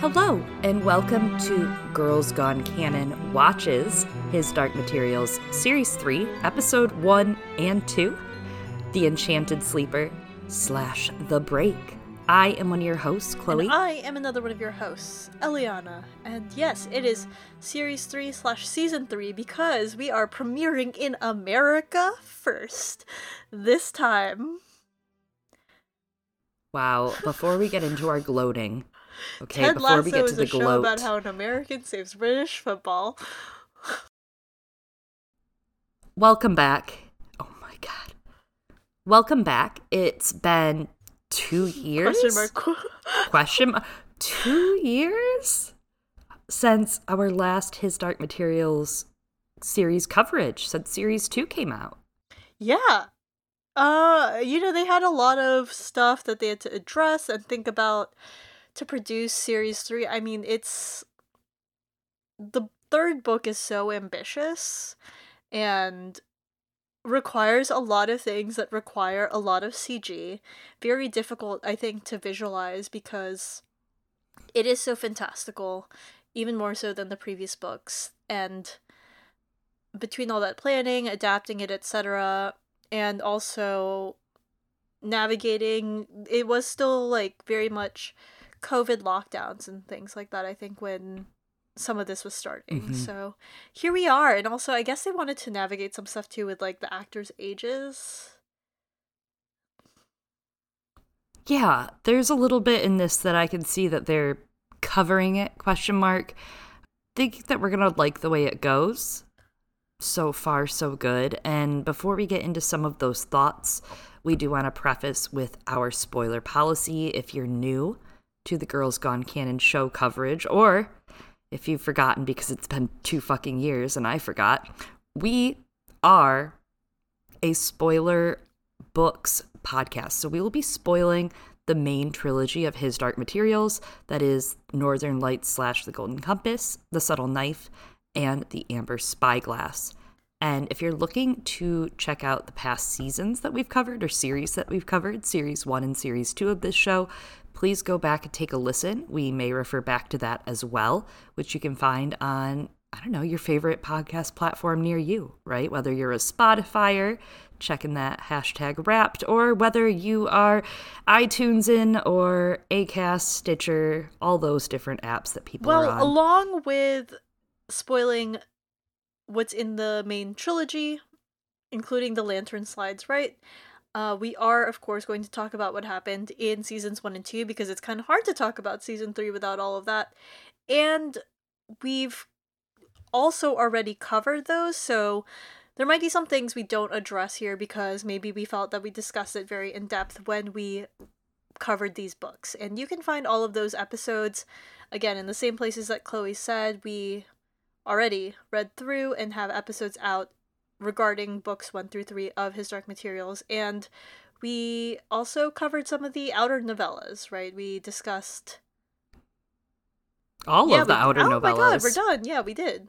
Hello, and welcome to Girls Gone Canon Watches His Dark Materials Series 3, Episode 1 and 2 The Enchanted Sleeper slash The Break. I am one of your hosts, Chloe. And I am another one of your hosts, Eliana. And yes, it is Series 3 slash Season 3 because we are premiering in America first. This time. Wow, before we get into our gloating, okay, Ted before Lasso we get to is the a show about how an American saves British football. Welcome back. Oh my god. Welcome back. It's been two years. Question mark. Question mark. Two years since our last His Dark Materials series coverage, since series two came out. Yeah. Uh, you know, they had a lot of stuff that they had to address and think about to produce series 3. I mean, it's the third book is so ambitious and requires a lot of things that require a lot of CG. Very difficult, I think, to visualize because it is so fantastical, even more so than the previous books. And between all that planning, adapting it, etc., and also navigating, it was still like very much COVID lockdowns and things like that. I think when some of this was starting. Mhm. So here we are. And also, I guess they wanted to navigate some stuff too with like the actors' ages. Yeah, there's a little bit in this that I can see that they're covering it, question mark. Think that we're gonna like the way it goes. So far, so good. And before we get into some of those thoughts, we do want to preface with our spoiler policy. If you're new to the Girls Gone Canon show coverage, or if you've forgotten because it's been two fucking years and I forgot, we are a spoiler books podcast. So we will be spoiling the main trilogy of his Dark Materials that is Northern Lights slash The Golden Compass, The Subtle Knife, and The Amber Spyglass. And if you're looking to check out the past seasons that we've covered or series that we've covered, series one and series two of this show, please go back and take a listen. We may refer back to that as well, which you can find on, I don't know, your favorite podcast platform near you, right? Whether you're a Spotifyer, checking that hashtag wrapped, or whether you are iTunes in or Acast, Stitcher, all those different apps that people Well, are on. along with spoiling what's in the main trilogy, including the lantern slides, right? Uh, we are, of course, going to talk about what happened in seasons one and two because it's kind of hard to talk about season three without all of that. And we've also already covered those, so there might be some things we don't address here because maybe we felt that we discussed it very in depth when we covered these books. And you can find all of those episodes again in the same places that Chloe said. We already read through and have episodes out regarding books 1 through 3 of his dark materials and we also covered some of the outer novellas right we discussed all yeah, of the we- outer oh novellas. my god we're done yeah we did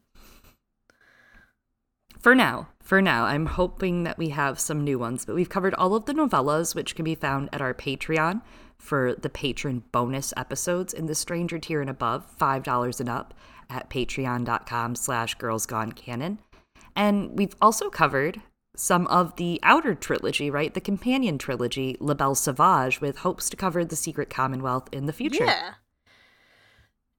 For now, for now, I'm hoping that we have some new ones, but we've covered all of the novellas, which can be found at our Patreon for the patron bonus episodes in the Stranger tier and above, $5 and up at patreon.com slash girls gone girlsgonecanon. And we've also covered some of the outer trilogy, right? The companion trilogy, La Belle Sauvage, with hopes to cover the Secret Commonwealth in the future. yeah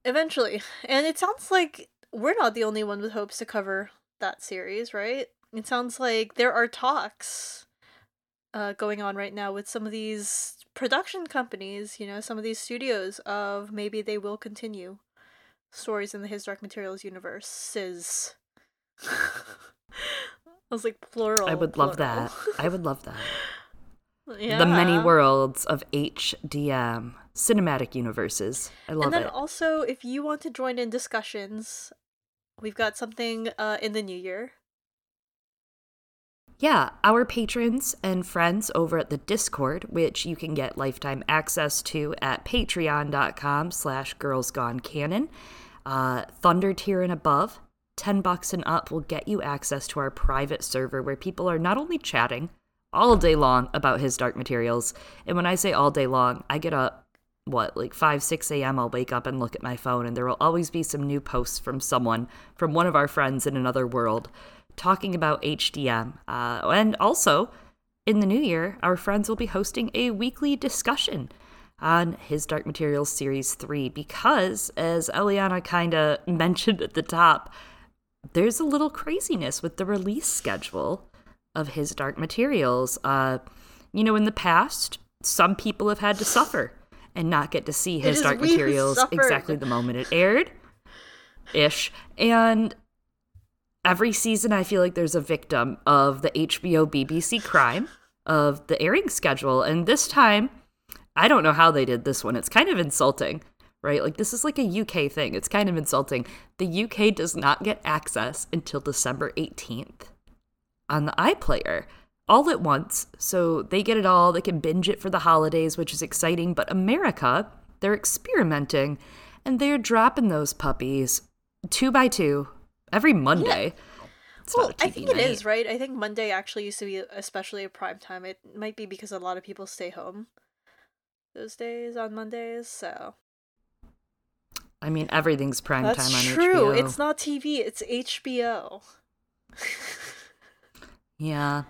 eventually and it sounds like we're not the only one with hopes to cover that series right it sounds like there are talks uh, going on right now with some of these production companies you know some of these studios of maybe they will continue stories in the his dark materials universes i was like plural I would love that. I would love that. yeah. the many worlds of HDM cinematic universes. I love it. and then it. also, if you want to join in discussions, we've got something uh, in the new year. yeah, our patrons and friends over at the Discord, which you can get lifetime access to at patreon.com slash Girls girlsgonecanon. Uh, Thunder tier and above, 10 bucks and up will get you access to our private server where people are not only chatting all day long about his dark materials, and when I say all day long, I get up what, like 5, 6 a.m., I'll wake up and look at my phone, and there will always be some new posts from someone, from one of our friends in another world, talking about HDM. Uh, and also, in the new year, our friends will be hosting a weekly discussion on His Dark Materials Series 3 because, as Eliana kind of mentioned at the top, there's a little craziness with the release schedule of His Dark Materials. Uh, you know, in the past, some people have had to suffer and not get to see His Dark Materials exactly the moment it aired ish. And every season, I feel like there's a victim of the HBO BBC crime of the airing schedule. And this time, I don't know how they did this one. It's kind of insulting, right? Like, this is like a UK thing. It's kind of insulting. The UK does not get access until December 18th on the iPlayer all at once. So they get it all. They can binge it for the holidays, which is exciting. But America, they're experimenting and they're dropping those puppies two by two every Monday. Yeah. well, I think night. it is, right? I think Monday actually used to be especially a prime time. It might be because a lot of people stay home those days on Mondays, so. I mean, everything's prime That's time on true. HBO. It's not TV, it's HBO. yeah.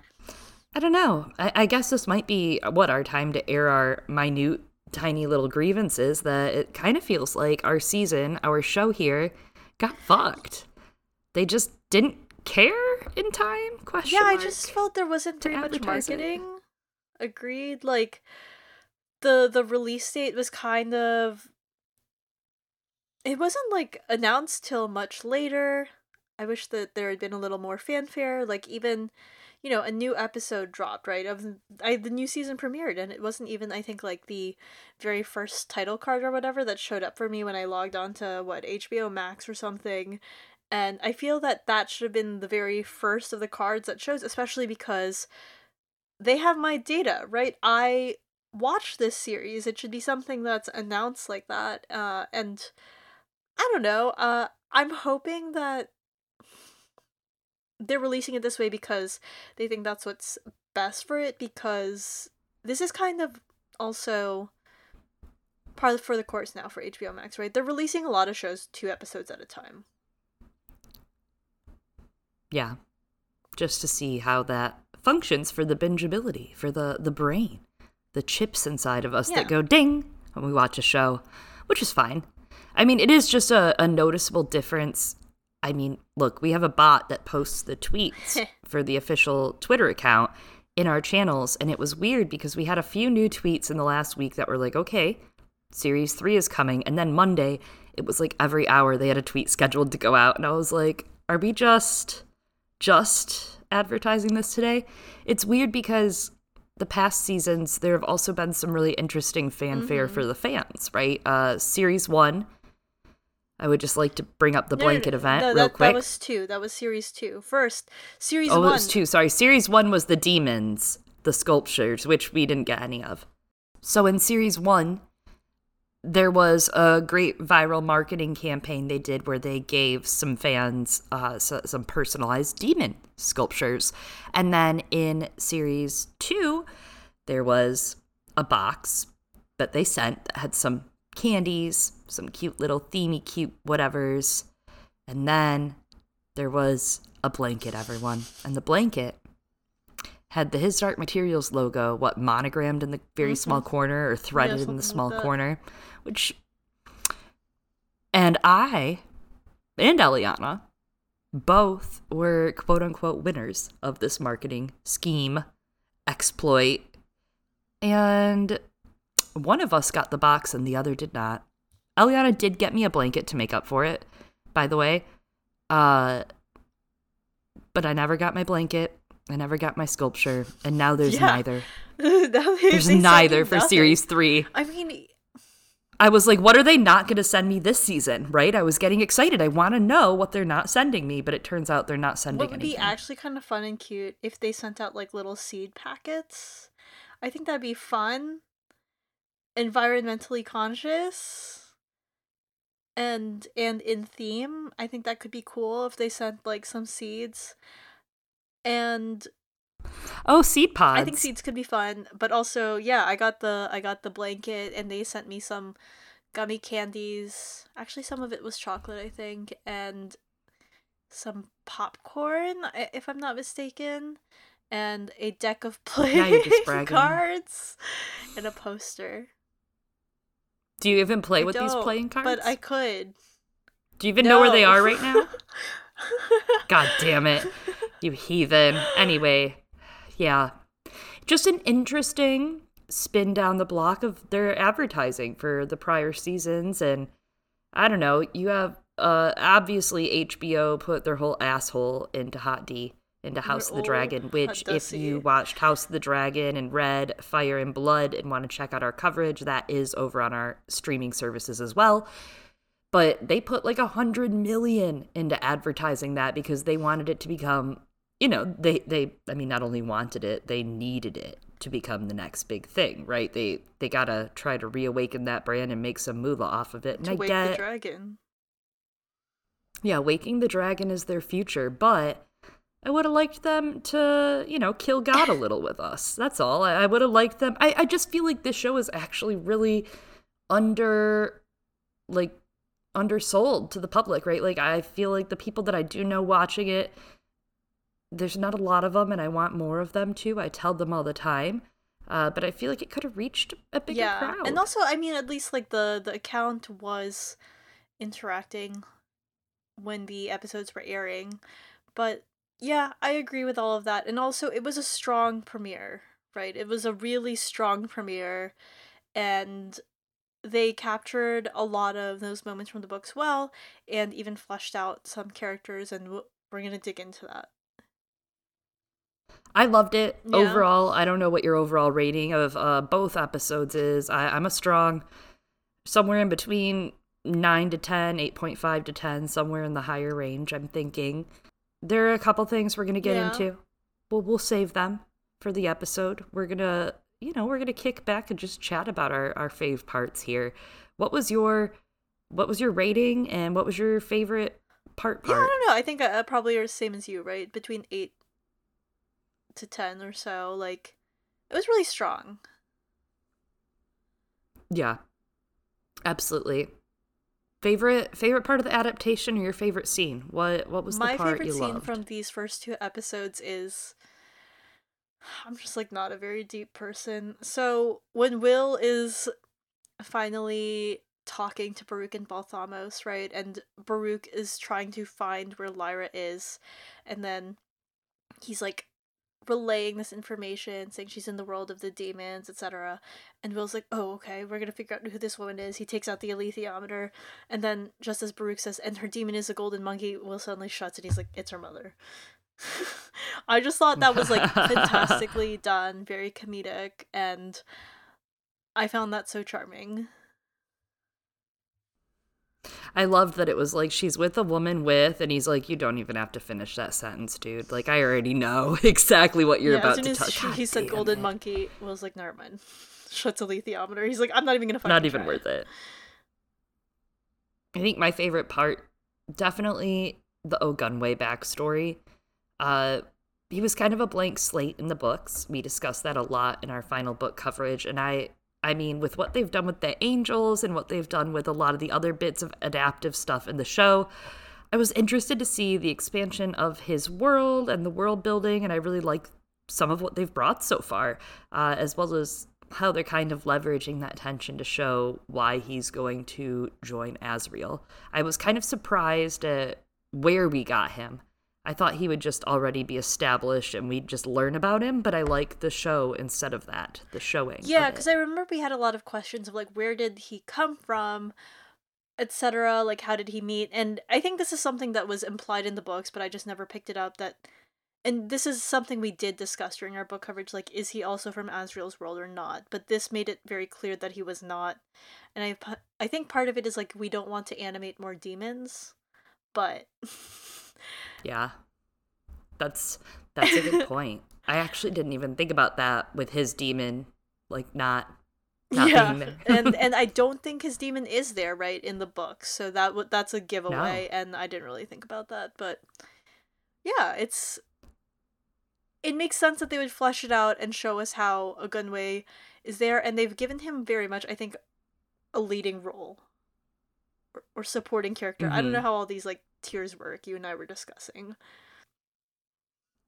I don't know. I, I guess this might be what our time to air our minute, tiny little grievances that it kind of feels like our season, our show here, got fucked. They just didn't care in time? Question. Yeah, I just felt there wasn't very much marketing. It. Agreed. Like the the release date was kind of it wasn't like announced till much later. I wish that there had been a little more fanfare. Like even, you know, a new episode dropped right of I the new season premiered, and it wasn't even I think like the very first title card or whatever that showed up for me when I logged on to what HBO Max or something. And I feel that that should have been the very first of the cards that shows, especially because they have my data, right? I watch this series. It should be something that's announced like that. Uh, and I don't know. Uh, I'm hoping that they're releasing it this way because they think that's what's best for it. Because this is kind of also part for the course now for HBO Max, right? They're releasing a lot of shows two episodes at a time. Yeah, just to see how that functions for the bingeability for the the brain the chips inside of us yeah. that go ding when we watch a show, which is fine. I mean, it is just a, a noticeable difference. I mean, look, we have a bot that posts the tweets for the official Twitter account in our channels, and it was weird because we had a few new tweets in the last week that were like, okay, series three is coming. And then Monday, it was like every hour they had a tweet scheduled to go out. And I was like, are we just, just advertising this today? It's weird because the past seasons, there have also been some really interesting fanfare mm-hmm. for the fans, right? Uh, series one, I would just like to bring up the no, blanket no, event no, real that, quick. That was two. That was series two. First, series oh, one. it was two. Sorry. Series one was the demons, the sculptures, which we didn't get any of. So in series one, there was a great viral marketing campaign they did where they gave some fans uh, some personalized demon sculptures. And then in series two, there was a box that they sent that had some candies, some cute little themey, cute whatevers. And then there was a blanket, everyone. And the blanket had the His Dark Materials logo, what, monogrammed in the very mm-hmm. small corner or threaded yeah, in the small like corner, which. And I and Eliana both were quote unquote winners of this marketing scheme, exploit. And one of us got the box and the other did not. Eliana did get me a blanket to make up for it, by the way. Uh, but I never got my blanket. I never got my sculpture, and now there's yeah. neither. there's neither for nothing. series three. I mean, I was like, what are they not going to send me this season? Right? I was getting excited. I want to know what they're not sending me, but it turns out they're not sending. What would anything. be actually kind of fun and cute if they sent out like little seed packets. I think that'd be fun, environmentally conscious, and and in theme. I think that could be cool if they sent like some seeds and Oh, seed pods. I think seeds could be fun, but also yeah, I got the I got the blanket and they sent me some gummy candies. Actually, some of it was chocolate, I think, and some popcorn, if I'm not mistaken, and a deck of playing cards and a poster. Do you even play I with these playing cards? But I could. Do you even no. know where they are right now? God damn it. You heathen. Anyway, yeah. Just an interesting spin down the block of their advertising for the prior seasons and I don't know, you have uh obviously HBO put their whole asshole into Hot D into House of the Dragon, which if you watched House of the Dragon and read Fire and Blood and want to check out our coverage, that is over on our streaming services as well. But they put like a hundred million into advertising that because they wanted it to become you know, they they I mean not only wanted it, they needed it to become the next big thing, right? They they gotta try to reawaken that brand and make some moolah off of it. And to I wake get, the dragon. Yeah, waking the dragon is their future, but I would have liked them to, you know, kill God a little with us. That's all. I, I would have liked them. I, I just feel like this show is actually really under, like, undersold to the public, right? Like, I feel like the people that I do know watching it there's not a lot of them and I want more of them too. I tell them all the time. Uh, but I feel like it could have reached a bigger yeah. crowd. And also, I mean, at least like the the account was interacting when the episodes were airing. But yeah, I agree with all of that. And also, it was a strong premiere, right? It was a really strong premiere, and they captured a lot of those moments from the books well, and even fleshed out some characters, and we're gonna dig into that. I loved it yeah. overall. I don't know what your overall rating of uh, both episodes is. I, I'm a strong somewhere in between 9 to 10, 8.5 to 10, somewhere in the higher range, I'm thinking. There are a couple things we're going to get yeah. into. We'll, we'll save them for the episode. We're going to, you know, we're going to kick back and just chat about our, our fave parts here. What was your what was your rating and what was your favorite part part? Yeah, I don't know. I think I, uh, probably are the same as you, right? Between 8 to 10 or so. Like, it was really strong. Yeah. Absolutely. Favorite favorite part of the adaptation or your favorite scene? What what was My the part you loved? My favorite scene from these first two episodes is I'm just like not a very deep person. So when Will is finally talking to Baruch and Balthamos, right? And Baruch is trying to find where Lyra is, and then he's like relaying this information, saying she's in the world of the demons, etc. And Will's like, "Oh, okay, we're gonna figure out who this woman is." He takes out the alethiometer, and then just as Baruch says, "And her demon is a golden monkey," Will suddenly shuts, and he's like, "It's her mother." I just thought that was like fantastically done, very comedic, and I found that so charming. I loved that it was like she's with a woman with, and he's like, "You don't even have to finish that sentence, dude. Like I already know exactly what you're yeah, about to tell." He said golden it. monkey. was like, "Never mind." Shuts alethiometer. He's like, "I'm not even gonna." Not even try. worth it. I think my favorite part, definitely the Ogunwe backstory. Uh, he was kind of a blank slate in the books. We discussed that a lot in our final book coverage, and I I mean, with what they've done with the Angels and what they've done with a lot of the other bits of adaptive stuff in the show, I was interested to see the expansion of his world and the world building, and I really like some of what they've brought so far, uh, as well as how they're kind of leveraging that tension to show why he's going to join Asriel. I was kind of surprised at where we got him. I thought he would just already be established and we'd just learn about him, but I like the show instead of that, the showing. Yeah, because I remember we had a lot of questions of like, where did he come from, etc. Like, how did he meet? And I think this is something that was implied in the books, but I just never picked it up. That, and this is something we did discuss during our book coverage. Like, is he also from Asriel's world or not? But this made it very clear that he was not. And I, I think part of it is like we don't want to animate more demons, but. Yeah. That's that's a good point. I actually didn't even think about that with his demon like not not yeah. being there. and and I don't think his demon is there right in the book. So that w- that's a giveaway no. and I didn't really think about that, but yeah, it's it makes sense that they would flesh it out and show us how a Ogunwe is there, and they've given him very much, I think, a leading role or, or supporting character. Mm-hmm. I don't know mm-hmm. how all these like tiers work. You and I were discussing.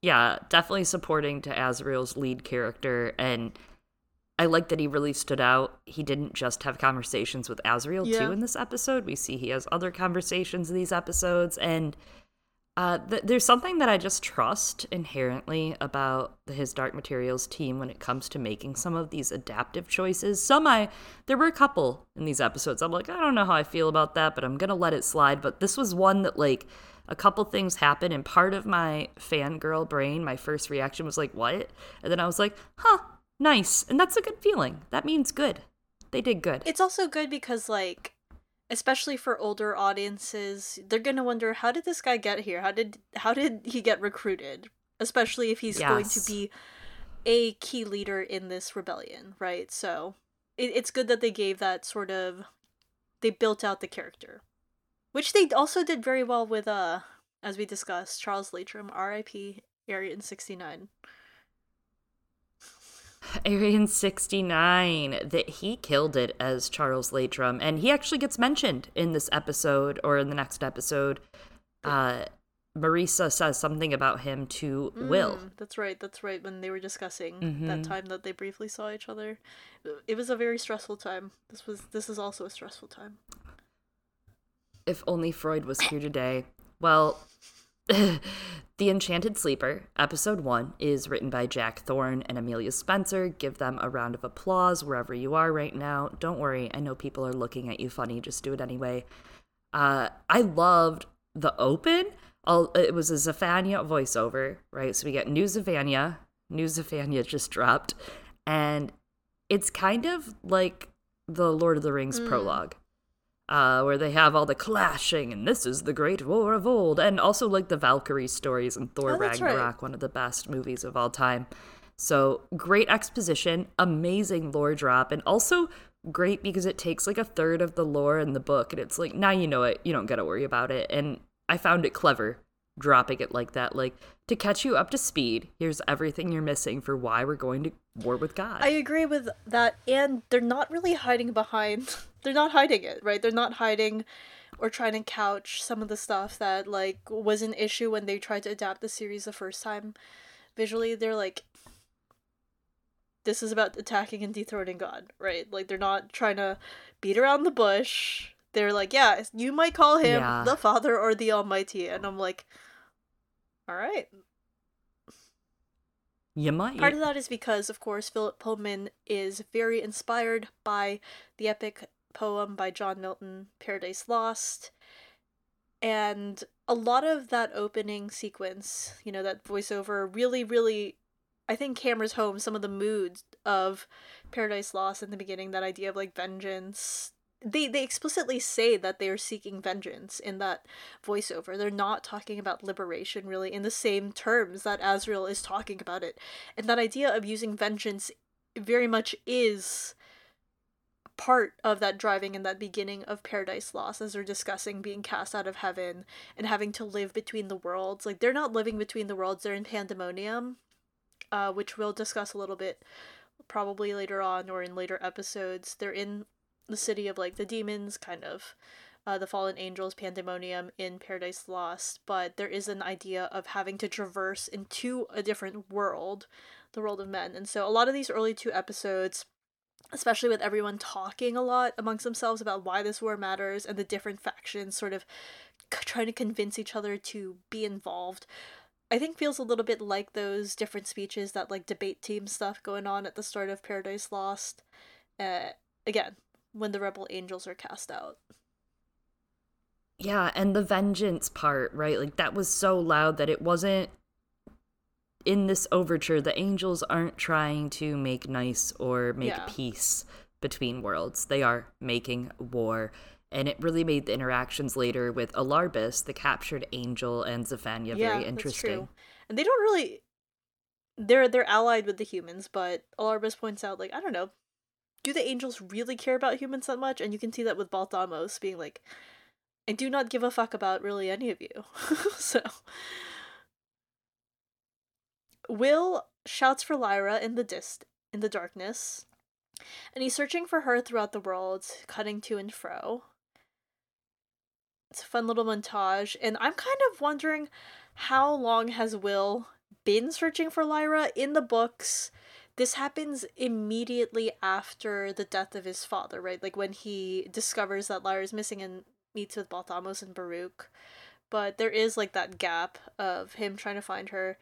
Yeah, definitely supporting to Asriel's lead character, and I like that he really stood out. He didn't just have conversations with Asriel yeah. too in this episode. We see he has other conversations in these episodes, and uh, th- there's something that I just trust inherently about the his Dark Materials team when it comes to making some of these adaptive choices. Some I, there were a couple in these episodes. I'm like, I don't know how I feel about that, but I'm gonna let it slide. But this was one that like a couple things happened, and part of my fangirl brain, my first reaction was like, what? And then I was like, huh, nice, and that's a good feeling. That means good. They did good. It's also good because like especially for older audiences they're going to wonder how did this guy get here? How did how did he get recruited? Especially if he's yes. going to be a key leader in this rebellion right? So it, it's good that they gave that sort of they built out the character which they also did very well with uh as we discussed charles Latrom rip Ariyon 69 Ariyon 69 that he killed it as Charles Latrom and he actually gets mentioned in this episode or in the next episode uh Marisa says something about him to mm, Will. That's right. That's right. When they were discussing mm-hmm. that time that they briefly saw each other, it was a very stressful time. This was this is also a stressful time. If only Freud was here today. Well, the Enchanted Sleeper, episode one, is written by Jack Thorne and Amelia Spencer. Give them a round of applause wherever you are right now. Don't worry, I know people are looking at you funny. Just do it anyway. Uh, I loved the open. It was a Xaphania voiceover, right? So we get new Xaphania. New Xaphania just dropped. And it's kind of like the Lord of the Rings mm. prologue uh, where they have all the clashing, and this is the great war of old, and also like the Valkyrie stories and Thor oh, Ragnarok, right. one of the best movies of all time. So great exposition, amazing lore drop, and also great because it takes like a third of the lore in the book, and it's like now you know it, you don't got to worry about it. And I found it clever dropping it like that, like to catch you up to speed. Here's everything you're missing for why we're going to war with God. I agree with that, and they're not really hiding behind. They're not hiding it, right? They're not hiding or trying to couch some of the stuff that like was an issue when they tried to adapt the series the first time. Visually, they're like, this is about attacking and dethroning God, right? Like they're not trying to beat around the bush. They're like, yeah, you might call him yeah. the Father or the Almighty, and I'm like, all right. You might. Part of that is because, of course, Philip Pullman is very inspired by the epic poem by John Milton, Paradise Lost. And a lot of that opening sequence, you know, that voiceover really, really, I think hammers home some of the moods of Paradise Lost in the beginning. That idea of like vengeance, they they explicitly say that they are seeking vengeance in that voiceover. They're not talking about liberation really in the same terms that Asriel is talking about it. And that idea of using vengeance very much is part of that driving in that beginning of Paradise Lost as they're discussing being cast out of heaven and having to live between the worlds. Like they're not living between the worlds, they're in pandemonium, uh, which we'll discuss a little bit probably later on or in later episodes. They're in the city of like the demons, kind of. Uh, the fallen angels pandemonium in paradise lost but there is an idea of having to traverse into a different world the world of men and so a lot of these early two episodes especially with everyone talking a lot amongst themselves about why this war matters and the different factions sort of trying to convince each other to be involved I think feels a little bit like those different speeches that like debate team stuff going on at the start of Paradise Lost. Uh, again, when the rebel angels are cast out. Yeah, and the vengeance part, right? Like that was so loud that it wasn't in this overture the angels aren't trying to make nice or make yeah. peace between worlds. They are making war. And it really made the interactions later with Alarbus, the captured angel, and Xaphania yeah, very interesting. And they don't really they're they're allied with the humans, but Alarbus points out like, I don't know, do the angels really care about humans that much? And you can see that with Balthamos being like, I do not give a fuck about really any of you. so. Will shouts for Lyra in the dist in the darkness, and he's searching for her throughout the world, cutting to and fro. It's a fun little montage, and I'm kind of wondering how long has Will been searching for Lyra in the books? This happens immediately after the death of his father, right? Like when he discovers that Lyra is missing and meets with Balthamos and Baruch. But there is like that gap of him trying to find her.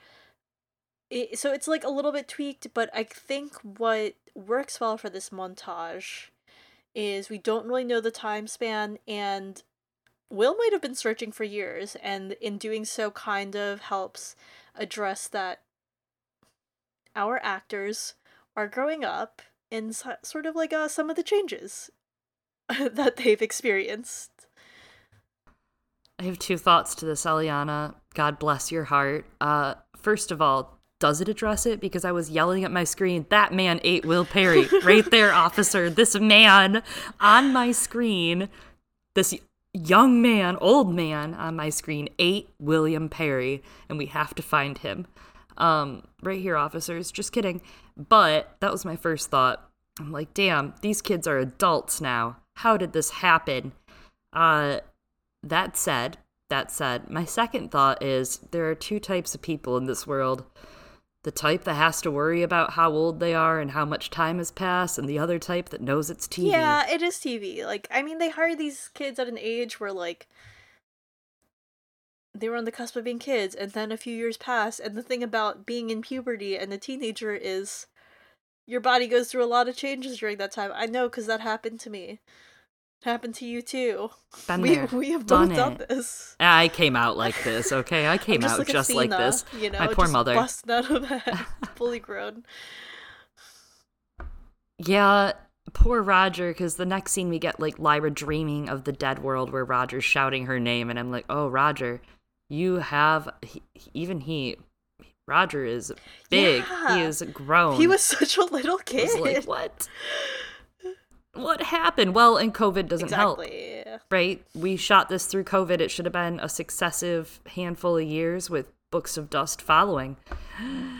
It, so it's like a little bit tweaked, but I think what works well for this montage is we don't really know the time span and Will might have been searching for years, and in doing so, kind of helps address that our actors are growing up in so- sort of like uh, some of the changes that they've experienced. I have two thoughts to this, Eliana. God bless your heart. Uh, first of all, does it address it? Because I was yelling at my screen, that man ate Will Parry. right there, officer. This man on my screen, this young man, old man on my screen ate William Parry, and we have to find him. Um, right here, officers. Just kidding. But that was my first thought. I'm like, damn, these kids are adults now. How did this happen? Uh, that said, that said, my second thought is there are two types of people in this world. The type that has to worry about how old they are and how much time has passed, and the other type that knows it's TV. Yeah, it is TV. Like, I mean, they hired these kids at an age where, like, they were on the cusp of being kids, and then a few years pass. And the thing about being in puberty and a teenager is your body goes through a lot of changes during that time. I know because that happened to me. It happened to you too. Been we there, we have done both done it. this. I came out like this, okay? I came out like just like this. You know, My poor just mother. busting out of bed, fully grown. Yeah, poor Roger, because the next scene we get like Lyra dreaming of the dead world where Roger's shouting her name, and I'm like, oh, Roger, you have, he, even he, Roger is big. Yeah. He is grown. He was such a little kid. like, what? What happened? Well, and COVID doesn't help, right? We shot this through COVID. It should have been a successive handful of years with Books of Dust following.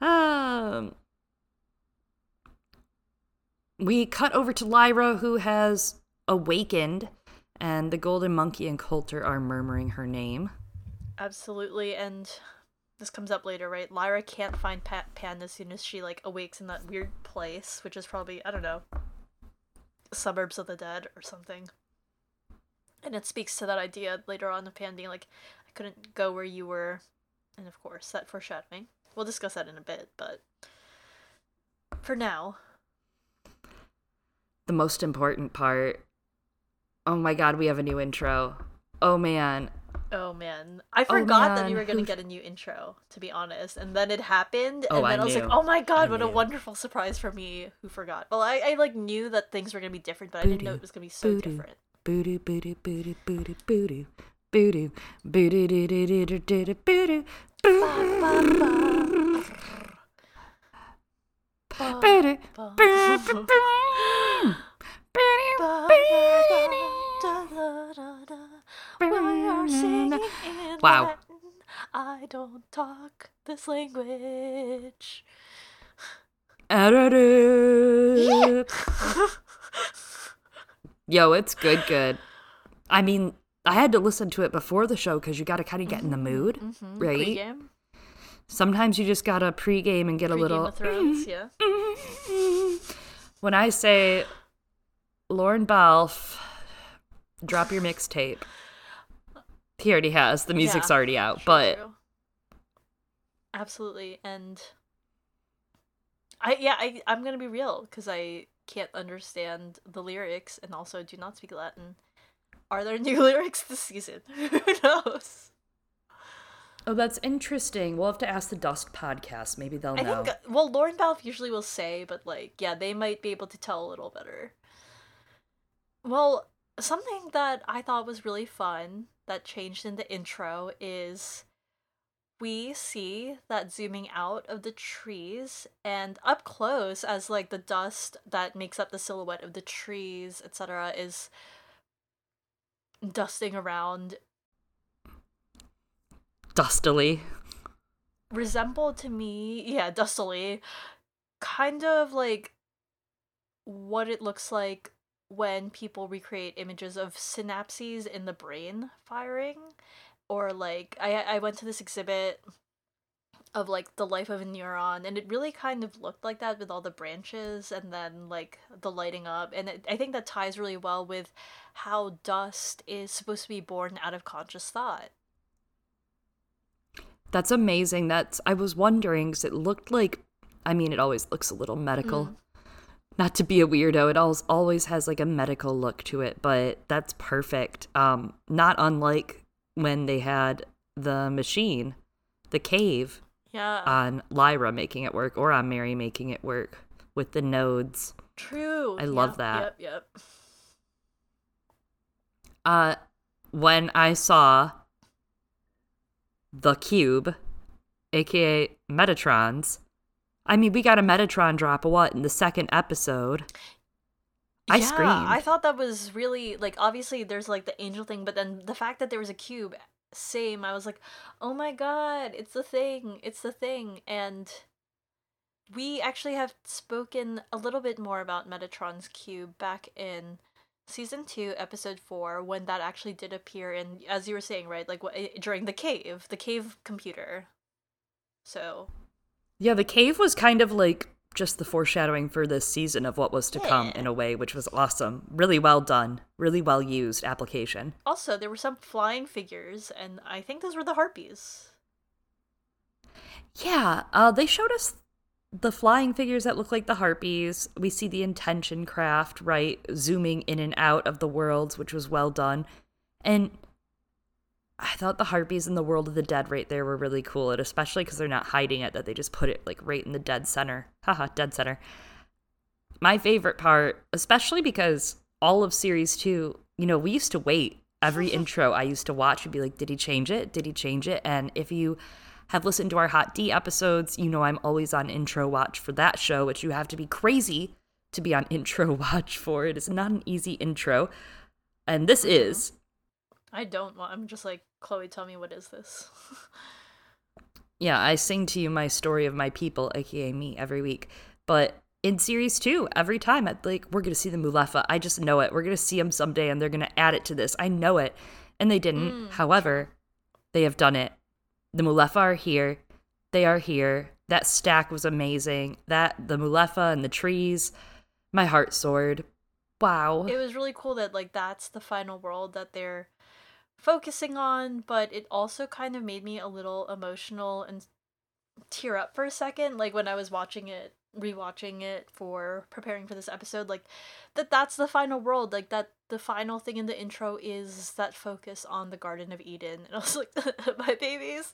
Um, we cut over to Lyra, who has awakened, and the Golden Monkey and Coulter are murmuring her name. Absolutely, and this comes up later, right? Lyra can't find Pat Pan as soon as she like awakes in that weird place, which is probably I don't know, suburbs of the dead or something. And it speaks to that idea later on of Pan being like, I couldn't go where you were, and of course that foreshadowing. We'll discuss that in a bit, but for now, The most important part. Oh my god, we have a new intro. Oh man. Oh man, I oh, forgot that you were gonna get a new intro. To be honest, and then it happened, Oh, and I then I, was like, "Oh my god, I what a wonderful surprise for me who forgot." Well, I, I like knew that things were gonna be different, but I didn't know it was gonna be so boo-doo. different. Boo-doo, boo-doo, boo-doo, boo-doo, boo-doo. Boo-doo. Boo-doo, boo-doo. Boo-doo. Boo-doo. Boo-doo. We are singing in Wow. Latin. I don't talk this language. Yo, it's good, good. I mean, I had to listen to it before the show because you got to kind of get in the mood, Mhm, right? Pre-game, Sometimes you just got to pregame and get a Pre-Game little. of Thrones, yeah. When I say Lorne Balfe, drop your mixtape. He already has. The music's Yeah, already out. True, but true. absolutely, and I yeah I I'm gonna be real because I can't understand the lyrics and also do not speak Latin. Are there new lyrics this season? Who knows? oh, that's interesting. We'll have to ask the Dust podcast. Maybe they'll I know. think well Lorne Balfe usually will say, but like yeah, they might be able to tell a little better. Well, something that I thought was really fun that changed in the intro is we see that zooming out of the trees and up close as like the dust that makes up the silhouette of the trees, etc., is dusting around Dustily. resembled to me, yeah, dustily, kind of like what it looks like when people recreate images of synapses in the brain firing or like I I went to this exhibit of like the life of a neuron and it really kind of looked like that with all the branches and then like the lighting up and it, i think that ties really well with how dust is supposed to be born out of conscious thought. That's amazing. That's i was wondering because it looked like i mean it always looks a little medical. Mm. Not to be a weirdo it always always has like a medical look to it but that's perfect um not unlike when they had the machine the cave yeah. on Lyra making it work or on Mary making it work with the nodes. True. I love that. Yep, yep. Uh when I saw the cube, aka Metatrons, I mean we got a Metatron drop what in the second episode. I yeah, screamed. I thought that was really like obviously there's like the angel thing, but then the fact that there was a cube same. I was like, oh my god, it's the thing, it's the thing. And we actually have spoken a little bit more about Metatron's Cube back in season 2 episode 4 when that actually did appear in as you were saying right like eh, during the cave the cave computer so yeah the cave was kind of like just the foreshadowing for this season of what was to yeah. come in a way, which was awesome. Really well done. Really well used application. Also, there were some flying figures, and I think those were the harpies. Yeah, uh, they showed us the flying figures that look like the harpies. We see the intention craft, right, zooming in and out of the worlds, which was well done. And I thought the harpies in the world of the dead right there were really cool, and especially because they're not hiding it, that they just put it like right in the dead center. Haha, dead center. My favorite part, especially because all of series two, you know, we used to wait every intro I used to watch would be like, did he change it? Did he change it? And if you have listened to our Hot D episodes, you know I'm always on intro watch for that show, which you have to be crazy to be on intro watch for. It is not an easy intro. And this mm-hmm. is I don't want. I'm just like Chloe. Tell me what is this? yeah, I sing to you my story of my people, aka me, every week. But in series two, every time I'd like, we're gonna see the Mulefa. I just know it. We're gonna see them someday, and they're gonna add it to this. I know it, and they didn't. Mm. However, they have done it. The Mulefa are here. They are here. That stack was amazing. That the Mulefa and the trees, my heart soared. Wow. It was really cool that like that's the final world that they're focusing on, but it also kind of made me a little emotional and tear up for a second like when I was watching it rewatching it for preparing for this episode like that that's the final world like that the final thing in the intro is that focus on the garden of eden. And i was like my babies.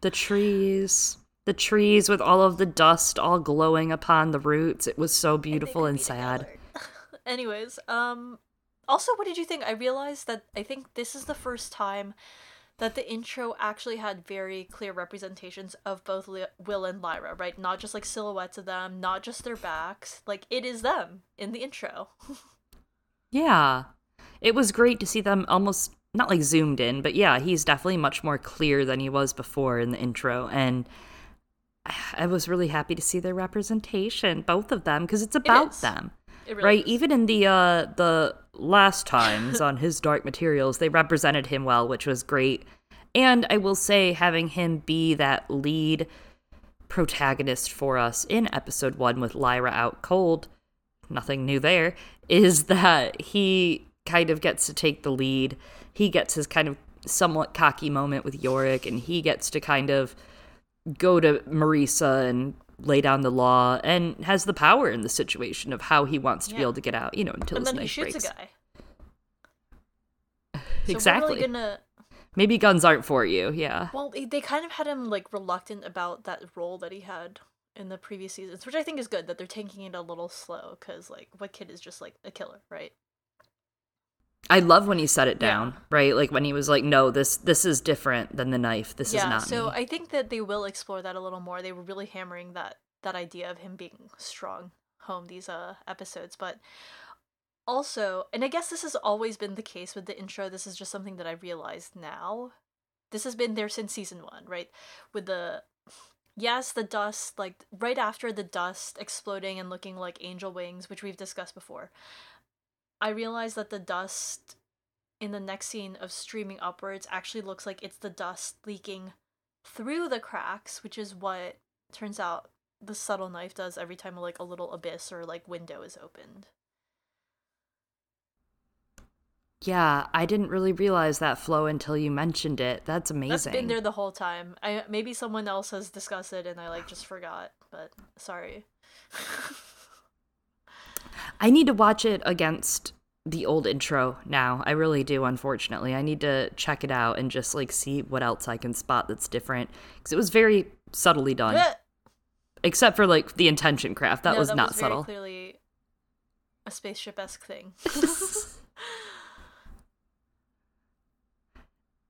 The trees the trees with all of the dust all glowing upon the roots. It was so beautiful and sad. anyways um also, what did you think? I realized that I think this is the first time that the intro actually had very clear representations of both Will and Lyra, right? Not just like silhouettes of them, not just their backs. Like it is them in the intro. yeah. It was great to see them almost not like zoomed in, but yeah, he's definitely much more clear than he was before in the intro and I was really happy to see their representation, both of them, because it's about it them. Really right? Is. Even in the uh the last times on his Dark Materials, they represented him well, which was great. And I will say, having him be that lead protagonist for us in episode one with Lyra out cold, nothing new there, is that he kind of gets to take the lead. He gets his kind of somewhat cocky moment with Iorek, and he gets to kind of go to Marisa and lay down the law and has the power in the situation of how he wants to yeah. be able to get out, you know, until and his then knife he shoots breaks. a guy. exactly. So gonna... Maybe guns aren't for you, yeah. Well, they kind of had him like reluctant about that role that he had in the previous seasons, which I think is good that they're taking it a little slow because like what kid is just like a killer, right? I love when he set it down, yeah. right? Like when he was like, "No, this this is different than the knife. This yeah, is not." so me. I think that they will explore that a little more. They were really hammering that that idea of him being strong home these uh episodes, but also, and I guess this has always been the case with the intro. This is just something that I realized now. This has been there since season one, right? With the yes, the dust, like right after the dust exploding and looking like angel wings, which we've discussed before. I realized that the dust in the next scene of streaming upwards actually looks like it's the dust leaking through the cracks, which is what turns out the subtle knife does every time like a little abyss or like window is opened. Yeah, I didn't really realize that flow until you mentioned it. That's amazing. That's been there the whole time. I maybe someone else has discussed it and I like just forgot, but sorry. I need to watch it against the old intro now. I really do, unfortunately. I need to check it out and just like see what else I can spot that's different because it was very subtly done. Except for like the intention craft, that no, was that not was subtle. Clearly a spaceship esque thing.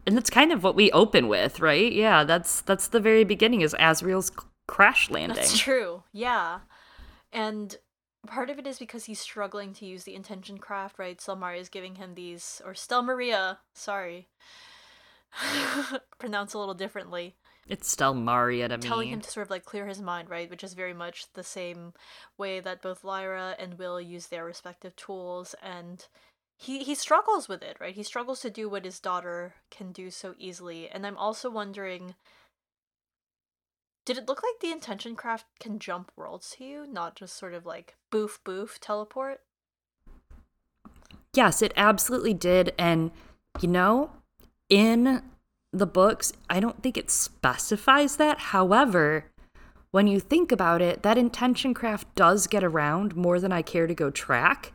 and that's kind of what we open with, right? Yeah, that's that's the very beginning is Asriel's crash landing. That's true. Yeah. And part of it is because he's struggling to use the intention craft, right? Stelmaria is giving him these or Stelmaria, sorry. Pronounce a little differently. It's Stelmaria to telling him to sort of like clear his mind, right? Which is very much the same way that both Lyra and Will use their respective tools and he he struggles with it, right? He struggles to do what his daughter can do so easily. And I'm also wondering did it look like the intention craft can jump worlds to you, not just sort of like boof boof teleport? Yes, it absolutely did. And, you know, in the books, I don't think it specifies that. However, when you think about it, that intention craft does get around more than I care to go track.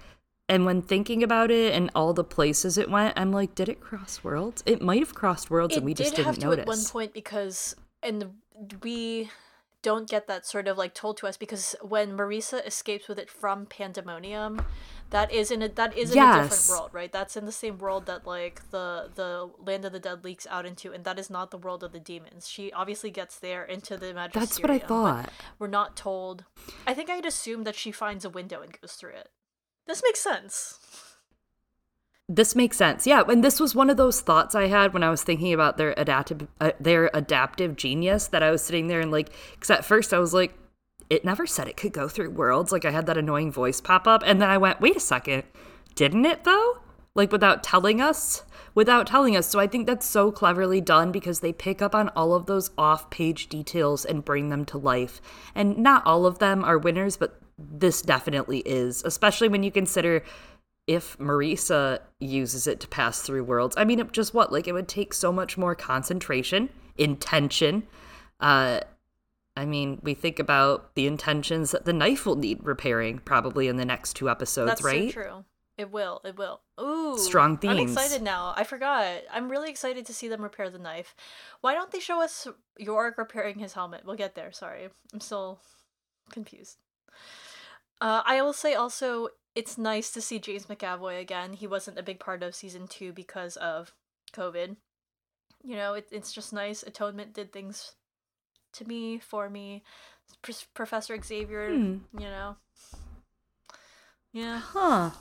And when thinking about it and all the places it went, I'm like, did it cross worlds? It might have crossed worlds it and we did just have didn't notice. at one point because and we don't get that sort of like told to us because when Marisa escapes with it from Pandemonium, that is in a that is in a different world, right? That's in the same world that like the the land of the dead leaks out into, and that is not the world of the demons. She obviously gets there into the Magisterium. That's what I thought. We're not told. I think I'd assume that she finds a window and goes through it. This makes sense. This makes sense. Yeah, and this was one of those thoughts I had when I was thinking about their adaptive uh, their adaptive genius that I was sitting there and like cuz at first I was like it never said it could go through worlds. Like I had that annoying voice pop up and then I went, "Wait a second. Didn't it though?" Like without telling us, without telling us. So I think that's so cleverly done because they pick up on all of those off-page details and bring them to life. And not all of them are winners, but this definitely is, especially when you consider if Marisa uses it to pass through worlds, I mean, it just what? Like, it would take so much more concentration, intention. Uh, I mean, we think about the intentions that the knife will need repairing probably in the next two episodes, That's right? so true. It will. It will. Ooh, Strong themes. I'm excited now. I forgot. I'm really excited to see them repair the knife. Why don't they show us Iorek repairing his helmet? We'll get there. Sorry, I'm still confused. Uh, I will say also, it's nice to see James McAvoy again. He wasn't a big part of season two because of COVID. You know, it, it's just nice. Atonement did things to me, for me. Pr- Professor Xavier, Hmm. you know. Yeah. Huh.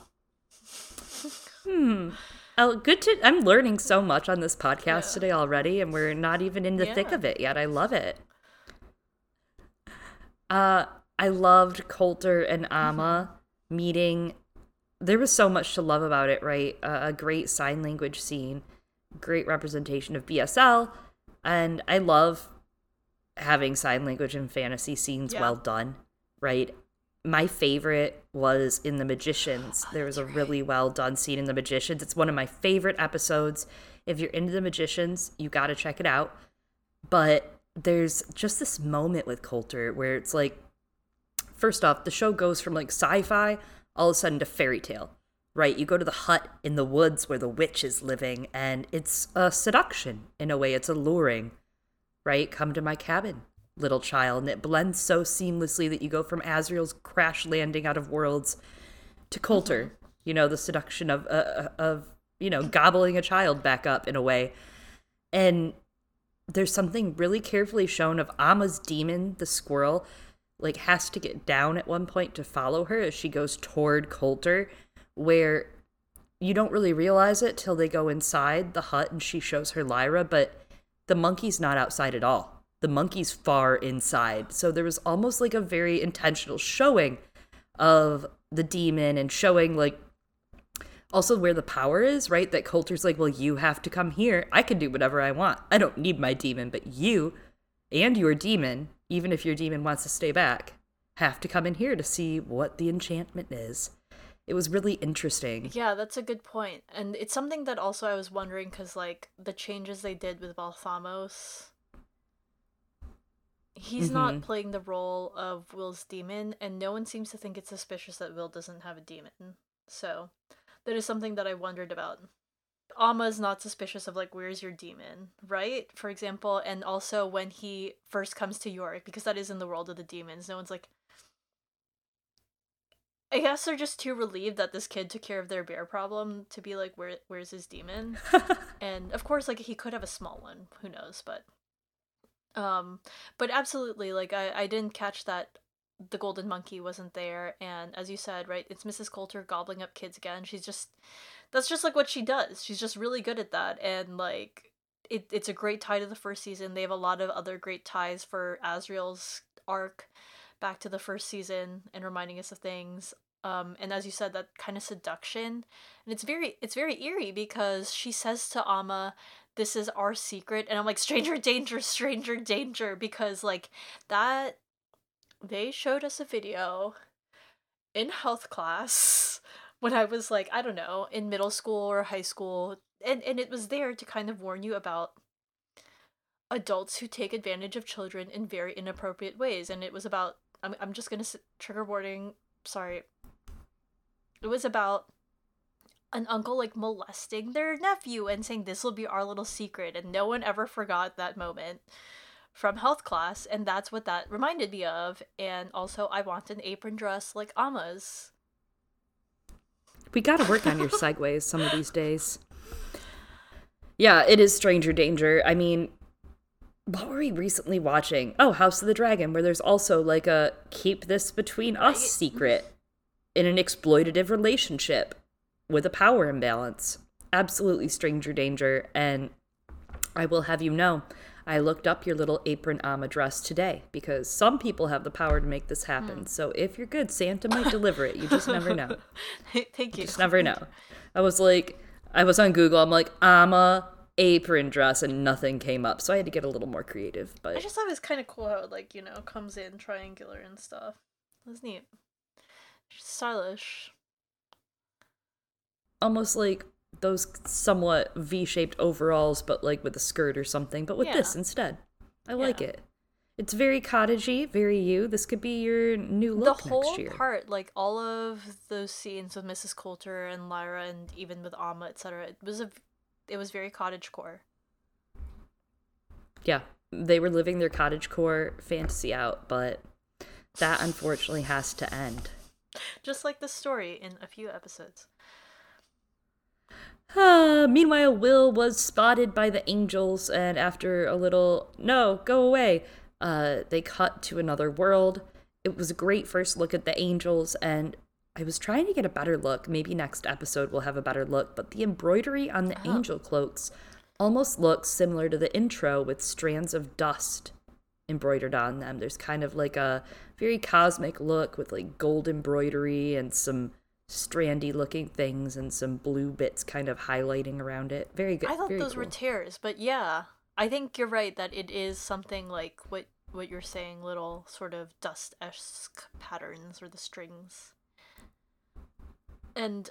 Hmm. Oh, good to. I'm learning so much on this podcast Yeah. today already, and we're not even in the thick of it yet. I love it. Uh, I loved Coulter and Ama meeting. There was so much to love about it, right? Uh, a great sign language scene, great representation of BSL, and I love having sign language and fantasy scenes Yeah. well done, right? My favorite was in The Magicians. there was a really well done scene in The Magicians. It's one of my favorite episodes. If you're into The Magicians, you got to check it out. But there's just this moment with Coulter where it's like, first off, the show goes from like sci fi all of a sudden to fairy tale, right? You go to the hut in the woods where the witch is living, and it's a seduction in a way, it's alluring, right? Come to my cabin, little child. And it blends so seamlessly that you go from Asriel's crash landing out of worlds to Coulter, you know, the seduction of, uh, of, you know, gobbling a child back up in a way. And there's something really carefully shown of Ama's demon, the squirrel, like has to get down at one point to follow her as she goes toward Coulter, where you don't really realize it till they go inside the hut and she shows her Lyra, but the monkey's not outside at all. The monkey's far inside. So there was almost like a very intentional showing of the demon and showing like also where the power is, right? That Coulter's like, well, you have to come here. I can do whatever I want. I don't need my demon, but you and your demon, even if your demon wants to stay back, have to come in here to see what the enchantment is. It was really interesting. Yeah, that's a good point. And it's something that also I was wondering because, like, the changes they did with Balthamos. He's mm-hmm. not playing the role of Will's demon, and no one seems to think it's suspicious that Will doesn't have a demon. So, that is something that I wondered about. Ama's not suspicious of like where's your demon, right? For example, and also when he first comes to York, because that is in the world of the demons, no one's like I guess they're just too relieved that this kid took care of their bear problem to be like, where where's his demon? and of course, like he could have a small one, who knows, but um but absolutely, like I, I didn't catch that the golden monkey wasn't there and as you said right it's mrs coulter gobbling up kids again she's just that's just like what she does she's just really good at that and like it, it's a great tie to the first season they have a lot of other great ties for asriel's arc back to the first season and reminding us of things um, and as you said that kind of seduction and it's very it's very eerie because she says to Ama, this is our secret and i'm like stranger danger stranger danger because like that they showed us a video in health class when I was like, I don't know, in middle school or high school. And, and it was there to kind of warn you about adults who take advantage of children in very inappropriate ways. And it was about, I'm, I'm just going to trigger warning, sorry. It was about an uncle like molesting their nephew and saying this will be our little secret and no one ever forgot that moment from health class, and that's what that reminded me of. And also, I want an apron dress like Ama's. We gotta work on your segues some of these days. Yeah, it is Stranger Danger. I mean, what were we recently watching? Oh, House of the Dragon, where there's also like a keep this between us secret in an exploitative relationship with a power imbalance. Absolutely Stranger Danger. And I will have you know, I looked up your little apron Ama dress today because some people have the power to make this happen. Mm. So if you're good, Santa might deliver it. You just never know. Thank you. You just never know. I was like, I was on Google. I'm like, ama apron dress, and nothing came up. So I had to get a little more creative. But I just thought it was kind of cool how it like you know comes in triangular and stuff. That's neat. Stylish. Almost like those somewhat V-shaped overalls, but like with a skirt or something, but with yeah. this instead. I yeah. like it. It's very cottagey, very you. This could be your new look the whole next part, like all of those scenes with Mrs. Coulter and Lyra, and even with Ama, etc. It was a, it was very cottage core. Yeah, they were living their cottage core fantasy out, but that unfortunately has to end. Just like the story in a few episodes. Meanwhile, Will was spotted by the angels, and after a little, no, go away, uh, they cut to another world. It was a great first look at the angels, and I was trying to get a better look. Maybe next episode we'll have a better look, but the embroidery on the oh. angel cloaks almost looks similar to the intro with strands of dust embroidered on them. There's kind of like a very cosmic look with like gold embroidery and some strandy looking things and some blue bits kind of highlighting around it. Very good. I thought Very those cool. were tears, but yeah, I think you're right that it is something like what what you're saying, little sort of dust esque patterns or the strings. And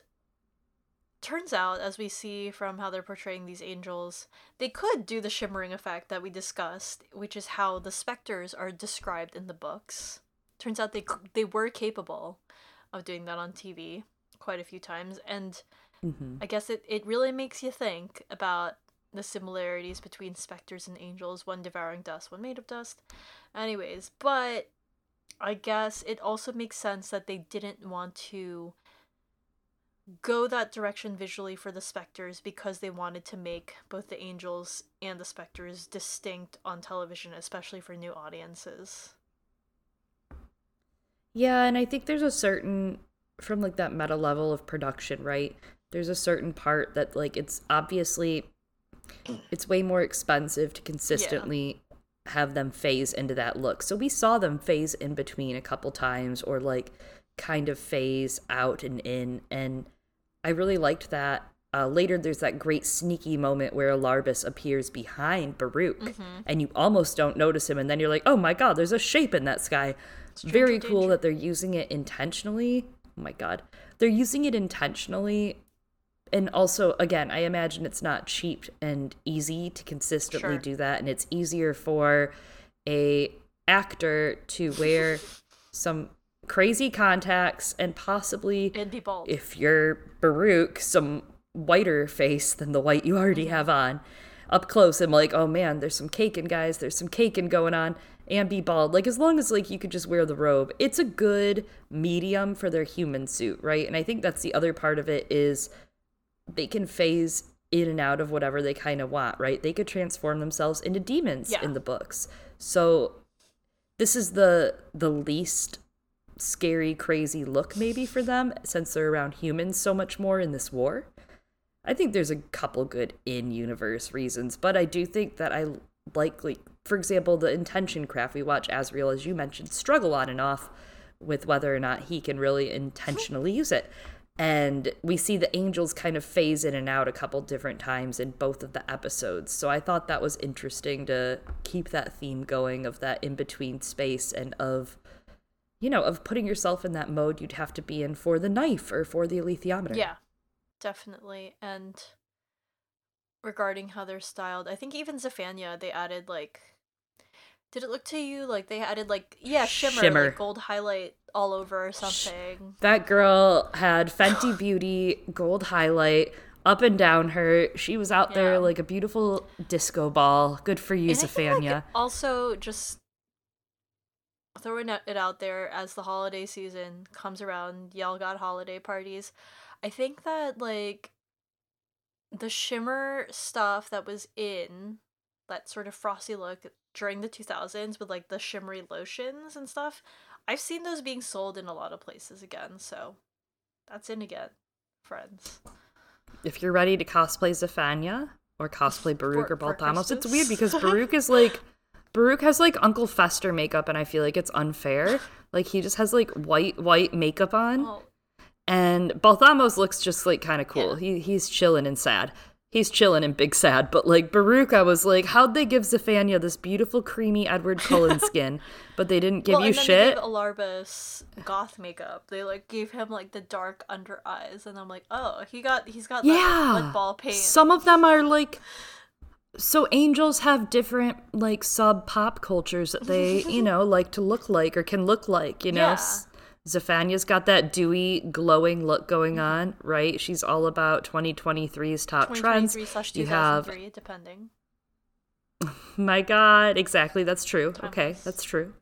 turns out, as we see from how they're portraying these angels, they could do the shimmering effect that we discussed, which is how the specters are described in the books. Turns out they they were capable of doing that on TV quite a few times, and mm-hmm. I guess it, it really makes you think about the similarities between specters and angels, one devouring dust, one made of dust. Anyways, but I guess it also makes sense that they didn't want to go that direction visually for the specters because they wanted to make both the angels and the specters distinct on television, especially for new audiences. Yeah, and I think there's a certain from like that meta level of production, right? There's a certain part that like it's obviously it's way more expensive to consistently yeah. have them phase into that look. So we saw them phase in between a couple times or like kind of phase out and in and I really liked that. Uh, later, there's that great sneaky moment where Alarbus appears behind Baruch, mm-hmm. and you almost don't notice him, and then you're like, "Oh my god, there's a shape in that sky." Very cool danger. that they're using it intentionally. Oh my god, they're using it intentionally and also again i imagine it's not cheap and easy to consistently sure. do that and it's easier for a actor to wear some crazy contacts and possibly and be bald. if you're Baruch some whiter face than the white you already mm-hmm. have on up close i'm like oh man there's some caking guys there's some caking going on and be bald like as long as like you could just wear the robe it's a good medium for their human suit right and i think that's the other part of it is they can phase in and out of whatever they kind of want, right? They could transform themselves into demons yeah. in the books. So this is the the least scary crazy look maybe for them since they're around humans so much more in this war. I think there's a couple good in-universe reasons, but I do think that I like like for example, the intention craft we watch Asriel as you mentioned struggle on and off with whether or not he can really intentionally use it. And we see the angels kind of phase in and out a couple different times in both of the episodes. So i thought that was interesting to keep that theme going of that in between space and of you know of putting yourself in that mode you'd have to be in for the knife or for the alethiometer yeah definitely. And regarding how they're styled i think even Xaphania they added like did it look to you like they added like yeah shimmer, shimmer. Like gold highlight all over or something? That girl had Fenty Beauty gold highlight up and down her. She was out yeah. there like a beautiful disco ball. Good for you, Xaphania. Like also, just throwing it out there as the holiday season comes around, y'all got holiday parties. I think that like the shimmer stuff that was in that sort of frosty look during the 2000s with like the shimmery lotions and stuff. I've seen those being sold in a lot of places again, so that's in again, friends. If you're ready to cosplay Xaphania or cosplay Baruch or Balthamos, it's weird because Baruch is like Baruch has like Uncle Fester makeup and I feel like it's unfair. Like he just has like white white makeup on. Oh. And Balthamos looks just like kind of cool. Yeah. He he's chilling and sad he's chilling in Big Sad. But like Baruch, I was like, how'd they give Xaphania this beautiful, creamy Edward Cullen skin, but they didn't give well, you and then shit? They gave Alarbus goth makeup. They like gave him like the dark under eyes, and I'm like, oh, he got he's got yeah. That, ball paint. Some of them are like. So angels have different like sub pop cultures that they, you know, like to look like or can look like, you know. Yeah. Xaphania's got that dewy, glowing look going on, right? She's all about 2023's top 2023 trends. You have depending. My God, exactly. That's true. Timeless. Okay, that's true.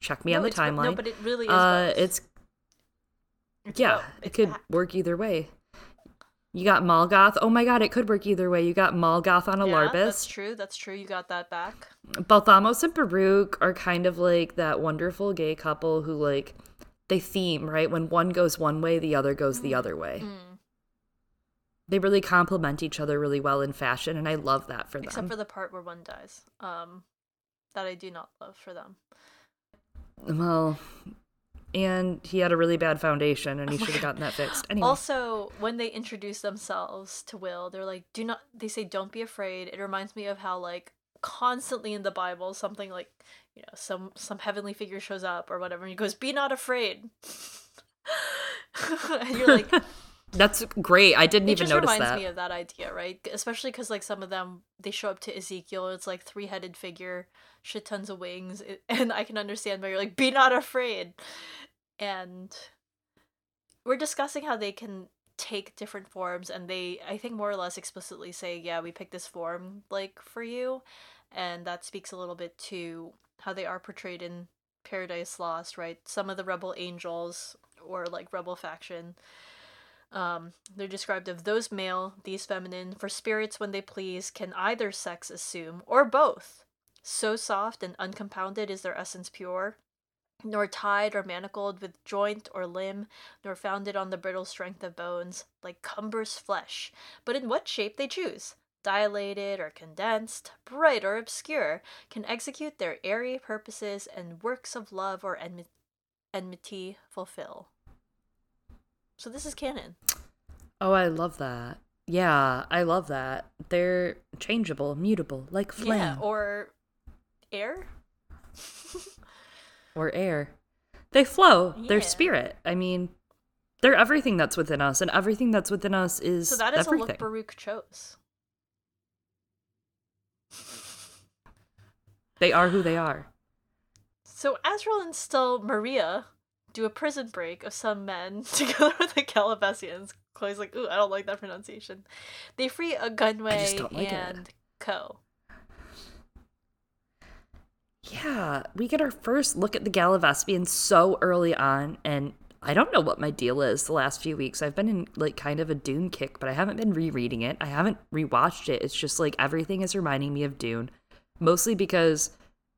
Check me no, on the timeline. No, but it really is. Uh, it's, it's yeah, it could back. work either way. You got Molgoth. Oh my god, it could work either way. You got Molgoth on Alarbus. Yeah, that's true. That's true. You got that back. Balthamos and Baruch are kind of like that wonderful gay couple who like they theme, right? When one goes one way, the other goes the other way. Mm. They really complement each other really well in fashion, and I love that for them. Except for the part where one dies. Um, that I do not love for them. Well, and he had a really bad foundation and he should have gotten that fixed. Anyway. Also, when they introduce themselves to Will, they're like, do not they say don't be afraid. It reminds me of how like constantly in the Bible something like you know some some heavenly figure shows up or whatever and he goes be not afraid. And you're like that's great. I didn't even notice that. it reminds me of that idea right? Especially because like some of them they show up to ezekiel it's like three-headed figure shit tons of wings and i can understand why you're like be not afraid. And we're discussing how they can take different forms and they i think more or less explicitly say yeah we picked this form like for you. And that speaks a little bit to how they are portrayed in Paradise Lost, right? Some of the rebel angels or like rebel faction. Um, they're described of those male, these feminine, for spirits when they please can either sex assume or both. So soft and uncompounded is their essence pure, nor tied or manacled with joint or limb, nor founded on the brittle strength of bones, like cumbrous flesh, but in what shape they choose dilated or condensed, bright or obscure, can execute their airy purposes and works of love or enmi- enmity fulfill. So this is canon. Oh, I love that. Yeah, I love that. They're changeable, mutable, like flame Yeah, or air? or air. They flow. They're spirit. I mean, they're everything that's within us, and everything that's within us is So that is everything. a look Baruch chose. They are who they are. So Asriel and Stelmaria do a prison break of some men together with the Gallivespians. Chloe's like, ooh, I don't like that pronunciation. They free Ogunwe don't it. and Co. Yeah, we get our first look at the Gallivespians so early on, and I don't know what my deal is the last few weeks. I've been in like kind of a Dune kick, but I haven't been rereading it. I haven't rewatched it. It's just like everything is reminding me of Dune, mostly because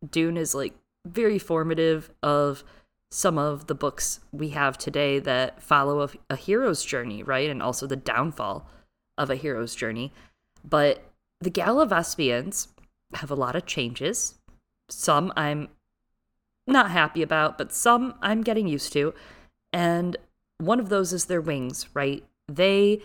Dune is like very formative of some of the books we have today that follow a, a hero's journey, right? And also the downfall of a hero's journey. But the Gallivespians have a lot of changes. Some I'm not happy about, but some I'm getting used to. And one of those is their wings, right? They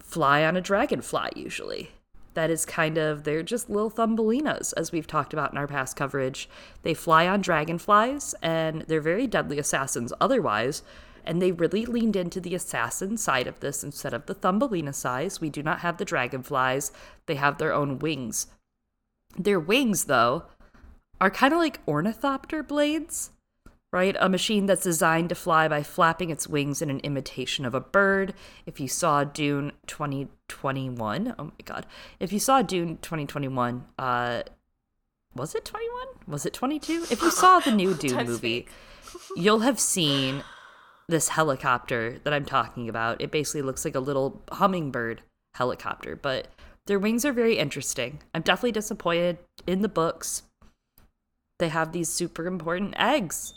fly on a dragonfly usually. That is kind of, they're just little thumbelinas, as we've talked about in our past coverage. They fly on dragonflies, and they're very deadly assassins otherwise. And they really leaned into the assassin side of this instead of the thumbelina size. We do not have the dragonflies, they have their own wings. Their wings, though, are kind of like ornithopter blades, right? A machine that's designed to fly by flapping its wings in an imitation of a bird. If you saw Dune 2021, oh my god. If you saw Dune 2021, uh was it 21? Was it 22? If you saw the new Dune movie, you'll have seen this helicopter that I'm talking about. It basically looks like a little hummingbird helicopter, but their wings are very interesting. I'm definitely disappointed in the books. They have these super important eggs,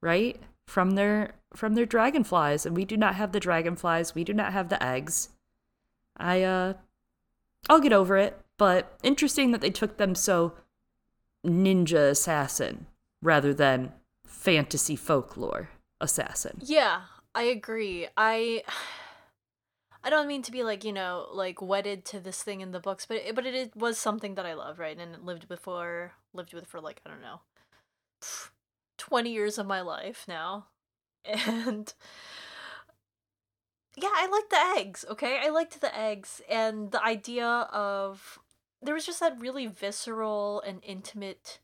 right? From their from their dragonflies, and we do not have the dragonflies. We do not have the eggs. I uh I'll get over it, but interesting that they took them so ninja assassin rather than fantasy folklore assassin. Yeah, I agree. I I don't mean to be like, you know, like wedded to this thing in the books, but it, but it, was something that I love, right? And lived before lived with for like, I don't know, 20 years of my life now. And yeah, I liked the eggs, okay? I liked the eggs and the idea of there was just that really visceral and intimate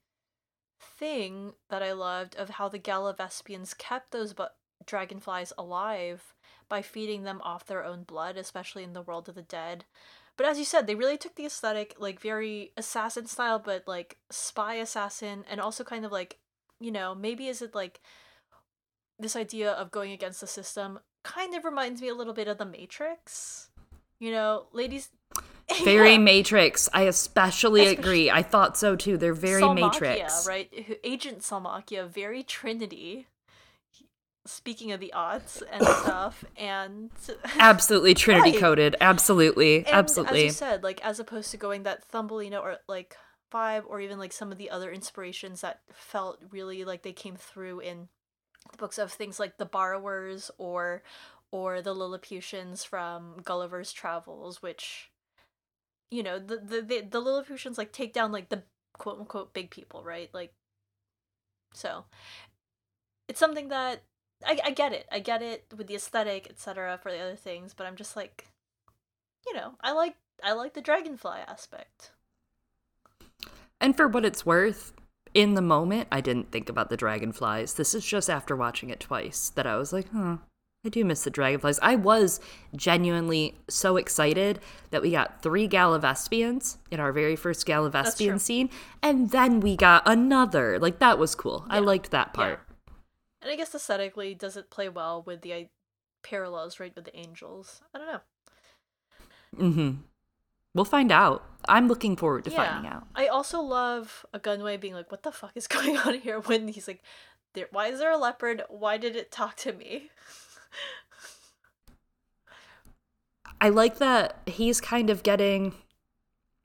thing that I loved of how the Gallivespians kept those bu- dragonflies alive by feeding them off their own blood, especially in the world of the dead. But as you said, they really took the aesthetic, like very assassin style, but like spy assassin, and also kind of like, you know, maybe is it like this idea of going against the system kind of reminds me a little bit of the Matrix. You know, ladies. Very Yeah. Matrix. I especially, Especially- agree. I thought so too. They're very Salmakia, Matrix. right? Agent Salmakia, very Trinity. Speaking of the odds and stuff, and Absolutely Trinity Right. coded. Absolutely. and Absolutely. as you said, like as opposed to going that Thumbelina or like vibe, or even like some of the other inspirations that felt really like they came through in the books of things like the Borrowers or or the Lilliputians from Gulliver's Travels, which you know the the the, the Lilliputians like take down like the quote unquote big people, right? Like so it's something that I, I get it. I get it with the aesthetic, etc. for the other things, but I'm just like you know, I like I like the dragonfly aspect. And for what it's worth, in the moment, I didn't think about the dragonflies. This is just after watching it twice that I was like, huh, I do miss the dragonflies. I was genuinely so excited that we got three Gallivespians in our very first. Gallivespian scene, and then we got another. Like, that was cool. I liked that part. And I guess aesthetically, does it play well with the uh, parallels, right, with the angels? I don't know. Mm-hmm. We'll find out. I'm looking forward to yeah. finding out. I also love Ogunwe being like, "What the fuck is going on here?" When he's like, there, "Why is there a leopard? Why did it talk to me?" I like that he's kind of getting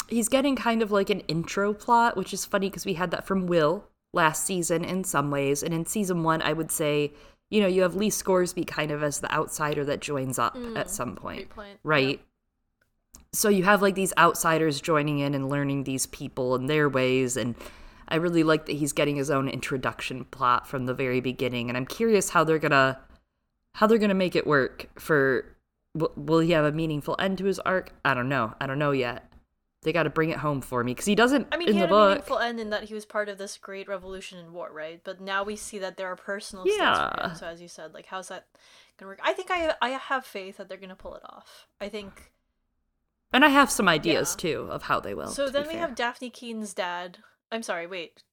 he's getting kind of like an intro plot, which is funny because we had that from Will last season in some ways. And in season one, I would say, you know, you have Lee Scoresby kind of as the outsider that joins up at mm, some point, point. right? So you have like these outsiders joining in and learning these people and their ways. And I really like that he's getting his own introduction plot from the very beginning. And I'm curious how they're gonna how they're gonna make it work for. Will, will he have a meaningful end to his arc? I don't know. I don't know yet. They got to bring it home for me because he doesn't I mean, in he the had a book. meaningful end in that he was part of this great revolution and war, right? But now we see that there are personal stakes for Yeah. him. So as you said, like, how's that gonna work? I think I I have faith that they're gonna pull it off. I think. And I have some ideas Yeah. too of how they will. so then we fair. have Dafne Keen's dad. I'm sorry, wait.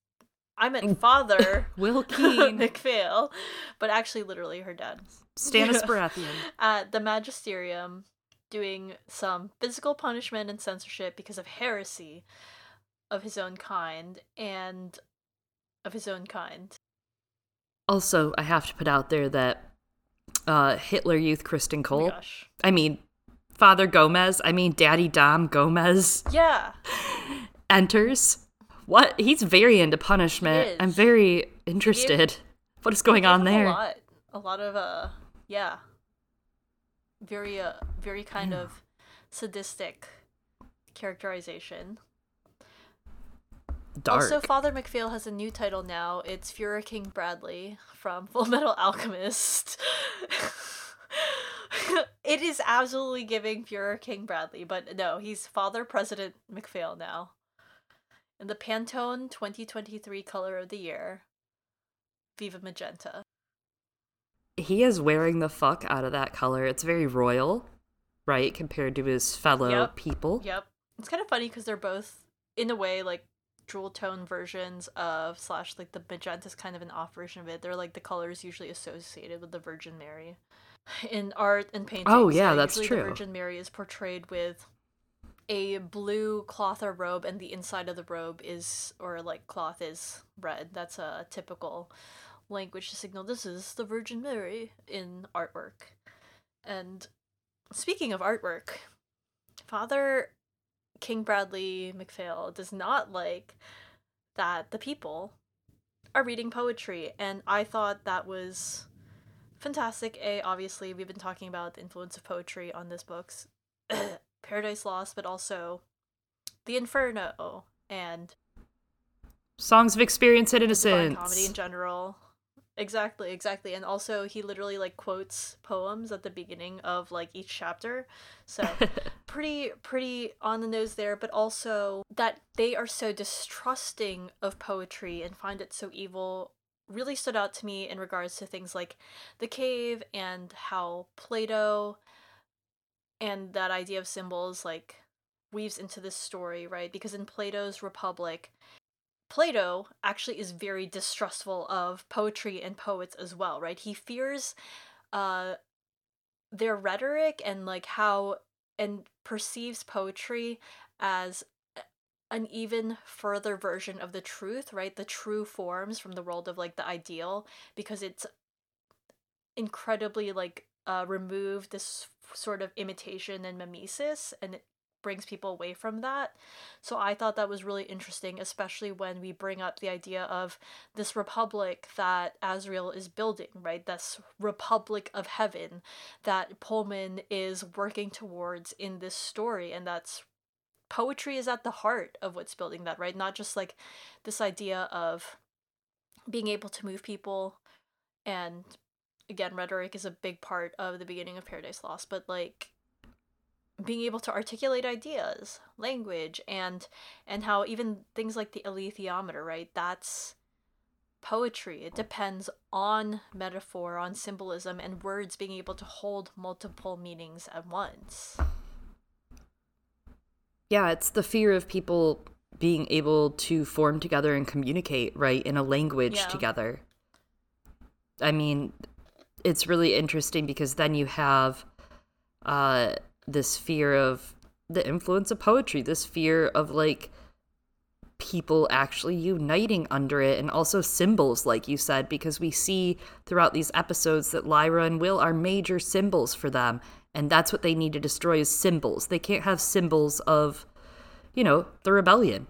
I meant father Will Keene, MacPhail, but actually, literally her dad. Stannis. Baratheon. at the Magisterium doing some physical punishment and censorship because of heresy of his own kind and of his own kind. Also, I have to put out there that uh, Hitler Youth Kristen Oh Cole. gosh. I mean, Father Gomez. I mean, Daddy Dom Gomez Yeah. enters. What? He's very into punishment. is. I'm very interested. What is going on there? A lot. A lot of uh yeah. Very uh very kind Yeah. of sadistic characterization. Dark. Also, Father MacPhail has a new title now. It's Fuhrer King Bradley from Full Metal Alchemist. it is absolutely giving Fuhrer King Bradley, but no, he's Father President MacPhail now. In the Pantone 2023 color of the year, Viva Magenta. he is wearing the fuck out of that color. It's very royal, right, compared to his fellow Yep. people. Yep. It's kind of funny because they're both, in a way, like jewel tone versions of slash like the magenta is kind of an off version of it. They're like the colors usually associated with the Virgin Mary. In art and painting. Oh, yeah, that's true. The Virgin Mary is portrayed with a blue cloth or robe, and the inside of the robe is or like cloth is red. That's a typical language to signal this is the Virgin Mary in artwork. And speaking of artwork, Father King Bradley MacPhail does not like that the people are reading poetry, and I thought that was fantastic. A, obviously, we've been talking about the influence of poetry on this book's Paradise Lost, but also The Inferno and Songs of Experience and Innocence. comedy in general. Exactly, exactly. And also he literally like quotes poems at the beginning of like each chapter. So pretty pretty on the nose there, but also that they are so distrusting of poetry and find it so evil really stood out to me in regards to things like the cave and how Plato and that idea of symbols like weaves into this story, right? Because in Plato's Republic, Plato actually is very distrustful of poetry and poets as well, right? He fears uh their rhetoric and like how and perceives poetry as an even further version of the truth, right? The true forms from the world of like the ideal because it's incredibly like uh removed this sort of imitation and mimesis and it brings people away from that. So I thought that was really interesting, especially when we bring up the idea of this republic that Asriel is building, right? This republic of heaven that Pullman is working towards in this story. And that's poetry is at the heart of what's building that, right? Not just like this idea of being able to move people and again rhetoric is a big part of the beginning of paradise lost but like being able to articulate ideas language and and how even things like the alethiometer right that's poetry it depends on metaphor on symbolism and words being able to hold multiple meanings at once Yeah, it's the fear of people being able to form together and communicate, right, in a language Yeah. together. I mean, it's really interesting because then you have uh this fear of the influence of poetry, this fear of like people actually uniting under it and also symbols like you said because we see throughout these episodes that Lyra and Will are major symbols for them and that's what they need to destroy is symbols. They can't have symbols of you know, the rebellion,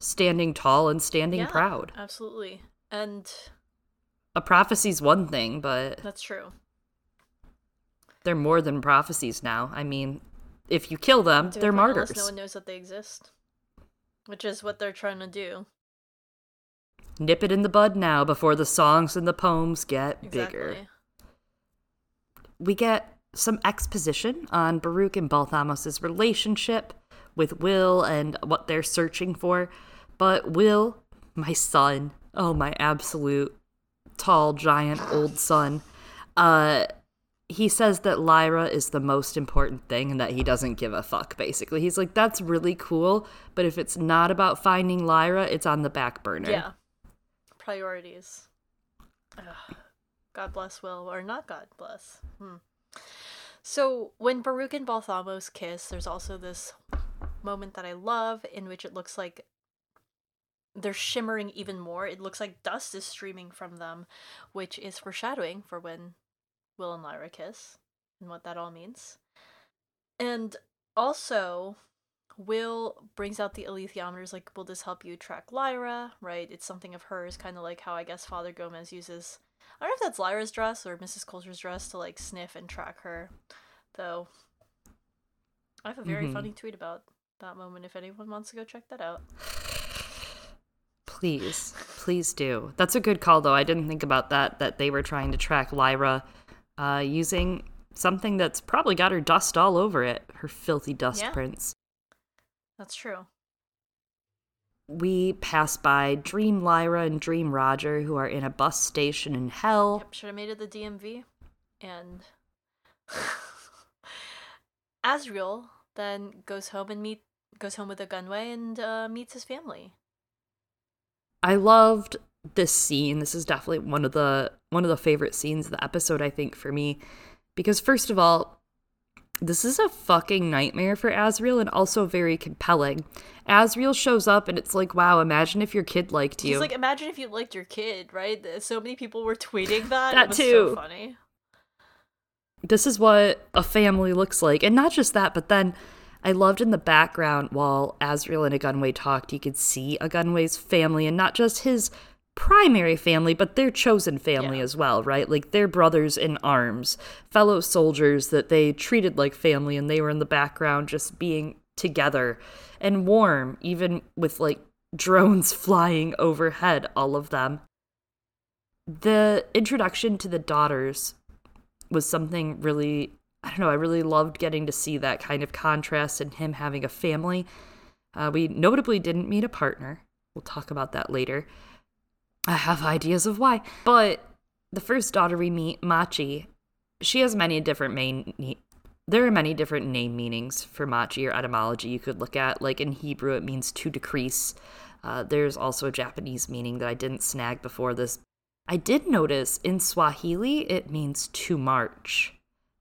standing tall and standing Yeah, proud. Absolutely. And A prophecy's one thing, but that's true. they're more than prophecies now. I mean, if you kill them, they're martyrs. No one knows that they exist. Which is what they're trying to do. Nip it in the bud now before the songs and the poems get bigger. We get some exposition on Baruch and Balthamos' relationship with Will and what they're searching for. But Will, my son, oh my absolute tall, giant, old son, uh, he says that Lyra is the most important thing and that he doesn't give a fuck, basically. He's like, that's really cool, but if it's not about finding Lyra, it's on the back burner. Yeah. Priorities. Ugh. God bless Will, or not God bless. Hmm. So when Baruch and Balthamos kiss, there's also this moment that I love in which it looks like they're shimmering even more. It looks like dust is streaming from them, which is foreshadowing for when Will and Lyra kiss and what that all means. And also, Will brings out the alethiometers, like, will this help you track Lyra? Right? It's something of hers, kind of like how I guess Father Gomez uses. I don't know if that's Lyra's dress or Mrs. Coulter's dress to like sniff and track her, though. I have a very Mhm. funny tweet about that moment if anyone wants to go check that out. Please, please do. That's a good call, though. I didn't think about that, that they were trying to track Lyra uh, using something that's probably got her dust all over it, her filthy dust Yeah. prints. That's true. We pass by Dream Lyra and Dream Roger, who are in a bus station in hell. Yep, should have made it the DMV. And Asriel then goes home and meet goes home with Ogunwe and uh, meets his family. I loved this scene. This is definitely one of the one of the favorite scenes of the episode, I think, for me. Because first of all, this is a fucking nightmare for Asriel and also very compelling. Asriel shows up and it's like, wow, imagine if your kid liked you. He's like, imagine if you liked your kid, right? So many people were tweeting that. That it was too. So funny. this is what a family looks like. And not just that, but then I loved in the background while Asriel and Ogunwe talked, you could see Ogunwe's family and not just his primary family, but their chosen family Yeah. as well, right? Like their brothers in arms, fellow soldiers that they treated like family and they were in the background just being together and warm, even with like drones flying overhead, all of them. The introduction to the daughters was something really I don't know, I really loved getting to see that kind of contrast and him having a family. Uh, we notably didn't meet a partner. We'll talk about that later. I have ideas of why. But the first daughter we meet, Machi, she has many different main. There are many different name meanings for Machi or etymology you could look at. Like in Hebrew, it means to decrease. Uh, there's also a Japanese meaning that I didn't snag before this. I did notice in Swahili, it means to march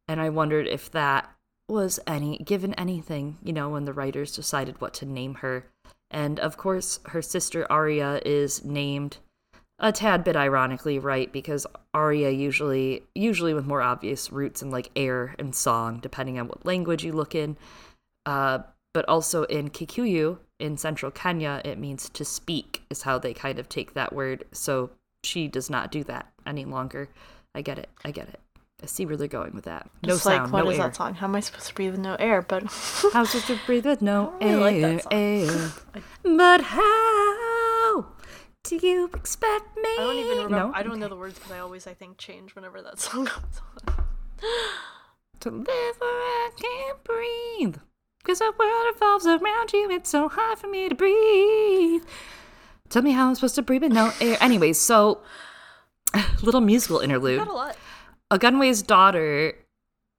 and I wondered if that was any given anything, you know, when the writers decided what to name her. And of course, her sister Arya is named a tad bit ironically, right? Because Arya usually usually with more obvious roots in like air and song, depending on what language you look in. Uh, but also in Kikuyu in central Kenya, it means to speak, is how they kind of take that word. So she does not do that any longer. I get it. I get it. I see where they're going with that. No Just sound, like what no is air. that song? How am I supposed to breathe with no air? But How's it to breathe with no I really air? like that song. air. But how do you expect me? I don't even remember. No? I don't know the words because I always, I think, change whenever that song comes on. To live where I can't breathe. Cause the world revolves around you, it's so hard for me to breathe. Tell me how I'm supposed to breathe with no eh, air. Anyways, so little musical interlude. Not a lot. Ogunwe's daughter,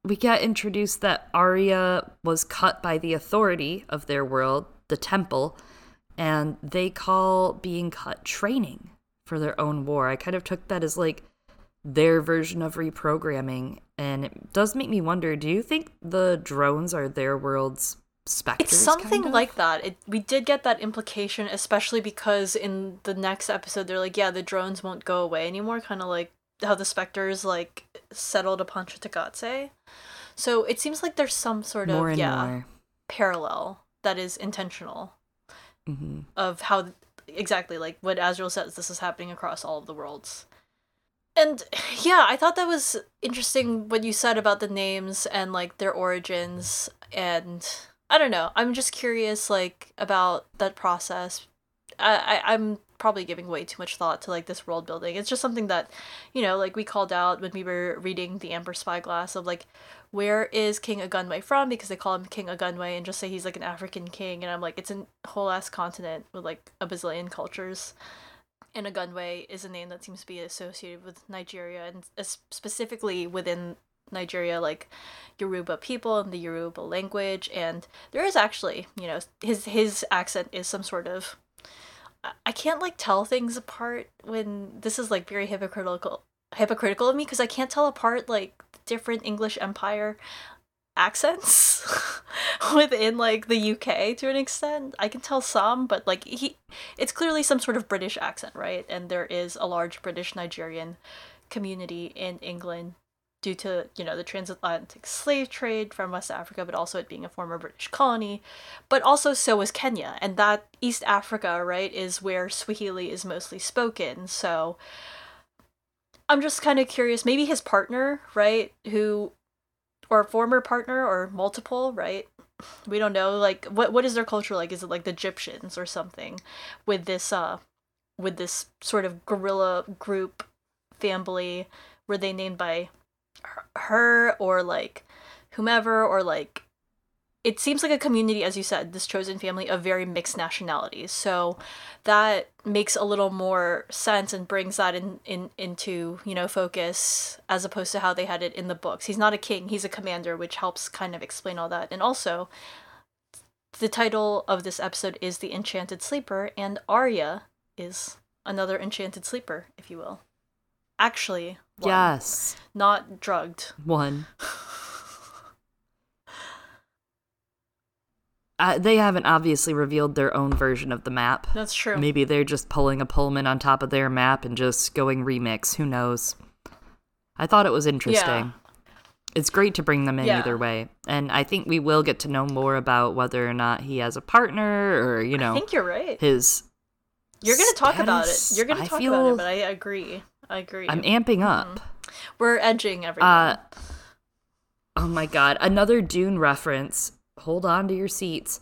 we get introduced that Arya was cut by the authority of their world, the temple, and they call being cut training for their own war. I kind of took that as like their version of reprogramming, and it does make me wonder do you think the drones are their world's specters? It's something kind of? like that. It, we did get that implication, especially because in the next episode, they're like, yeah, the drones won't go away anymore, kind of like how the specters like settled upon Chitagatse. So it seems like there's some sort of more and yeah more. parallel that is intentional Mm-hmm. of how exactly like what Asriel says this is happening across all of the worlds. And yeah, I thought that was interesting what you said about the names and like their origins and I don't know. I'm just curious like about that process. I, I I'm probably giving way too much thought to like this world building. It's just something that, you know, like we called out when we were reading the Amber Spyglass of like where is King Ogunwe from? Because they call him King Ogunwe and just say he's like an African king. And I'm like, it's a whole ass continent with like a bazillion cultures. And Ogunwe is a name that seems to be associated with Nigeria and specifically within Nigeria, like Yoruba people and the Yoruba language. And there is actually, you know, his his accent is some sort of. I can't like tell things apart when this is like very hypocritical hypocritical of me because I can't tell apart like different English Empire accents within like the UK to an extent. I can tell some, but like he it's clearly some sort of British accent, right? And there is a large British Nigerian community in England due to, you know, the transatlantic slave trade from West Africa, but also it being a former British colony. But also so was Kenya, and that East Africa, right, is where Swahili is mostly spoken. So I'm just kind of curious. Maybe his partner, right? Who, or former partner, or multiple, right? We don't know. Like, what what is their culture like? Is it like the Gyptians or something? With this, uh, with this sort of guerrilla group family, were they named by her or like whomever or like it seems like a community, as you said, this chosen family of very mixed nationalities. So that makes a little more sense and brings that in, in into, you know, focus as opposed to how they had it in the books. He's not a king, he's a commander, which helps kind of explain all that. And also, the title of this episode is The Enchanted Sleeper, and Arya is another enchanted sleeper, if you will. Actually, one. yes. Not drugged. One. Uh, they haven't obviously revealed their own version of the map. That's true. Maybe they're just pulling a Pullman on top of their map and just going remix. Who knows? I thought it was interesting. Yeah. It's great to bring them in yeah. either way. And I think we will get to know more about whether or not he has a partner or, you know. I think you're right. His. You're going to talk about it. You're going to talk feel... about it, but I agree. I agree. I'm amping up. Mm-hmm. We're edging everything. Uh, oh my god. Another Dune reference hold on to your seats.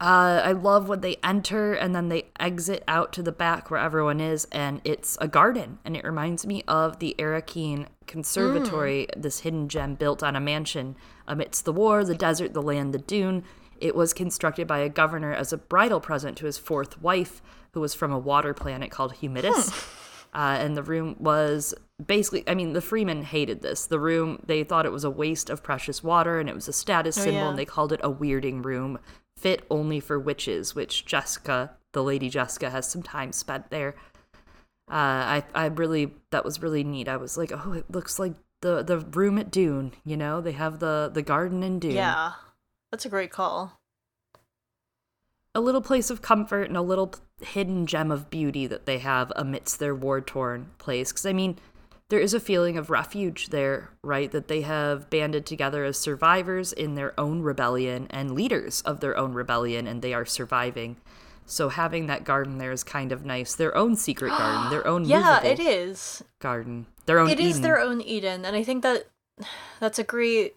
Uh, I love when they enter and then they exit out to the back where everyone is, and it's a garden. And it reminds me of the Arrakeen Conservatory, mm. this hidden gem built on a mansion amidst the war, the desert, the land, the dune. It was constructed by a governor as a bridal present to his fourth wife, who was from a water planet called Humidus. Hmm. Uh, and the room was basically i mean the Fremen hated this. The room they thought it was a waste of precious water and it was a status oh, symbol yeah. and they called it a weirding room fit only for witches which jessica the lady jessica has some time spent there. Uh, I, I really that was really neat. I was like oh it looks like the the room at dune you know? They have the the garden in dune. Yeah. That's a great call a little place of comfort and a little hidden gem of beauty that they have amidst their war torn place because i mean there is a feeling of refuge there, right? That they have banded together as survivors in their own rebellion and leaders of their own rebellion, and they are surviving. So having that garden there is kind of nice. Their own secret garden, their own yeah, it is garden, their own. It Eden. is their own Eden, and I think that that's a great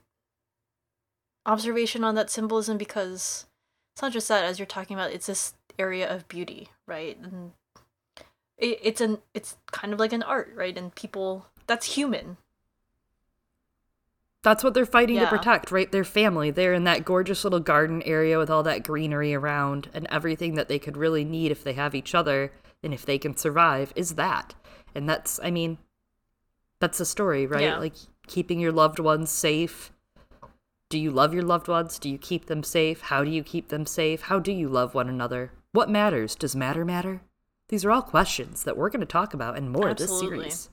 observation on that symbolism because it's not just that as you're talking about. It's this area of beauty, right? And it, it's an it's kind of like an art, right? And people that's human. That's what they're fighting yeah. to protect, right? Their family. They're in that gorgeous little garden area with all that greenery around and everything that they could really need if they have each other and if they can survive is that. And that's I mean that's the story, right? Yeah. Like keeping your loved ones safe. Do you love your loved ones? Do you keep them safe? How do you keep them safe? How do you love one another? What matters? Does matter matter? These are all questions that we're going to talk about and more Absolutely. this series.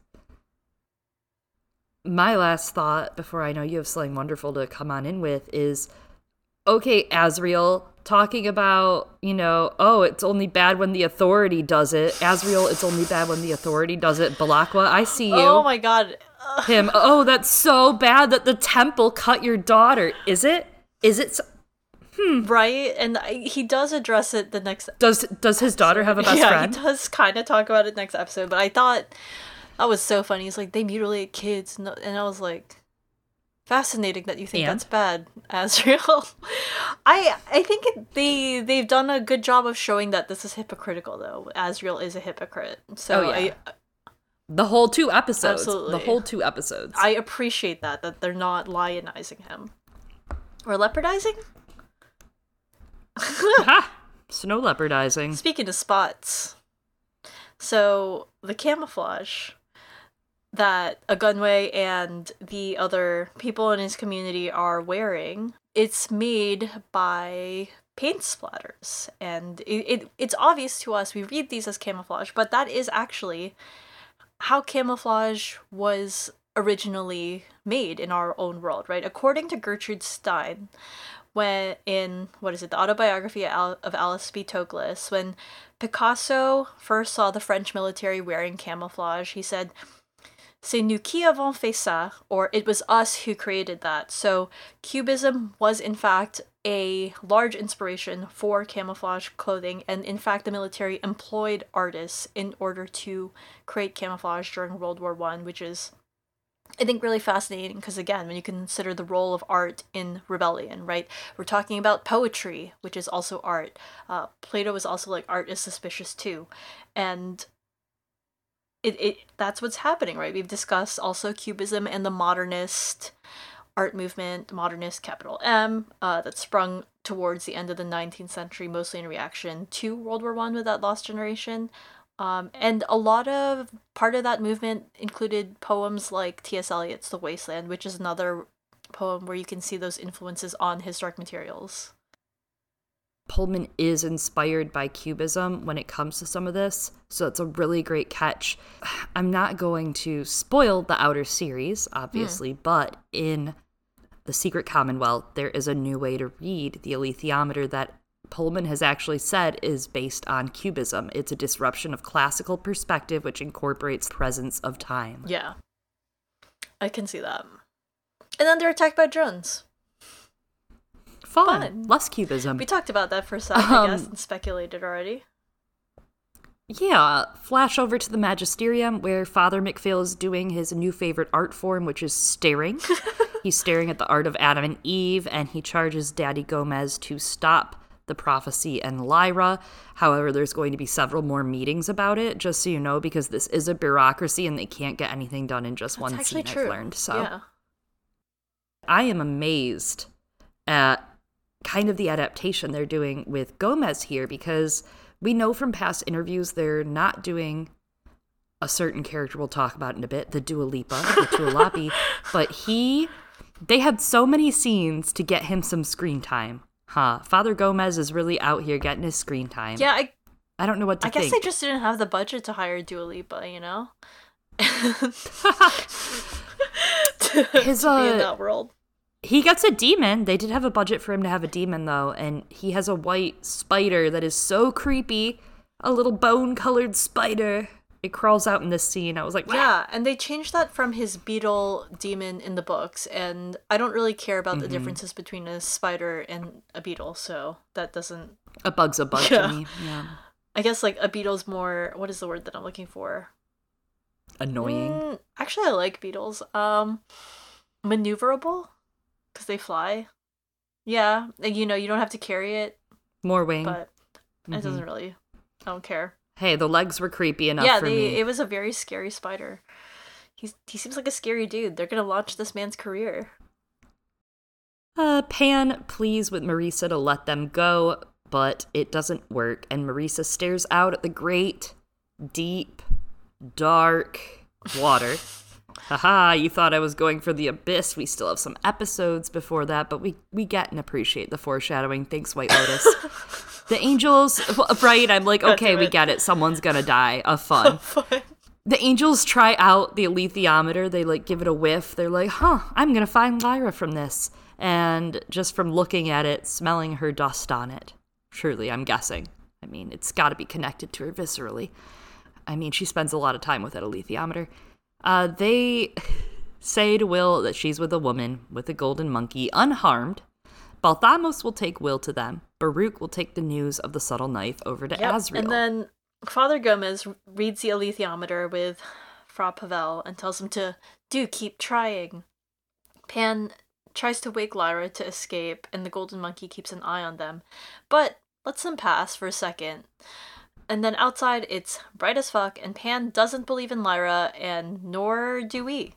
My last thought before I know you have something wonderful to come on in with is okay, Asriel, talking about, you know, oh, it's only bad when the authority does it. Asriel, it's only bad when the authority does it. Balakwa, I see you. Oh my god. Him, oh, that's so bad that the temple cut your daughter. Is it? Is it? So- hmm. Right? And I, he does address it the next Does does his daughter have a best yeah, friend? he does kind of talk about it next episode, but I thought that was so funny. He's like, they mutilate kids. And I was like, fascinating that you think And? that's bad, Asriel. I I think it, they they've done a good job of showing that this is hypocritical, though. Asriel is a hypocrite. So Oh, yeah. I The whole two episodes. Absolutely. The whole two episodes. I appreciate that that they're not lionizing him or leopardizing. ha! Snow leopardizing. Speaking of spots, so the camouflage that Ogunwe and the other people in his community are wearing, it's made by paint splatters, and it, it it's obvious to us. We read these as camouflage, but that is actually how camouflage was originally made in our own world, right? According to Gertrude Stein, when in what is it, the autobiography of Alice B. Toklas, when Picasso first saw the French military wearing camouflage, he said, C'est nous qui avons fait ça, or it was us who created that. So Cubism was in fact a large inspiration for camouflage clothing, and in fact the military employed artists in order to create camouflage during World War One, which is I think really fascinating because again, when you consider the role of art in rebellion, right? We're talking about poetry, which is also art. Uh, Plato was also like art is suspicious too, and it, it that's what's happening, right? We've discussed also Cubism and the modernist art movement, modernist capital M, uh, that sprung towards the end of the 19th century, mostly in reaction to World War One with that lost generation. Um, and a lot of part of that movement included poems like T.S. Eliot's The Wasteland, which is another poem where you can see those influences on historic materials. Pullman is inspired by Cubism when it comes to some of this, so it's a really great catch. I'm not going to spoil the Outer series, obviously, but in The Secret Commonwealth, there is a new way to read the alethiometer that Pullman has actually said is based on Cubism. It's a disruption of classical perspective which incorporates presence of time. Yeah. I can see that. And then they're attacked by drones. Fun. Fun. Less Cubism. We talked about that for a second, I guess, Um, and speculated already. Yeah, flash over to the Magisterium where Father MacPhail is doing his new favorite art form, which is staring. He's staring at the art of Adam and Eve, and he charges Daddy Gomez to stop the prophecy and Lyra. However, there's going to be several more meetings about it, just so you know, because this is a bureaucracy and they can't get anything done in just That's one actually scene, true. I've learned. So Yeah. I am amazed at kind of the adaptation they're doing with Gomez here because we know from past interviews they're not doing a certain character we'll talk about in a bit, the Dua Lipa, the Tualapi, but he they had so many scenes to get him some screen time. Huh. Father Gomez is really out here getting his screen time. Yeah, I, I don't know what to I guess think. they just didn't have the budget to hire Dua Lipa, you know? to, His, be in uh, that world. He gets a demon. They did have a budget for him to have a demon, though, and he has a white spider that is so creepy. A little bone colored spider. It crawls out in this scene. I was like, Yeah, and they changed that from his beetle demon in the books, and I don't really care about Mm-hmm. the differences between a spider and a beetle, so that doesn't. a bug's a bug Yeah. to me. Yeah. I guess like a beetle's more. What is the word that I'm looking for? Annoying. Mm, actually, I like beetles. Um, maneuverable, because they fly. Yeah, like, you know, you don't have to carry it, More wing. but Mhm. it doesn't really. I don't care. Hey, the legs were creepy enough yeah, for they, me. it was a very scary spider. He's he seems like a scary dude. They're gonna launch this man's career. Uh, Pan pleads with Marisa to let them go, but it doesn't work, and Marisa stares out at the great, deep, dark water. Haha, you thought I was going for the abyss. We still have some episodes before that, but we, we get and appreciate the foreshadowing. Thanks, White Lotus. the angels, right? I'm like, God okay, we get it. Someone's gonna die. Of fun. Fun. the angels try out the alethiometer. They like give it a whiff. They're like, huh, I'm gonna find Lyra from this. And just from looking at it, smelling her dust on it, truly I'm guessing. I mean, it's got to be connected to her viscerally. I mean, she spends a lot of time with that alethiometer. Uh, they say to Will that she's with a woman with a golden monkey, unharmed, Balthamos will take Will to them. Baruch will take the news of the subtle knife over to Yep, Asriel. And then Father Gomez reads the alethiometer with Fra Pavel and tells him to do keep trying. Pan tries to wake Lyra to escape, and the golden monkey keeps an eye on them, but lets them pass for a second. And then outside, it's bright as fuck, and Pan doesn't believe in Lyra, and nor do we.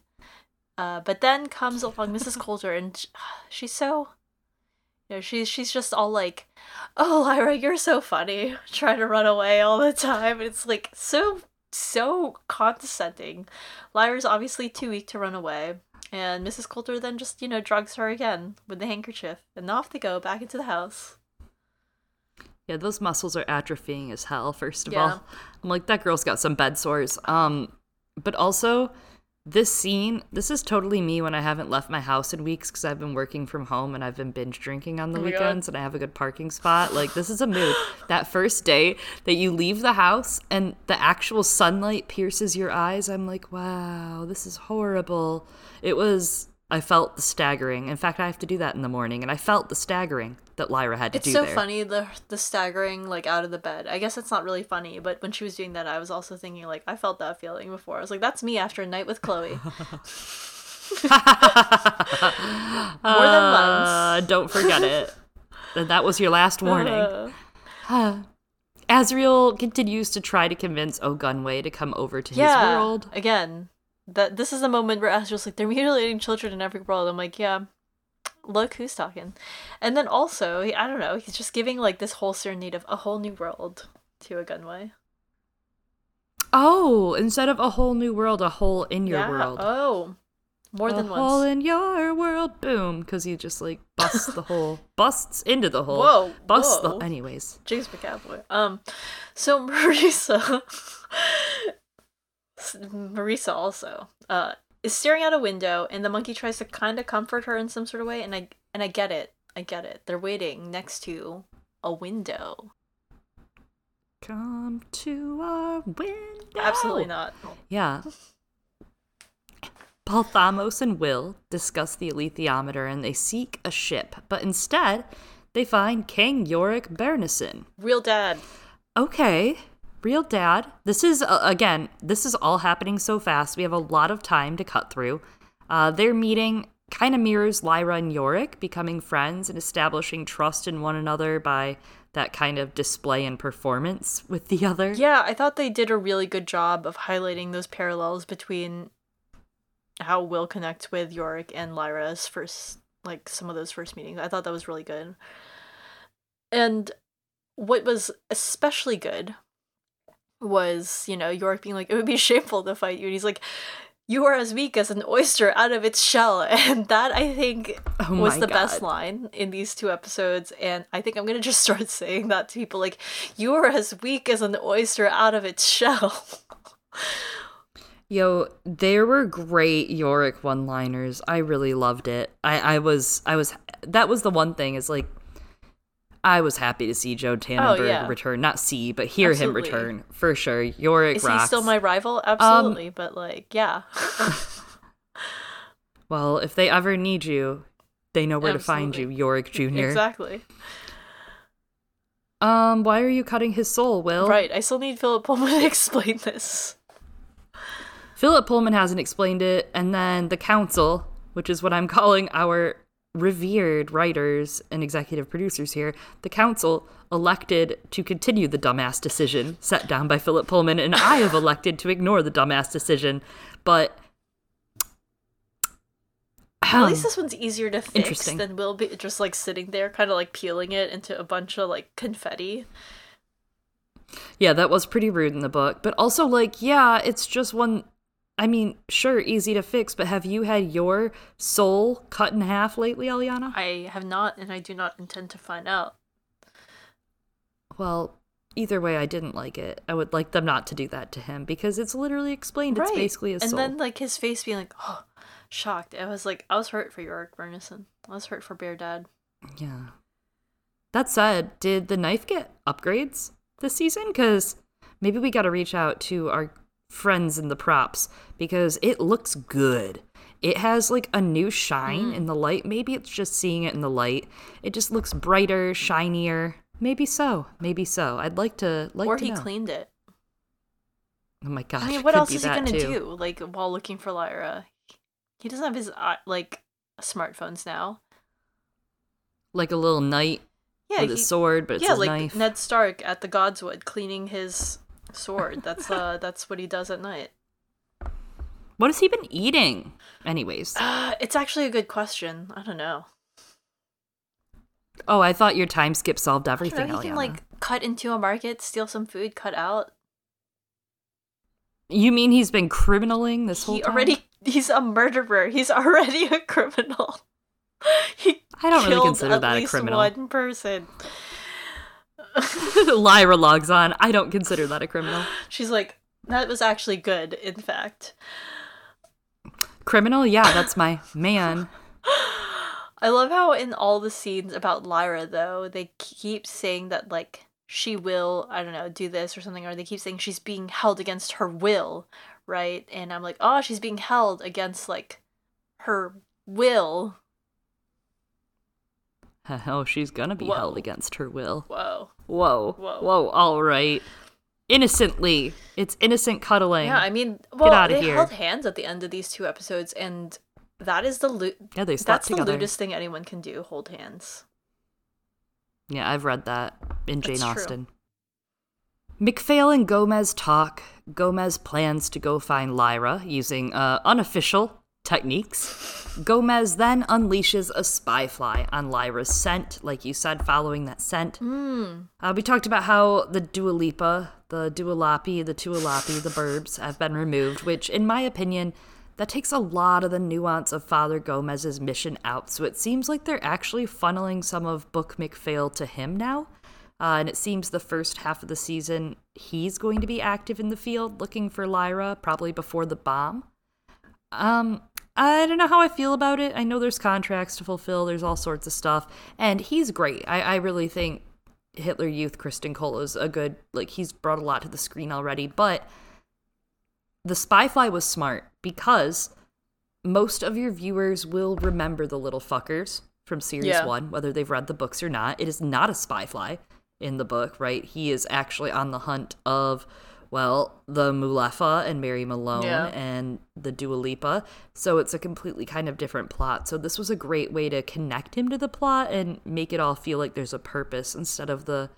Uh, but then comes along Mrs. Coulter, and sh- she's so. You know, she's she's just all like, "Oh, Lyra, you're so funny," trying to run away all the time. It's like so so condescending. Lyra's obviously too weak to run away, and Mrs. Coulter then just you know drugs her again with the handkerchief, and off they go back into the house. Yeah, those muscles are atrophying as hell, first of Yeah. all. I'm like, that girl's got some bed sores. Um, but also, this scene, this is totally me when I haven't left my house in weeks because I've been working from home and I've been binge drinking on the Oh weekends and I have a good parking spot. Like, this is a mood. that first day that you leave the house and the actual sunlight pierces your eyes, I'm like, wow, this is horrible. It was. I felt the staggering. In fact, I have to do that in the morning, and I felt the staggering that Lyra had to It's do It's so there. funny the the staggering like out of the bed. I guess it's not really funny, but when she was doing that, I was also thinking like I felt that feeling before. I was like, that's me after a night with Chloe. More than once. Uh, don't forget it. That that was your last warning. Asriel continues to try to convince Ogunwe to come over to yeah. his world. Again, that this is the moment where Asriel's like, they're mutilating children in every world. I'm like, yeah. Look who's talking, and then also, I don't know, he's just giving like this whole serenade of a whole new world to Ogunwe. Oh, instead of a whole new world, a hole in your yeah. world. Oh, more a than once. hole in your world. Boom. Because he just like busts the hole, busts into the hole. Whoa, Busts whoa. the. Anyways. James McAvoy. Um, so Marisa, Marisa also uh is staring out a window, and the monkey tries to kind of comfort her in some sort of way, and I and I get it, I get it. They're waiting next to a window. Come to our window. Absolutely not. Yeah. Balthamos and Will discuss the alethiometer and they seek a ship, but instead they find King Iorek Byrnison. Real dad. Okay, real dad. This is, uh, again, this is all happening so fast. We have a lot of time to cut through. Uh, their meeting kind of mirrors Lyra and Iorek becoming friends and establishing trust in one another by that kind of display and performance with the other. Yeah, I thought they did a really good job of highlighting those parallels between how Will connect with Iorek and Lyra's first, like some of those first meetings. I thought that was really good. And what was especially good was, you know, Iorek being like, it would be shameful to fight you. And he's like, you are as weak as an oyster out of its shell. And that, I think, Oh was the best line in these two episodes. And I think I'm going to just start saying that to people like, you are as weak as an oyster out of its shell. Yo, there were great Iorek one-liners. I really loved it. I, I was, I was. That was the one thing is like, I was happy to see Joe Tandberg Oh, yeah. return. Not see, but hear Absolutely. him return for sure. Iorek Is rocks. he still my rival? Um, Absolutely. but, like, yeah. Well, if they ever need you, they know where to find you, Iorek Jr. exactly. Um, why are you cutting his soul, Will? Right. I still need Philip Pullman to explain this. Philip Pullman hasn't explained it, and then the council, which is what I'm calling our revered writers and executive producers here, the council elected to continue the dumbass decision set down by Philip Pullman, and I have elected to ignore the dumbass decision. But At um, least this one's easier to fix than Will be just like sitting there, kind of like peeling it into a bunch of like confetti. Yeah, that was pretty rude in the book. But also, like, yeah, it's just one. I mean, sure, easy to fix, but have you had your soul cut in half lately, Eliana? I have not, and I do not intend to find out. Well, either way, I didn't like it. I would like them not to do that to him because it's literally explained. It's basically a and soul. then like his face being like, oh, shocked. I was like, I was hurt for Iorek Byrnison. I was hurt for Bear Dad. yeah. That said, did the knife get upgrades this season? Because maybe we got to reach out to our friends in the props because it looks good. it has like a new shine in the light. Maybe it's just seeing it in the light. It just looks brighter, shinier. Maybe so. Maybe so. I'd like to like or to he know. cleaned it. Oh my gosh. I mean, what else is he gonna too. do? Like while looking for Lyra, he doesn't have his uh, like smartphones now. Like a little knight Yeah, with he- his sword, but it's yeah, like knife. Ned Stark at the Godswood cleaning his sword. That's uh, that's what he does at night. What has he been eating? Anyways. Uh, it's actually a good question. I don't know. Oh, I thought your time skip solved everything, know, he can like cut into a market, steal some food, cut out. You mean he's been criminaling this whole He time? already he's a murderer. He's already a criminal. he I don't really consider at that a least criminal. One person. Lyra logs on. I don't consider that a criminal. She's like, that was actually good, in fact. Criminal? Yeah, that's my man. I love how in all the scenes about Lyra, though, they keep saying that, like, she will, I don't know, do this or something, or they keep saying she's being held against her will, right? And I'm like, oh, she's being held against, like, her will. Oh, she's gonna be Whoa. held against her will. Whoa. Whoa. Whoa. Whoa, all right. Innocently. It's innocent cuddling. Yeah, I mean, well, outta they here. held hands at the end of these two episodes, and that is the lo- yeah, they that's the together. lewdest thing anyone can do, hold hands. Yeah, I've read that in Jane It's true. Austen. MacPhail and Gomez talk. Gomez plans to go find Lyra using uh, unofficial techniques. Gomez then unleashes a spy fly on Lyra's scent, like you said, following that scent. Hmm. Uh, we talked about how the Dua Lipa, the Dualapi, the Tualapi, the Burbs have been removed, which, in my opinion, that takes a lot of the nuance of Father Gomez's mission out. So it seems like they're actually funneling some of Book MacPhail to him now. Uh, and it seems the first half of the season, he's going to be active in the field looking for Lyra, probably before the bomb. Um, I don't know how I feel about it. I know there's contracts to fulfill, there's all sorts of stuff, and he's great. I, I really think Hitler Youth Kristen Cole is a good like he's brought a lot to the screen already, but the Spyfly was smart because most of your viewers will remember the little fuckers from series Yeah. one, whether they've read the books or not. It is not a Spyfly in the book, right? He is actually on the hunt of well, the Mulefa and Mary Malone Yeah. and the Dua Lipa. So it's a completely kind of different plot. So this was a great way to connect him to the plot and make it all feel like there's a purpose instead of the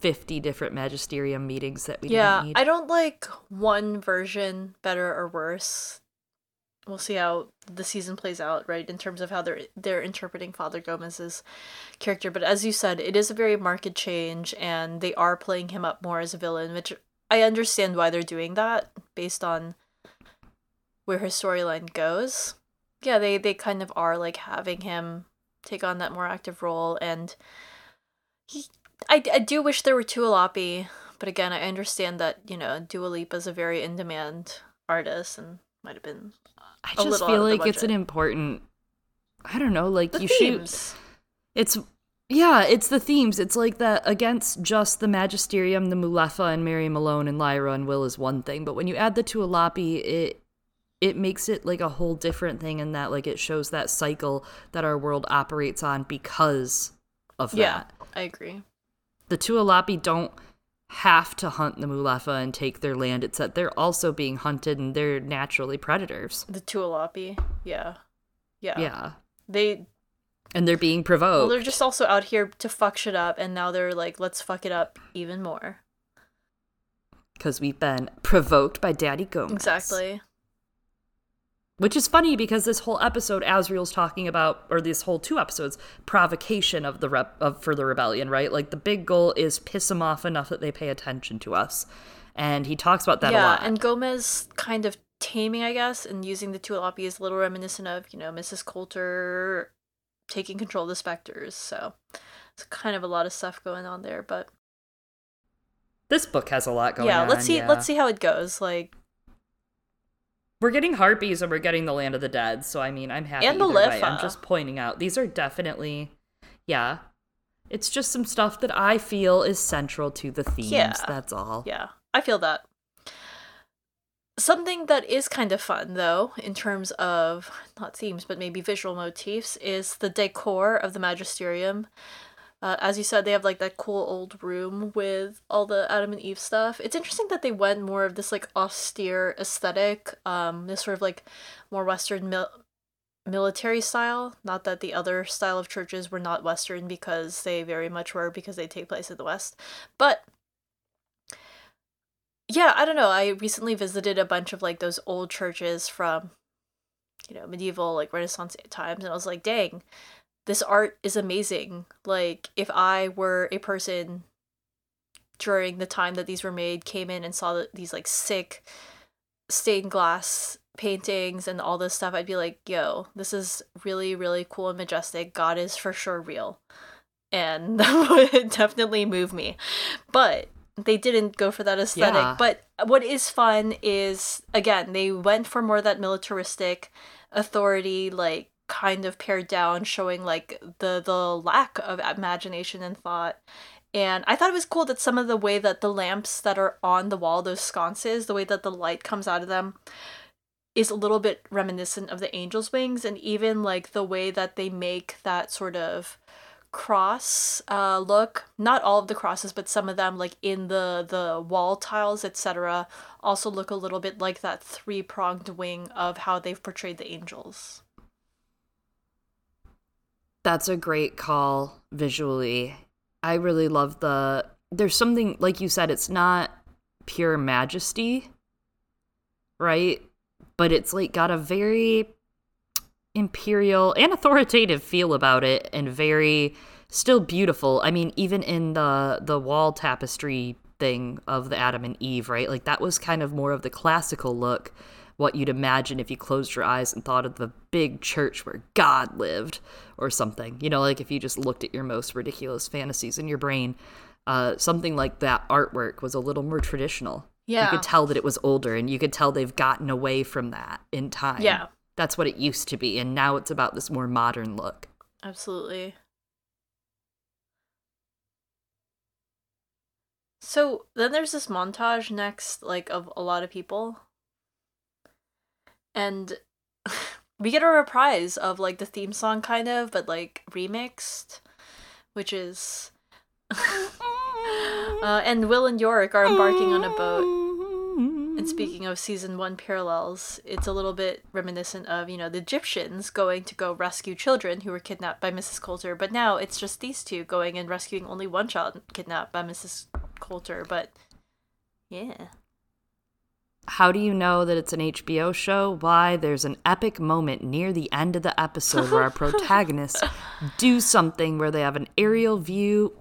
50 different magisterium meetings that we yeah. I don't like one version better or worse. We'll see how the season plays out, right? In terms of how they're they're interpreting Father Gomez's character. But as you said, it is a very marked change, and they are playing him up more as a villain, which I understand why they're doing that based on where her storyline goes. Yeah, they they kind of are like having him take on that more active role, and he. I, I do wish there were Tualapi, but again, I understand that you know Dua Lipa is a very in demand artist and might have been I just feel like it's an important I don't know, like the you shoot themes. It's yeah, it's the themes. It's like that against just the Magisterium, the Mulefa, and Mary Malone and Lyra and Will is one thing, but when you add the Tualapi, it it makes it like a whole different thing in that like it shows that cycle that our world operates on because of Yeah, that. I agree. The Tualapi don't have to hunt the Mulefa and take their land. It's that they're also being hunted and they're naturally predators. The Tualapi, yeah, yeah, Yeah. They And they're being provoked. well, they're just also out here to fuck shit up, and now they're like, let's fuck it up even more. because we've been provoked by Daddy Gomez. Exactly. Which is funny because this whole episode, Asriel's talking about, or these whole two episodes, provocation of the rep of for the rebellion, right? Like the big goal is piss them off enough that they pay attention to us, and he talks about that a yeah, lot. and Gomez kind of taming, I guess, and using the Tualapi is a little reminiscent of you know Mrs. Coulter taking control of the specters. So it's kind of a lot of stuff going on there, but this book has a lot going yeah, on. let's see. yeah. Let's see how it goes. Like, We're getting harpies and we're getting the land of the dead, so I mean, I'm happy. And. Mulefa. I'm just pointing out these are definitely, yeah. It's just some stuff that I feel is central to the themes. Yeah. That's all. yeah, I feel that. Something that is kind of fun, though, in terms of not themes, but maybe visual motifs, is the decor of the Magisterium. Uh, as you said, they have like that cool old room with all the Adam and Eve stuff. It's interesting that they went more of this like austere aesthetic, um, this sort of like more Western mil- military style. Not that the other style of churches were not Western because they very much were because they take place in the West. But yeah, I don't know. I recently visited a bunch of like those old churches from, you know, medieval, like Renaissance times, and I was like, dang, this art is amazing. Like, if I were a person during the time that these were made, came in and saw these like sick stained glass paintings and all this stuff, I'd be like, yo, this is really, really cool and majestic. God is for sure real. And that would definitely move me. But they didn't go for that aesthetic. Yeah. But what is fun is again, they went for more that militaristic authority, like kind of pared down, showing like the the lack of imagination and thought. And I thought it was cool that some of the way that the lamps that are on the wall, those sconces, the way that the light comes out of them, is a little bit reminiscent of the angel's wings, and even like the way that they make that sort of cross uh, look. Not all of the crosses but some of them like in the the wall tiles etc also look a little bit like that three pronged wing of how they've portrayed the angels. That's a great call visually. I really love the there's something like you said it's not pure majesty right? But it's like got a very imperial and authoritative feel about it and very still beautiful. I mean, even in the the wall tapestry thing of the Adam and Eve, right? Like that was kind of more of the classical look, what you'd imagine if you closed your eyes and thought of the big church where God lived or something. You know, like if you just looked at your most ridiculous fantasies in your brain, uh, something like that artwork was a little more traditional. Yeah. You could tell that it was older and you could tell they've gotten away from that in time. Yeah. That's what it used to be. And now it's about this more modern look. Absolutely. So then there's this montage next, like, of a lot of people. And we get a reprise of, like, the theme song, kind of, but, like, remixed, which is. uh, and Will and Iorek are embarking on a boat and speaking of season one parallels, it's a little bit reminiscent of, you know, the Gyptians going to go rescue children who were kidnapped by Mrs. Coulter, but now it's just these two going and rescuing only one child kidnapped by Mrs. Coulter. But yeah. How do you know that it's an HBO show? Why, there's an epic moment near the end of the episode where our protagonists do something where they have an aerial view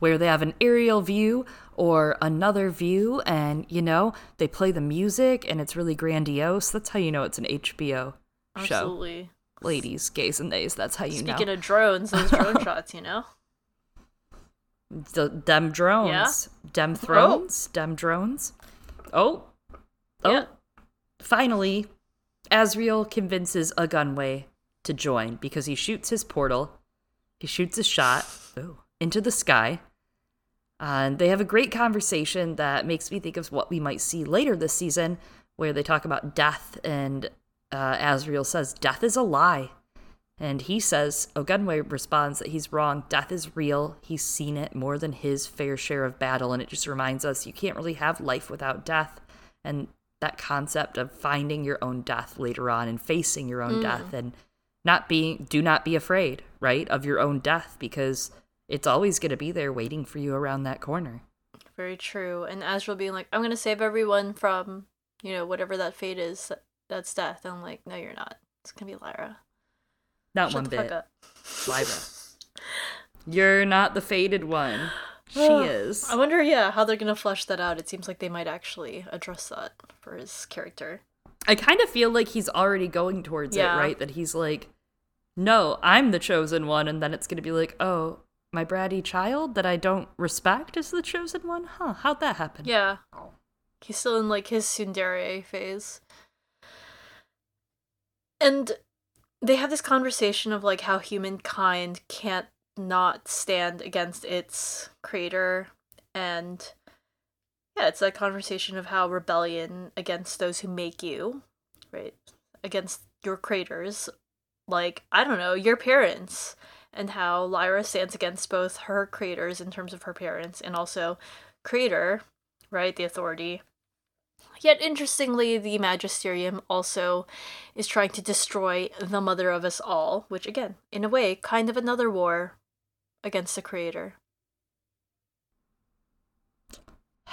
where they have an aerial view or another view and you know they play the music and it's really grandiose. That's how you know it's an hbo show. Absolutely. Ladies gays and theys that's how you speaking know. Speaking of drones those drone shots you know? The dem drones. Yeah. dem oh. thrones. Oh. dem drones. Oh. Oh. Yeah. finally Asriel convinces Ogunwe to join because he shoots his portal. He shoots a shot oh, into the sky and they have a great conversation that makes me think of what we might see later this season, where they talk about death, and uh, Asriel says, Death is a lie. And he says, Ogunwe responds that he's wrong. Death is real. He's seen it more than his fair share of battle. And it just reminds us you can't really have life without death. And that concept of finding your own death later on and facing your own mm. death and not being, do not be afraid, right, of your own death because it's always going to be there waiting for you around that corner. Very true. And Asriel being like, I'm going to save everyone from, you know, whatever that fate is, that's death. And I'm like, no, you're not. It's going to be Lyra. Not Shut one bit. Lyra. you're not the fated one. She is. I wonder, yeah, how they're going to flesh that out. It seems like they might actually address that for his character. I kind of feel like he's already going towards yeah. it, right? That he's like, no, I'm the chosen one. And then it's going to be like, oh, my bratty child that I don't respect is the chosen one? Huh, how'd that happen? Yeah. Oh. He's still in like his tsundere phase. And they have this conversation of like how humankind can't not stand against its creator and yeah, it's that conversation of how rebellion against those who make you, right, against your creators, like I don't know, your parents, and how Lyra stands against both her creators in terms of her parents and also creator, right, the authority. Yet interestingly, the Magisterium also is trying to destroy the mother of us all, which again, in a way, kind of another war against the creator.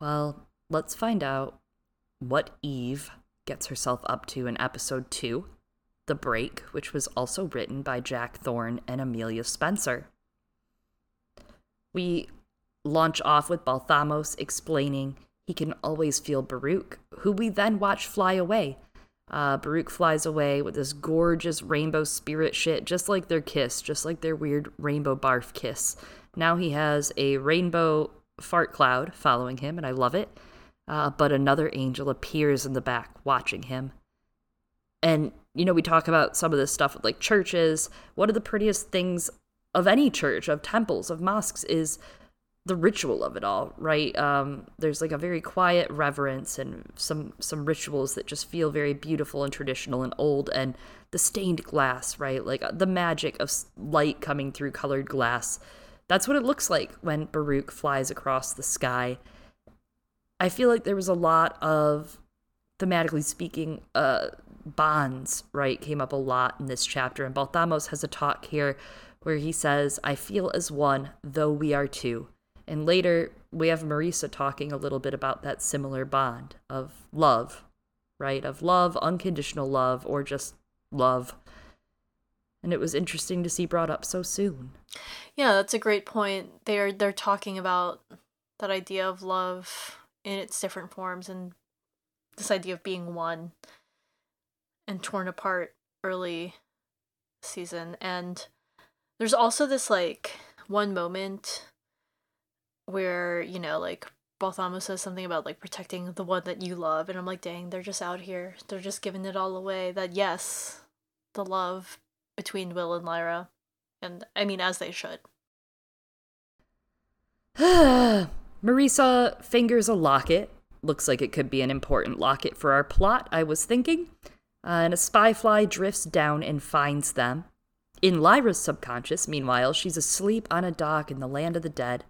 Well, let's find out what Eve gets herself up to in episode 2, The Break, which was also written by Jack Thorne and Amelia Spencer. We launch off with Balthamos explaining he can always feel Baruch, who we then watch fly away. Uh, Baruch flies away with this gorgeous rainbow spirit shit, just like their kiss, just like their weird rainbow barf kiss. Now he has a rainbow fart cloud following him, and I love it. Uh, but another angel appears in the back watching him. And, you know, we talk about some of this stuff with like churches. One of the prettiest things of any church, of temples, of mosques is the ritual of it all, right? Um, there's like a very quiet reverence and some some rituals that just feel very beautiful and traditional and old, and the stained glass, right? Like the magic of light coming through colored glass that's what it looks like when Baruch flies across the sky. I feel like there was a lot of, thematically speaking, uh, bonds, right, came up a lot in this chapter. And Balthamos has a talk here where he says, I feel as one, though we are two. And later, we have Marisa talking a little bit about that similar bond of love, right? Of love, unconditional love, or just love and it was interesting to see brought up so soon. Yeah, that's a great point. They're they're talking about that idea of love in its different forms and this idea of being one and torn apart early season and there's also this like one moment where you know like Balthamo says something about like protecting the one that you love and I'm like dang they're just out here they're just giving it all away that yes the love between Will and Lyra. And I mean, as they should. Marisa fingers a locket. Looks like it could be an important locket for our plot, I was thinking. Uh, and a spyfly drifts down and finds them. In Lyra's subconscious, meanwhile, she's asleep on a dock in the land of the dead,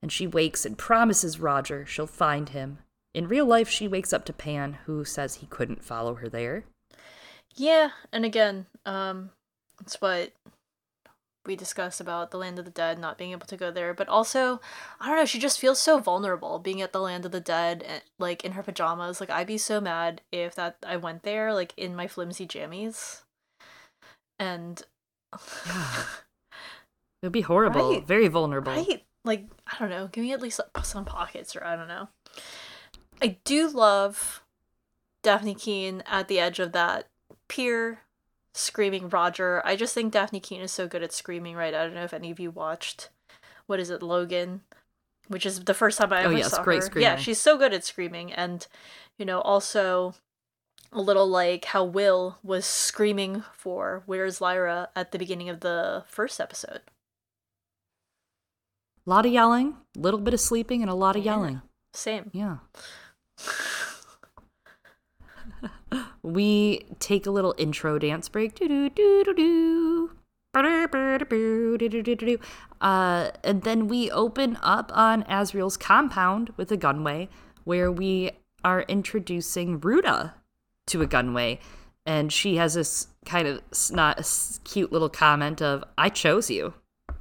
and she wakes and promises Roger she'll find him. In real life, she wakes up to Pan, who says he couldn't follow her there. Yeah, and again, um, it's what we discussed about the land of the dead not being able to go there but also i don't know she just feels so vulnerable being at the land of the dead eh, like in her pajamas. Like i'd be so mad if that i went there like in my flimsy jammies. And yeah. it would be horrible. Right, very vulnerable. Right. Like i don't know. Give me at least like, some pockets or i don't know. I do love Dafne Keen at the edge of that pier screaming Roger. I just think Dafne Keen is so good at screaming, right? I don't know if any of you watched what is it, Logan? Which is the first time I oh, ever yes, saw great her. Screaming. Yeah, she's so good at screaming and you know, also a little like how Will was screaming for Where's Lyra at the beginning of the first episode. A lot of yelling, a little bit of sleeping, and a lot of yeah. yelling. Same. Yeah. we take a little intro dance break. Uh, and then we open up on Asriel's compound with Ogunwe where we are introducing Ruta to Ogunwe. And she has this kind of not cute little comment of, I chose you,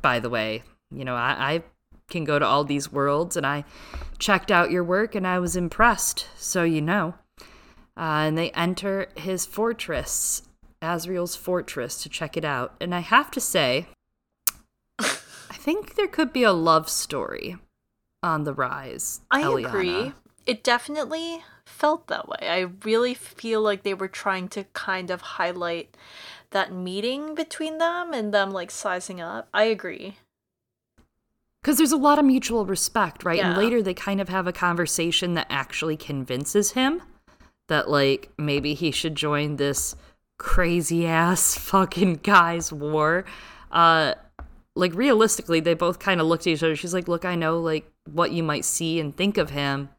by the way. You know, I, I can go to all these worlds and I checked out your work and I was impressed, so you know. Uh, and they enter his fortress, Asriel's fortress, to check it out. And I have to say, I think there could be a love story on the rise. I Eliana. agree. It definitely felt that way. I really feel like they were trying to kind of highlight that meeting between them and them like sizing up. I agree. Because there's a lot of mutual respect, right? Yeah. And later they kind of have a conversation that actually convinces him that like maybe he should join this crazy ass fucking guy's war. Uh like realistically they both kind of looked at each other. She's like, "Look, I know like what you might see and think of him,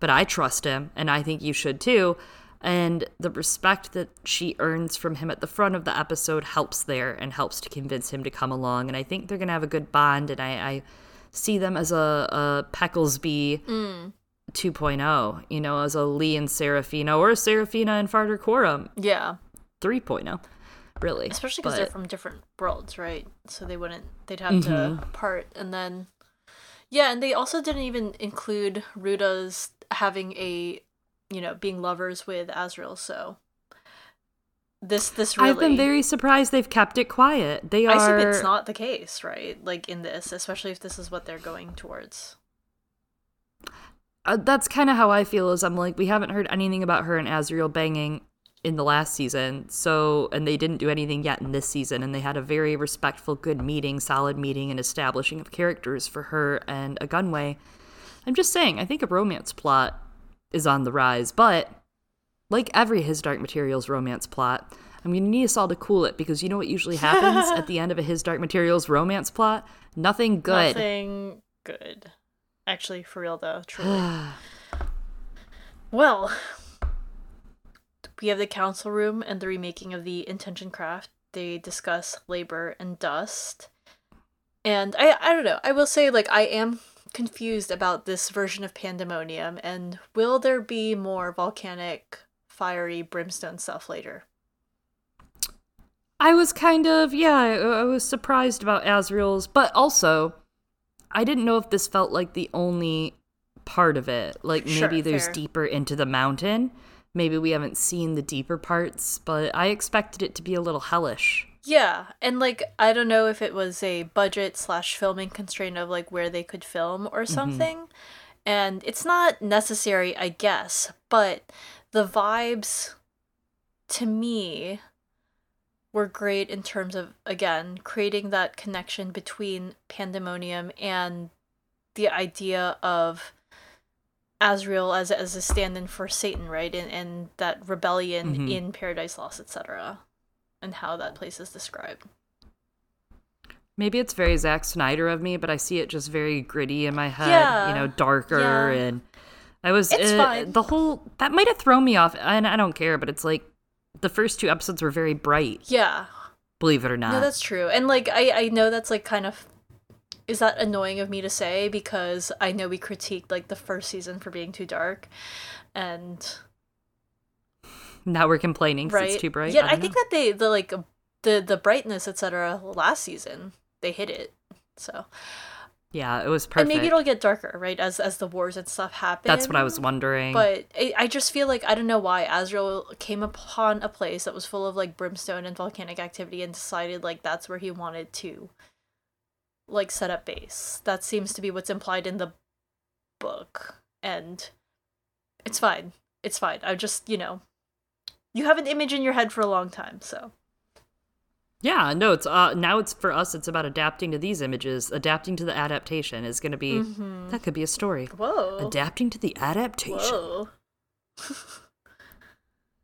but I trust him, and I think you should too. And the respect that she earns from him at the front of the episode helps there and helps to convince him to come along. And I think they're to have a good bond. And I, I see them as a, a Pecklesby Mm. 2.0, you know, as a Lee and Serafina or a Serafina and Farder Coram Yeah, 3.0, really. especially because they're from different worlds, right? So they wouldn't. They'd have to Mhm. part, and then yeah, and they also didn't even include Ruta's having a, you know, being lovers with Asriel. So this this really. I've been very surprised they've kept it quiet. They are I assume it's not the case, right? Like in this, especially if this is what they're going towards. Uh, that's kind of how I feel. Is I'm like we haven't heard anything about her and Asriel banging in the last season. So and they didn't do anything yet in this season. And they had a very respectful, good meeting, solid meeting, and establishing of characters for her and Ogunwe. I'm just saying. I think a romance plot is on the rise, but like every His Dark Materials romance plot. I'm gonna need us all to cool it because you know what usually happens at the end of a His Dark Materials romance plot? Nothing good. Nothing good. Actually, for real though, truly. Well, we have the council room and the remaking of the intention craft. They discuss labor and dust. And I I don't know. I will say like I am confused about this version of pandemonium and will there be more volcanic fiery brimstone stuff later? I was kind of, yeah, I, I was surprised about Asriel's, but also, I didn't know if this felt like the only part of it. Like Sure, maybe there's fair. deeper into the mountain. Maybe we haven't seen the deeper parts, but I expected it to be a little hellish. Yeah, and like I don't know if it was a budget slash filming constraint of like where they could film or mm-hmm. something, and it's not necessary, I guess, but the vibes to me were great in terms of again creating that connection between pandemonium and the idea of Asriel as as a stand-in for Satan, right? And and that rebellion Mhm. in Paradise Lost, etc. And how that place is described. Maybe it's very Zack Snyder of me, but I see it just very gritty in my head, Yeah, you know, darker yeah. and I was It's uh, fine. the whole that might have thrown me off and I don't care, but it's like the first two episodes were very bright, Yeah. believe it or not. No, that's true. And like I I know that's like kind of is that annoying of me to say because I know we critiqued like the first season for being too dark and now we're complaining right it's too bright. Yeah, I I, think know. that they the like the the brightness etc last season they hit it. So Yeah, it was perfect. and maybe it'll get darker, right? As as the wars and stuff happen. That's what I was wondering. But I, I just feel like I don't know why Asriel came upon a place that was full of like brimstone and volcanic activity and decided like that's where he wanted to like set up base. That seems to be what's implied in the book. And it's fine. It's fine. I just, you know, you have an image in your head for a long time, so yeah, no, it's uh now it's for us it's about adapting to these images. Adapting to the adaptation is going to be Mhm. that could be a story. whoa. Adapting to the adaptation. Whoa.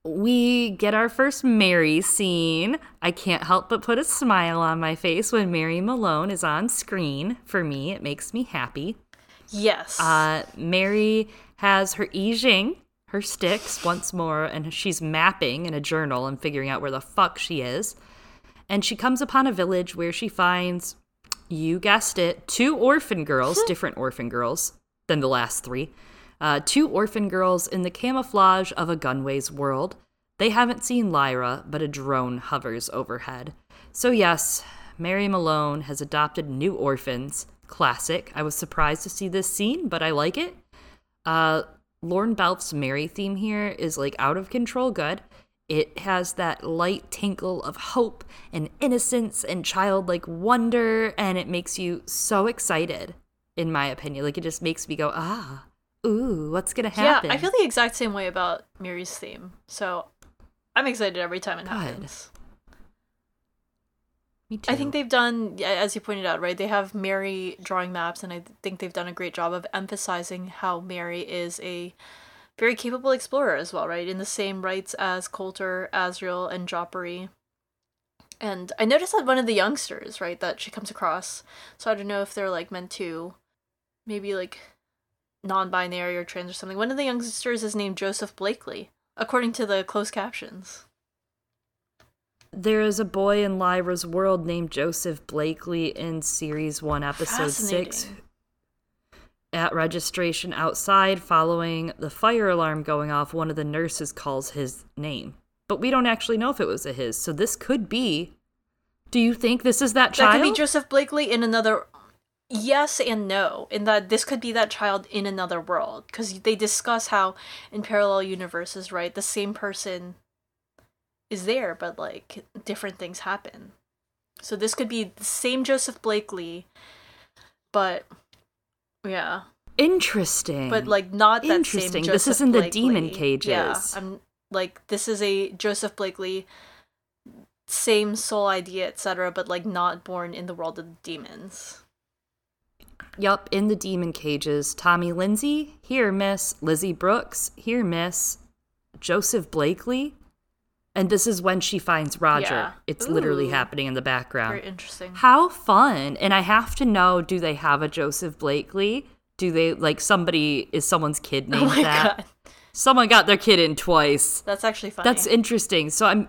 We get our first Mary scene. I can't help but put a smile on my face when Mary Malone is on screen. For me, it makes me happy. Yes. Uh, Mary has her I her sticks once more, and she's mapping in a journal and figuring out where the fuck she is. And she comes upon a village where she finds, you guessed it, two orphan girls, different orphan girls than the last three. Uh, two orphan girls in the camouflage of Ogunwe's world. They haven't seen Lyra, but a drone hovers overhead. So, yes, Mary Malone has adopted new orphans. Classic. I was surprised to see this scene, but I like it. Uh, Lorne Balfe's Mary theme here is like out of control good. It has that light tinkle of hope and innocence and childlike wonder, and it makes you so excited, in my opinion. Like, it just makes me go, ah, ooh, what's gonna happen? Yeah, I feel the exact same way about Mary's theme. So I'm excited every time it Good. happens. Me too. I think they've done, as you pointed out, right? They have Mary drawing maps, and I think they've done a great job of emphasizing how Mary is a very capable explorer as well, right? In the same rights as Coulter, Asriel, and Jopari. And I noticed that one of the youngsters, right, that she comes across. So I don't know if they're like meant to maybe like non-binary or trans or something. One of the youngsters is named Joseph Blakely, according to the closed captions. There is a boy in Lyra's world named Joseph Blakely in series 1 episode 6 Fascinating. At registration outside following the fire alarm going off one of the nurses calls his name but we don't actually know if it was a his so this could be do you think this is that child? That could be Joseph Blakely in another. Yes and no. In that this could be that child in another world because they discuss how in parallel universes, right, the same person is there, but like different things happen. So this could be the same Joseph Blakely, but yeah, interesting but like not that same Interesting. This is in the Blakely. demon Yeah, cages. I'm like this is a Joseph Blakely, same soul idea, etc., but like not born in the world of the demons. yup in the demon cages tommy lindsay here miss lizzie brooks here miss joseph blakely and this is when she finds roger Yeah. it's literally happening in the background Very interesting. How fun. And I have to know do they have a Joseph Blakely? Do they like somebody is someone's kid Oh named my that? god, Someone got their kid in twice. that's actually funny. That's interesting. So I'm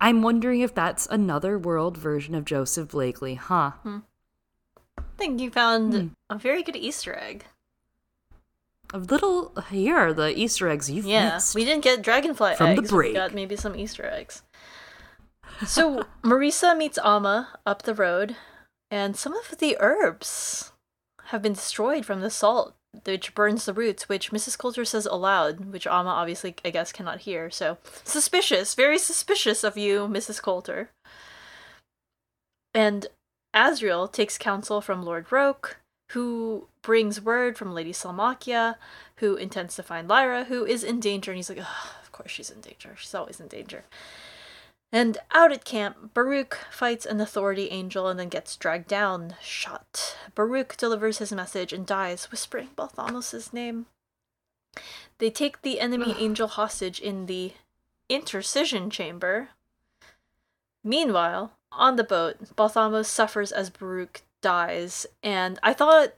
I'm wondering if that's another world version of Joseph Blakely, huh? I think you found Hmm. a very good Easter egg. A little here are the Easter eggs you've Yeah, missed. we didn't get dragonfly From the eggs. but break. We got maybe some Easter eggs. So Marisa meets Ama up the road, and some of the herbs have been destroyed from the salt, which burns the roots, which Mrs. Coulter says aloud, which Ama obviously, I guess, cannot hear. So suspicious, very suspicious of you, Mrs. Coulter. And Asriel takes counsel from Lord Roke, who brings word from Lady Salmakia, who intends to find Lyra, who is in danger, and he's like, of course she's in danger. She's always in danger. And out at camp, Baruch fights an authority angel and then gets dragged down, shot. Baruch delivers his message and dies, whispering Balthamos' name. They take the enemy angel hostage in the intercision chamber. Meanwhile, on the boat, Balthamos suffers as Baruch dies, and I thought,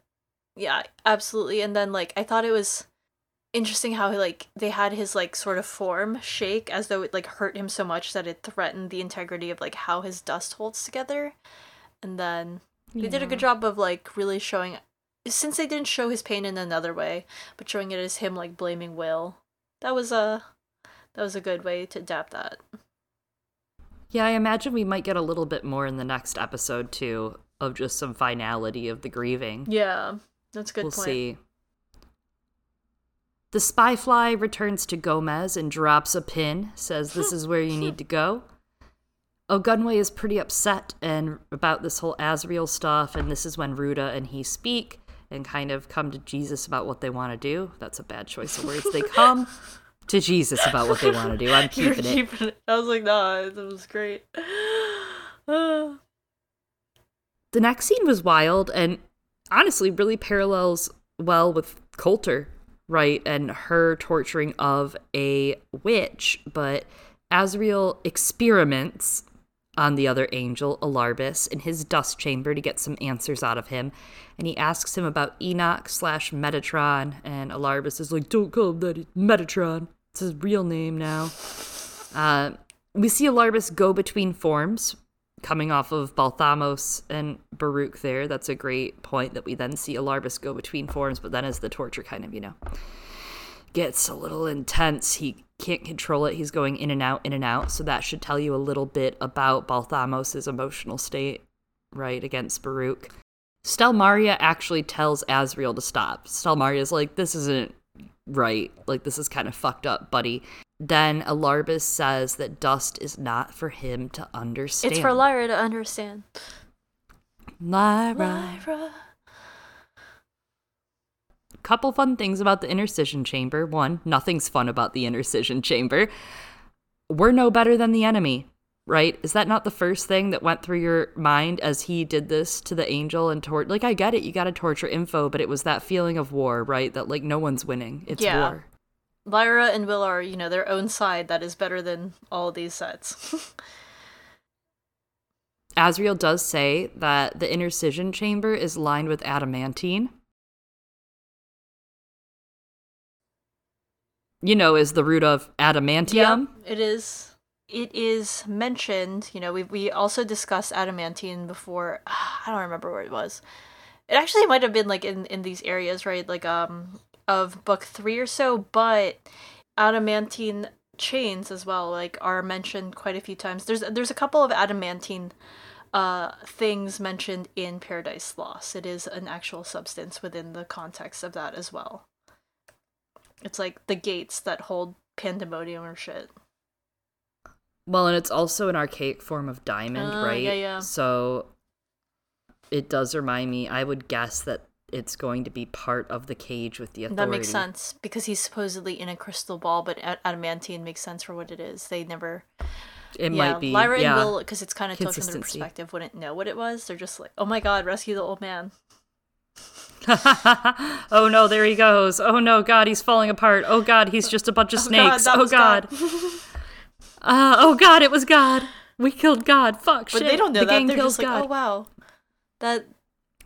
yeah, absolutely. And then, like, I thought it was interesting how like they had his like sort of form shake as though it like hurt him so much that it threatened the integrity of like how his dust holds together and then they did a good job of like really showing since they didn't show his pain in another way but showing it as him like blaming will that was a that was a good way to adapt that Yeah, I imagine we might get a little bit more in the next episode too of just some finality of the grieving. yeah that's a good we'll point see. The spyfly returns to Gomez and drops a pin, says this is where you need to go. Ogunwe is pretty upset and about this whole Asriel stuff, and this is when Ruta and he speak and kind of come to Jesus about what they want to do. That's a bad choice of words. They come to Jesus about what they want to do. I'm You're keeping it. it i was like nah it was great Ah. The next scene was wild and honestly really parallels well with Coulter, right? And her torturing of a witch, but Asriel experiments on the other angel, Alarbus, in his dust chamber to get some answers out of him. And he asks him about Enoch slash Metatron, and Alarbus is like, Don't call him that, Metatron. It's his real name now. Uh, we see Alarbus go between forms, coming off of Balthamos and Baruch there. That's a great point that we then see Alarbus go between forms, but then as the torture kind of, you know, gets a little intense, he can't control it. He's going in and out, in and out. So that should tell you a little bit about Balthamos' emotional state, right, against Baruch. Stelmaria actually tells Asriel to stop. Stelmaria's like, this isn't right. Like, this is kind of fucked up, buddy. Then Alarbus says that dust is not for him to understand. it's for lyra to understand Lyra. lyra Couple fun things about the intercision chamber. One, nothing's fun about the intercision chamber. We're no better than the enemy, right? Is that not the first thing that went through your mind as he did this to the angel and tort? Like, I get it, you got to torture info, but it was that feeling of war, right? That like no one's winning. It's Yeah. war. Lyra and Will are, you know, their own side that is better than all these sides. Asriel does say that the intercision chamber is lined with adamantine. You know, is the root of adamantium. Yeah, it is. It is mentioned, you know, we we also discussed adamantine before. I don't remember where it was. It actually might have been like in in these areas, right? Like um of book three or so, but adamantine chains as well like are mentioned quite a few times there's there's a couple of adamantine uh things mentioned in paradise lost it is an actual substance within the context of that as well it's like the gates that hold pandemonium or shit Well, and it's also an archaic form of diamond, Ah, right? yeah, yeah. So it does remind me. I would guess that it's going to be part of the cage with the authority. that makes sense because he's supposedly in a crystal ball but ad- adamantine makes sense for what it is they never It yeah, might be. Lyra yeah. and Will, because it's kind of took from their perspective, wouldn't know what it was. They're just like, "Oh my god, rescue the old man." oh no, there he goes. Oh no, God, he's falling apart. Oh God, he's just a bunch of snakes. that oh was God. Uh, oh God, it was God. We killed God. Fuck. But shit. they don't know the that. gang They're kills just like, God. "Oh wow, that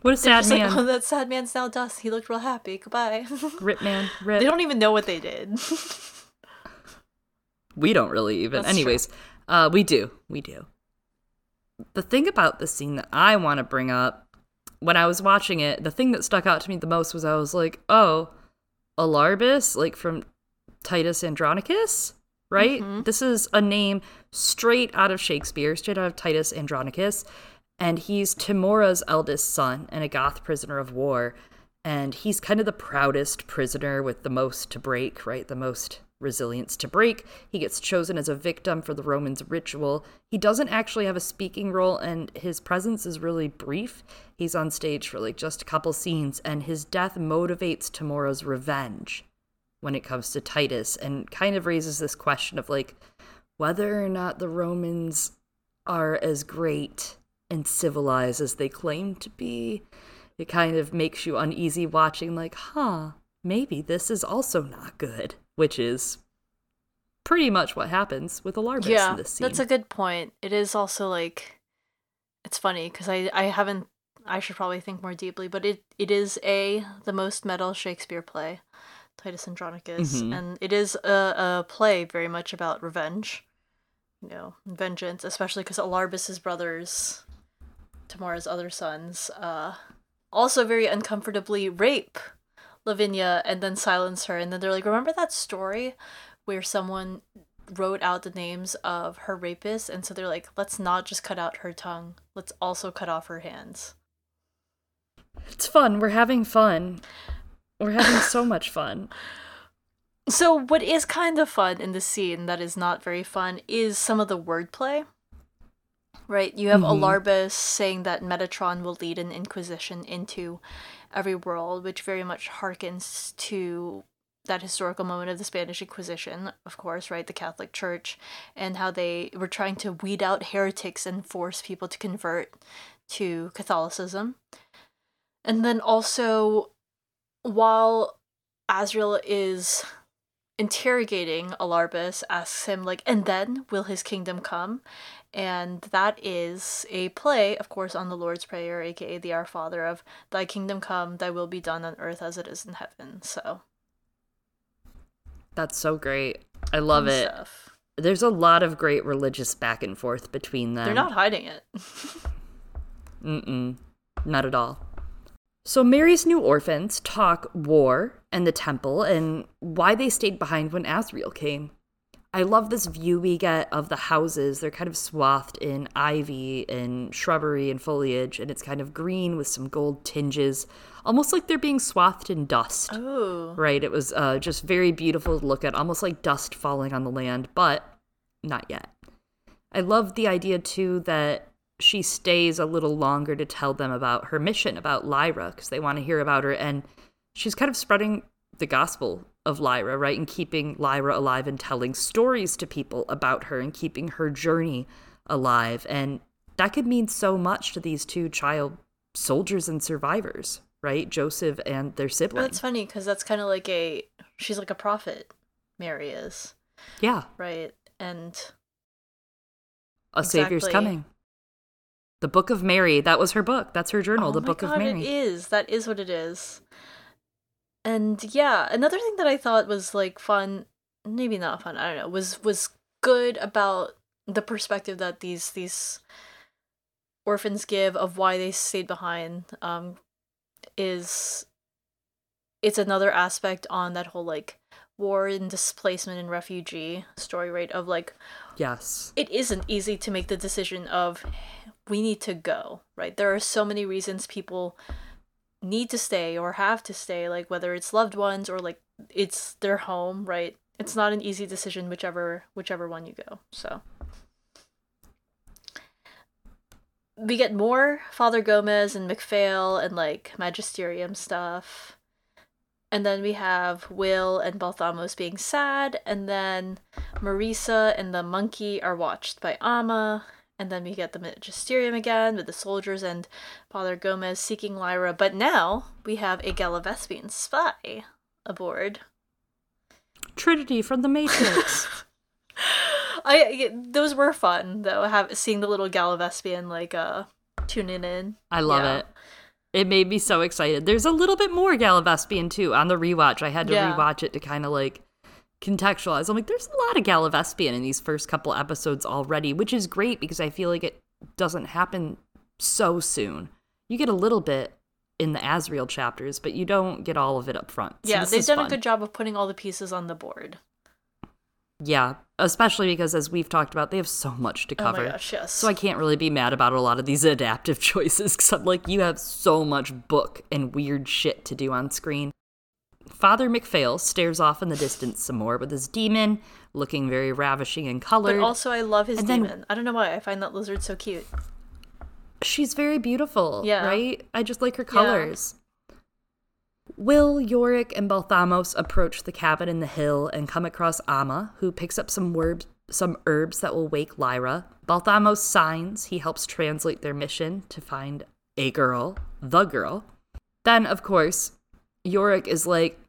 what a sad just man. like, oh, that sad man's now dust. He looked real happy. Goodbye." Rip man. Rip. they don't even know what they did. We don't really even. That's true. Anyways, uh, we do. We do. The thing about the scene that I want to bring up, when I was watching it, the thing that stuck out to me the most was I was like, oh, Alarbus, like from Titus Andronicus, right? Mm-hmm. This is a name straight out of Shakespeare, straight out of Titus Andronicus. And he's Tamora's eldest son and a Goth prisoner of war. And he's kind of the proudest prisoner with the most to break, right? The most resilience to break. He gets chosen as a victim for the Romans' ritual. He doesn't actually have a speaking role, and his presence is really brief. He's on stage for like just a couple scenes, and his death motivates Tamora's revenge when it comes to Titus and kind of raises this question of like whether or not the Romans are as great and civilized as they claim to be. It kind of makes you uneasy watching, like, huh, maybe this is also not good, which is pretty much what happens with Alarbus yeah, in this scene. that's a good point. It is also like, it's funny because I I haven't. I should probably think more deeply, but it it is a the most metal Shakespeare play, Titus Andronicus, Mhm. and it is a, a play very much about revenge, you know, vengeance, especially because Alarbus's brothers, Tamora's other sons, uh, also very uncomfortably rape Lavinia and then silence her, and then they're like, remember that story where someone wrote out the names of her rapists, and so they're like, let's not just cut out her tongue, let's also cut off her hands. It's fun. We're having fun. We're having so much fun. So, what is kind of fun in the scene that is not very fun is some of the wordplay. Right? You have Mhm. Alarbus saying that Metatron will lead an inquisition into every world, which very much harkens to that historical moment of the Spanish Inquisition, of course, right? The Catholic Church, and how they were trying to weed out heretics and force people to convert to Catholicism. And then also, while Asriel is interrogating Alarbus, asks him, like, and then will his kingdom come? And that is a play, of course, on the Lord's Prayer, aka the Our Father, of Thy kingdom come, Thy will be done on earth as it is in heaven. So, That's so great. I love it. stuff. There's a lot of great religious back and forth between them. They're not hiding it. Mm-mm. Not at all. So Mary's new orphans talk war and the temple and why they stayed behind when Asriel came. I love this view we get of the houses. They're kind of swathed in ivy and shrubbery and foliage, and it's kind of green with some gold tinges, almost like they're being swathed in dust. Oh. Right? It was uh, just very beautiful to look at, almost like dust falling on the land, but not yet. I love the idea too that she stays a little longer to tell them about her mission, about Lyra, because they want to hear about her. And she's kind of spreading the gospel of Lyra, right? And keeping Lyra alive and telling stories to people about her and keeping her journey alive. And that could mean so much to these two child soldiers and survivors, right? Joseph and their sibling. That's funny because that's kind of like a. She's like a prophet, Mary is, yeah, right? And a savior's coming. The Book of Mary, that was her book. That's her journal, Oh the Book God, of Mary. It is. That is what it is. And yeah, another thing that I thought was like fun maybe not fun. I don't know. Was was good about the perspective that these these orphans give of why they stayed behind. Um, is it's another aspect on that whole like war and displacement and refugee story, right? Of like, yes, it isn't easy to make the decision of we need to go, right? There are so many reasons people need to stay or have to stay, like whether it's loved ones or like it's their home, right? It's not an easy decision, whichever whichever one you go. So we get more Father Gomez and MacPhail and like magisterium stuff. And then we have Will and Balthamos being sad, and then Marisa and the monkey are watched by Ama, and then we get the magisterium again with the soldiers and Father Gomez seeking Lyra. But now we have a Gallivespian spy aboard. Trinity from the Matrix. I those were fun though. Have seeing the little Gallivespian like uh tuning in. I love Yeah. it. It made me so excited. There's a little bit more Gallivespian too on the rewatch. I had to Yeah. rewatch it to kind of like contextualize. I'm like, there's a lot of Gallivespian in these first couple episodes already, which is great because I feel like it doesn't happen so soon. You get a little bit in the Asriel chapters, but you don't get all of it up front. So Yeah, they've done a good job of putting all the pieces on the board. Yeah, especially because as we've talked about, they have so much to Oh cover. my gosh, yes. So I can't really be mad about a lot of these adaptive choices because I'm like, you have so much book and weird shit to do on screen. Father MacPhail stares off in the distance some more with his demon, looking very ravishing and but also I love his And then- demon. I don't know why I find that lizard so cute. She's very beautiful, Yeah. right? I just like her colors. Will, Iorek, and Balthamos approach the cabin in the hill and come across Ama, who picks up some herbs, some herbs that will wake Lyra. Balthamos signs he helps translate their mission to find a girl, the girl. Then, of course, Iorek is like,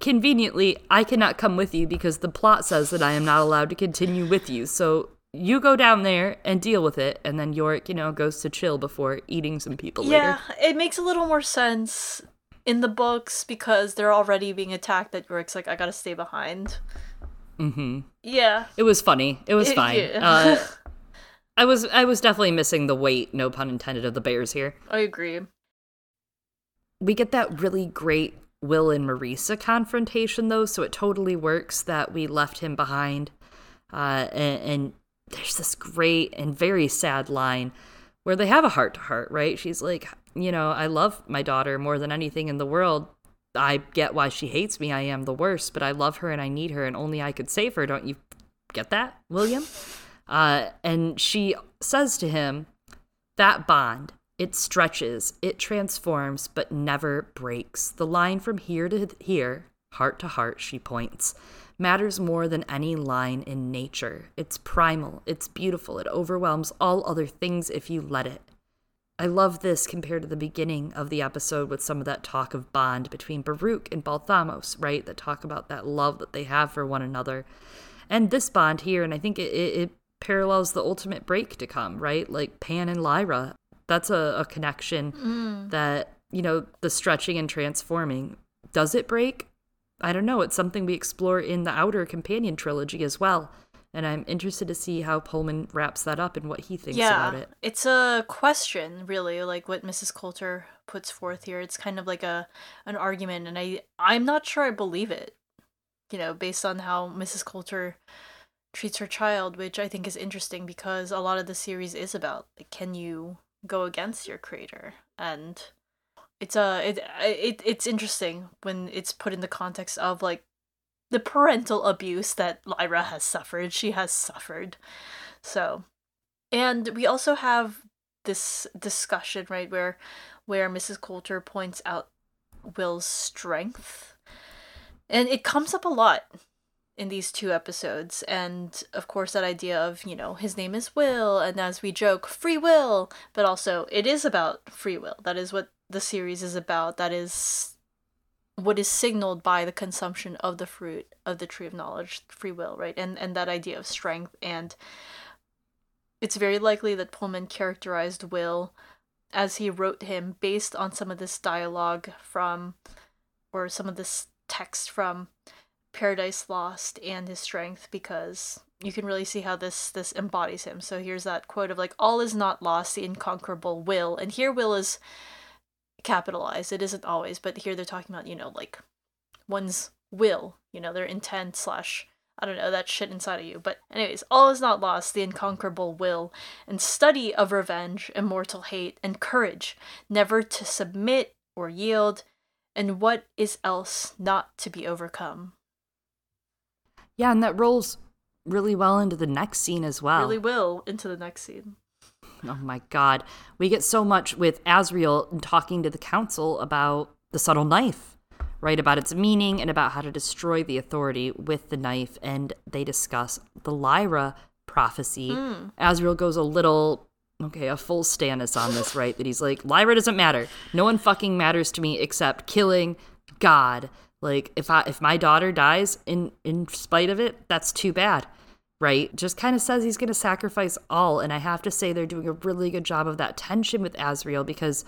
conveniently, I cannot come with you because the plot says that I am not allowed to continue with you. So you go down there and deal with it. And then Iorek, you know, goes to chill before eating some people Yeah, later. it makes a little more sense in the books because they're already being attacked that Iorek's like, I gotta stay behind. Mm-hmm. Yeah. It was funny. It was It- fine. yeah. Uh, I was I was definitely missing the weight, no pun intended, of the bears here. I agree. we get that really great Will and Marisa confrontation though, so it totally works that we left him behind. Uh, and, and there's this great and very sad line where they have a heart to heart, right? She's like, you know, I love my daughter more than anything in the world. I get why she hates me. I am the worst, but I love her and I need her, and only I could save her. Don't you get that, William? Uh, and she says to him, that bond, it stretches, it transforms, but never breaks. The line from here to here, heart to heart, she points, matters more than any line in nature. It's primal, it's beautiful, it overwhelms all other things if you let it. I love this compared to the beginning of the episode with some of that talk of bond between Baruch and Balthamos, right? That talk about that love that they have for one another. And this bond here, and I think it, it, it parallels the ultimate break to come, right? Like Pan and Lyra. That's a, a connection mm. that, you know, the stretching and transforming. Does it break? I don't know. It's something we explore in the Outer Companion trilogy as well. And I'm interested to see how Pullman wraps that up and what he thinks yeah, about it. it's a question, really, like what Mrs. Coulter puts forth here. It's kind of like a an argument, and I I'm not sure I believe it. You know, based on how Mrs. Coulter treats her child, which I think is interesting because a lot of the series is about like, can you go against your creator, and it's a it, it it's interesting when it's put in the context of like the parental abuse that Lyra has suffered. She has suffered. So, and we also have this discussion, right, where where Mrs. Coulter points out Will's strength. And it comes up a lot in these two episodes. And of course that idea of, you know, his name is Will and as we joke, free will, but also it is about free will. That is what the series is about. That is what is signaled by the consumption of the fruit of the tree of knowledge free will right and and that idea of strength and it's very likely that pullman characterized will as he wrote him based on some of this dialogue from or some of this text from Paradise Lost and his strength because you can really see how this this embodies him. So here's that quote of like all is not lost, the incomparable will. And here will is capitalized. It isn't always, but here they're talking about, you know, like one's will, you know, their intent slash I don't know, that shit inside of you. But anyways, all is not lost, the inconquerable will and study of revenge, immortal hate, and courage, never to submit or yield, and what is else not to be overcome. Yeah, and that rolls really well into the next scene as well. Really will into the next scene. Oh my god. We get so much with Asriel talking to the council about the subtle knife, right? About its meaning and about how to destroy the authority with the knife. And they discuss the Lyra prophecy. Mm. Asriel goes a little, okay, a full Stannis on this, right? That he's like, Lyra doesn't matter. No one fucking matters to me except killing God. Like if I if my daughter dies in in spite of it, that's too bad right? Just kind of says he's going to sacrifice all. And I have to say, they're doing a really good job of that tension with Asriel because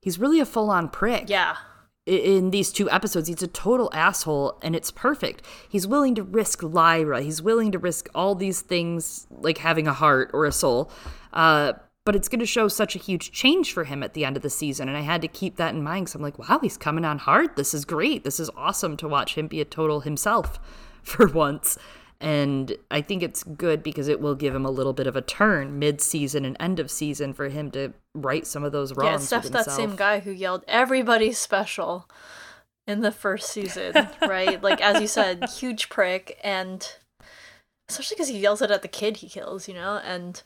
he's really a full on prick. Yeah. In these two episodes, he's a total asshole, and it's perfect. He's willing to risk Lyra. He's willing to risk all these things, like having a heart or a soul. Uh, but it's going to show such a huge change for him at the end of the season. And I had to keep that in mind because I'm like, wow, he's coming on hard. This is great. This is awesome to watch him be a total himself for once. And I think it's good because it will give him a little bit of a turn mid season and end of season for him to right some of those wrongs. Yeah, Steph's that same guy who yelled, everybody's special in the first season, right? like, as you said, huge prick. And especially because he yells it at the kid he kills, you know? And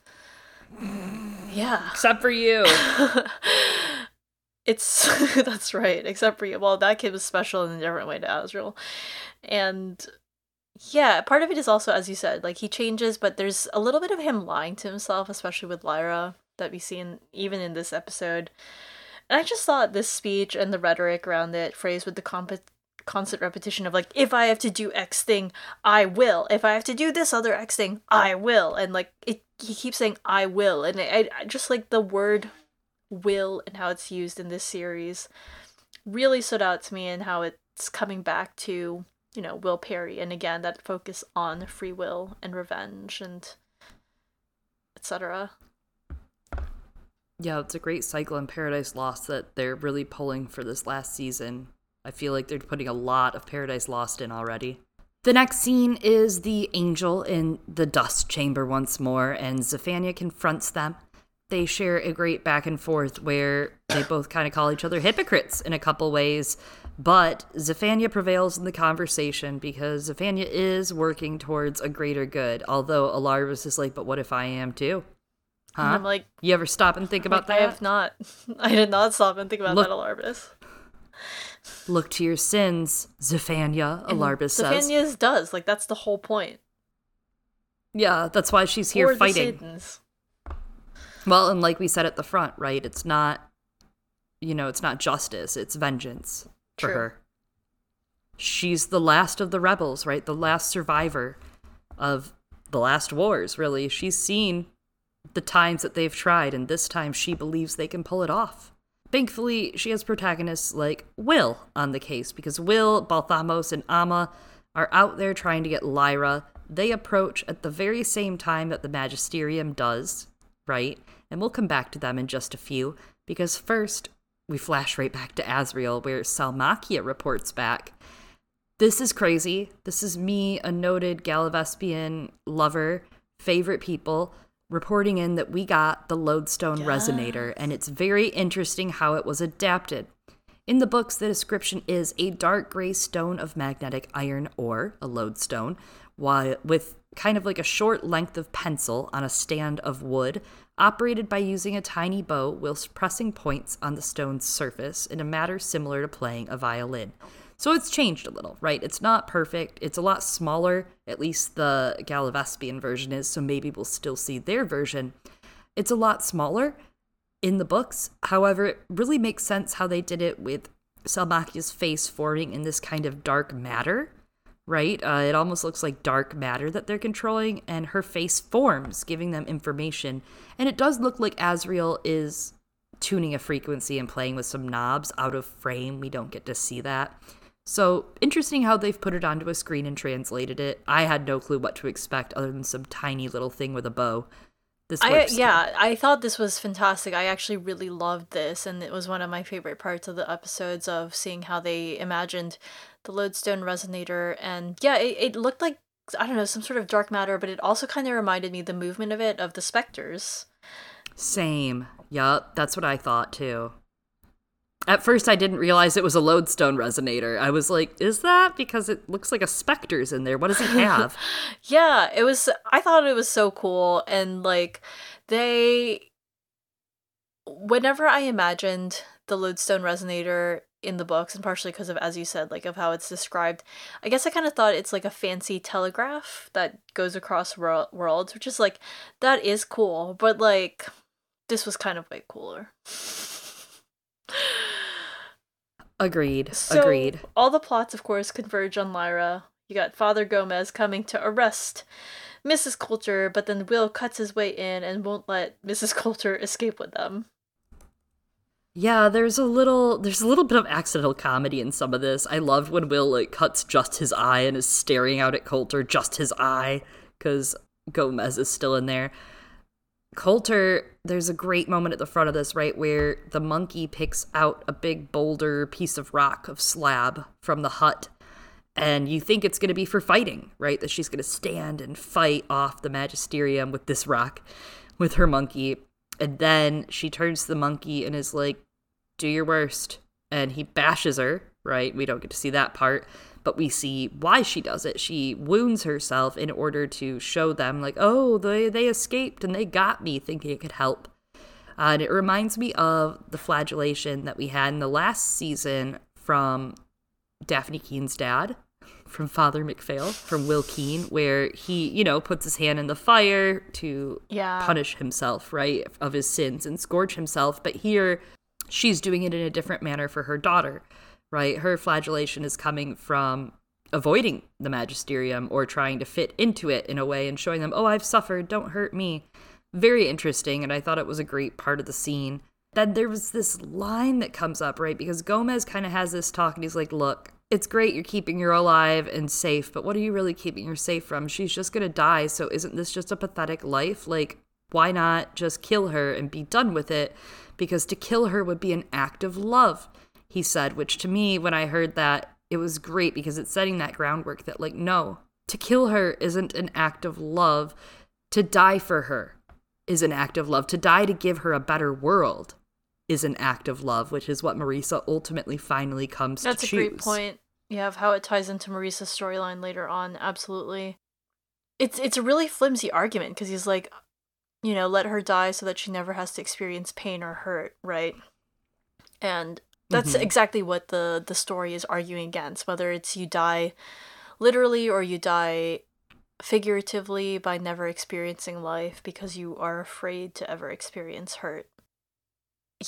yeah. Except for you. it's, that's right, except for you. Well, that kid was special in a different way to Asriel. And yeah, part of it is also, as you said, like he changes, but there's a little bit of him lying to himself, especially with Lyra, that we see in, even in this episode. And I just thought this speech and the rhetoric around it, phrased with the comp- constant repetition of like, if I have to do X thing, I will. If I have to do this other X thing, I will. And like, it, he keeps saying, I will. And I, I just like the word will and how it's used in this series really stood out to me and how it's coming back to you know, Will Parry, and again that focus on free will and revenge and etc. Yeah, it's a great cycle in Paradise Lost that they're really pulling for this last season. I feel like they're putting a lot of Paradise Lost in already. The next scene is the angel in the dust chamber once more, and Xaphania confronts them. They share a great back and forth where they both kind of call each other hypocrites in a couple ways. But Xaphania prevails in the conversation because Xaphania is working towards a greater good. Although Alarbus is like, but what if I am too? Huh? I'm like, you ever stop and think about like, that? I have not. I did not stop and think about look, that, Alarbus. Look to your sins, Xaphania, Alarbus says. Xaphania's does. Like, that's the whole point. Yeah, that's why she's here or fighting. Well, and like we said at the front, right? It's not, you know, it's not justice, it's vengeance for her. She's the last of the rebels, right? The last survivor of the last wars, really. She's seen the times that they've tried, and this time she believes they can pull it off. Thankfully, she has protagonists like Will on the case because Will, Balthamos, and Ama are out there trying to get Lyra. They approach at the very same time that the Magisterium does, right? And we'll come back to them in just a few because first, we flash right back to Asriel, where Salmakia reports back. This is crazy. This is me, a noted Gallivespian lover, favorite people, reporting in that we got the lodestone yes. resonator, and it's very interesting how it was adapted. In the books, the description is a dark gray stone of magnetic iron ore, a lodestone, with kind of like a short length of pencil on a stand of wood, operated by using a tiny bow whilst pressing points on the stone's surface in a manner similar to playing a violin. So it's changed a little, right? It's not perfect. It's a lot smaller, at least the Gallivespian version is, so maybe we'll still see their version. It's a lot smaller in the books. However, it really makes sense how they did it with Salmakia's face forming in this kind of dark matter right? Uh, it almost looks like dark matter that they're controlling, and her face forms, giving them information. And it does look like Asriel is tuning a frequency and playing with some knobs out of frame. We don't get to see that. So interesting how they've put it onto a screen and translated it. I had no clue what to expect other than some tiny little thing with a bow. This I, yeah, I thought this was fantastic. I actually really loved this, and it was one of my favorite parts of the episodes of seeing how they imagined the lodestone resonator. And yeah, it, it looked like I don't know some sort of dark matter, but it also kind of reminded me the movement of it of the specters. Same. Yup, that's what I thought too. At first, I didn't realize it was a lodestone resonator. I was like, "Is that because it looks like a specter's in there? What does he have?" yeah, it was. I thought it was so cool, and like they. Whenever I imagined the lodestone resonator in the books, and partially because of, as you said, like of how it's described, I guess I kind of thought it's like a fancy telegraph that goes across wor- worlds, which is like that is cool, but like this was kind of way cooler. Agreed. So, Agreed. All the plots, of course, converge on Lyra. You got Father Gomez coming to arrest Mrs. Coulter, but then Will cuts his way in and won't let Mrs. Coulter escape with them. Yeah, there's a little there's a little bit of accidental comedy in some of this. I loved when Will like cuts just his eye and is staring out at Coulter, just his eye, because Gomez is still in there. Coulter, there's a great moment at the front of this, right, where the monkey picks out a big boulder piece of rock of slab from the hut. And you think it's going to be for fighting, right? That she's going to stand and fight off the magisterium with this rock, with her monkey. And then she turns to the monkey and is like, do your worst. And he bashes her, right? We don't get to see that part but we see why she does it. She wounds herself in order to show them, like, oh, they, they escaped and they got me, thinking it could help. Uh, and it reminds me of the flagellation that we had in the last season from Dafne Keen's dad, from Father MacPhail, from Will Keen, where he, you know, puts his hand in the fire to yeah. punish himself, right, of his sins and scourge himself. But here, she's doing it in a different manner for her daughter right? Her flagellation is coming from avoiding the magisterium or trying to fit into it in a way and showing them, oh, I've suffered, don't hurt me. Very interesting, and I thought it was a great part of the scene. Then there was this line that comes up, right? Because Gomez kind of has this talk and he's like, look, it's great you're keeping her alive and safe, but what are you really keeping her safe from? She's just gonna die, so isn't this just a pathetic life? Like, why not just kill her and be done with it? Because to kill her would be an act of love he said, which to me, when I heard that, it was great because it's setting that groundwork that, like, no, to kill her isn't an act of love. To die for her is an act of love. To die to give her a better world is an act of love, which is what Marisa ultimately finally comes That's to choose. That's a great point. Yeah, of how it ties into Marisa's storyline later on. Absolutely. It's it's a really flimsy argument because he's like, you know, let her die so that she never has to experience pain or hurt, right? And that's mm-hmm. exactly what the the story is arguing against. Whether it's you die literally or you die figuratively by never experiencing life because you are afraid to ever experience hurt.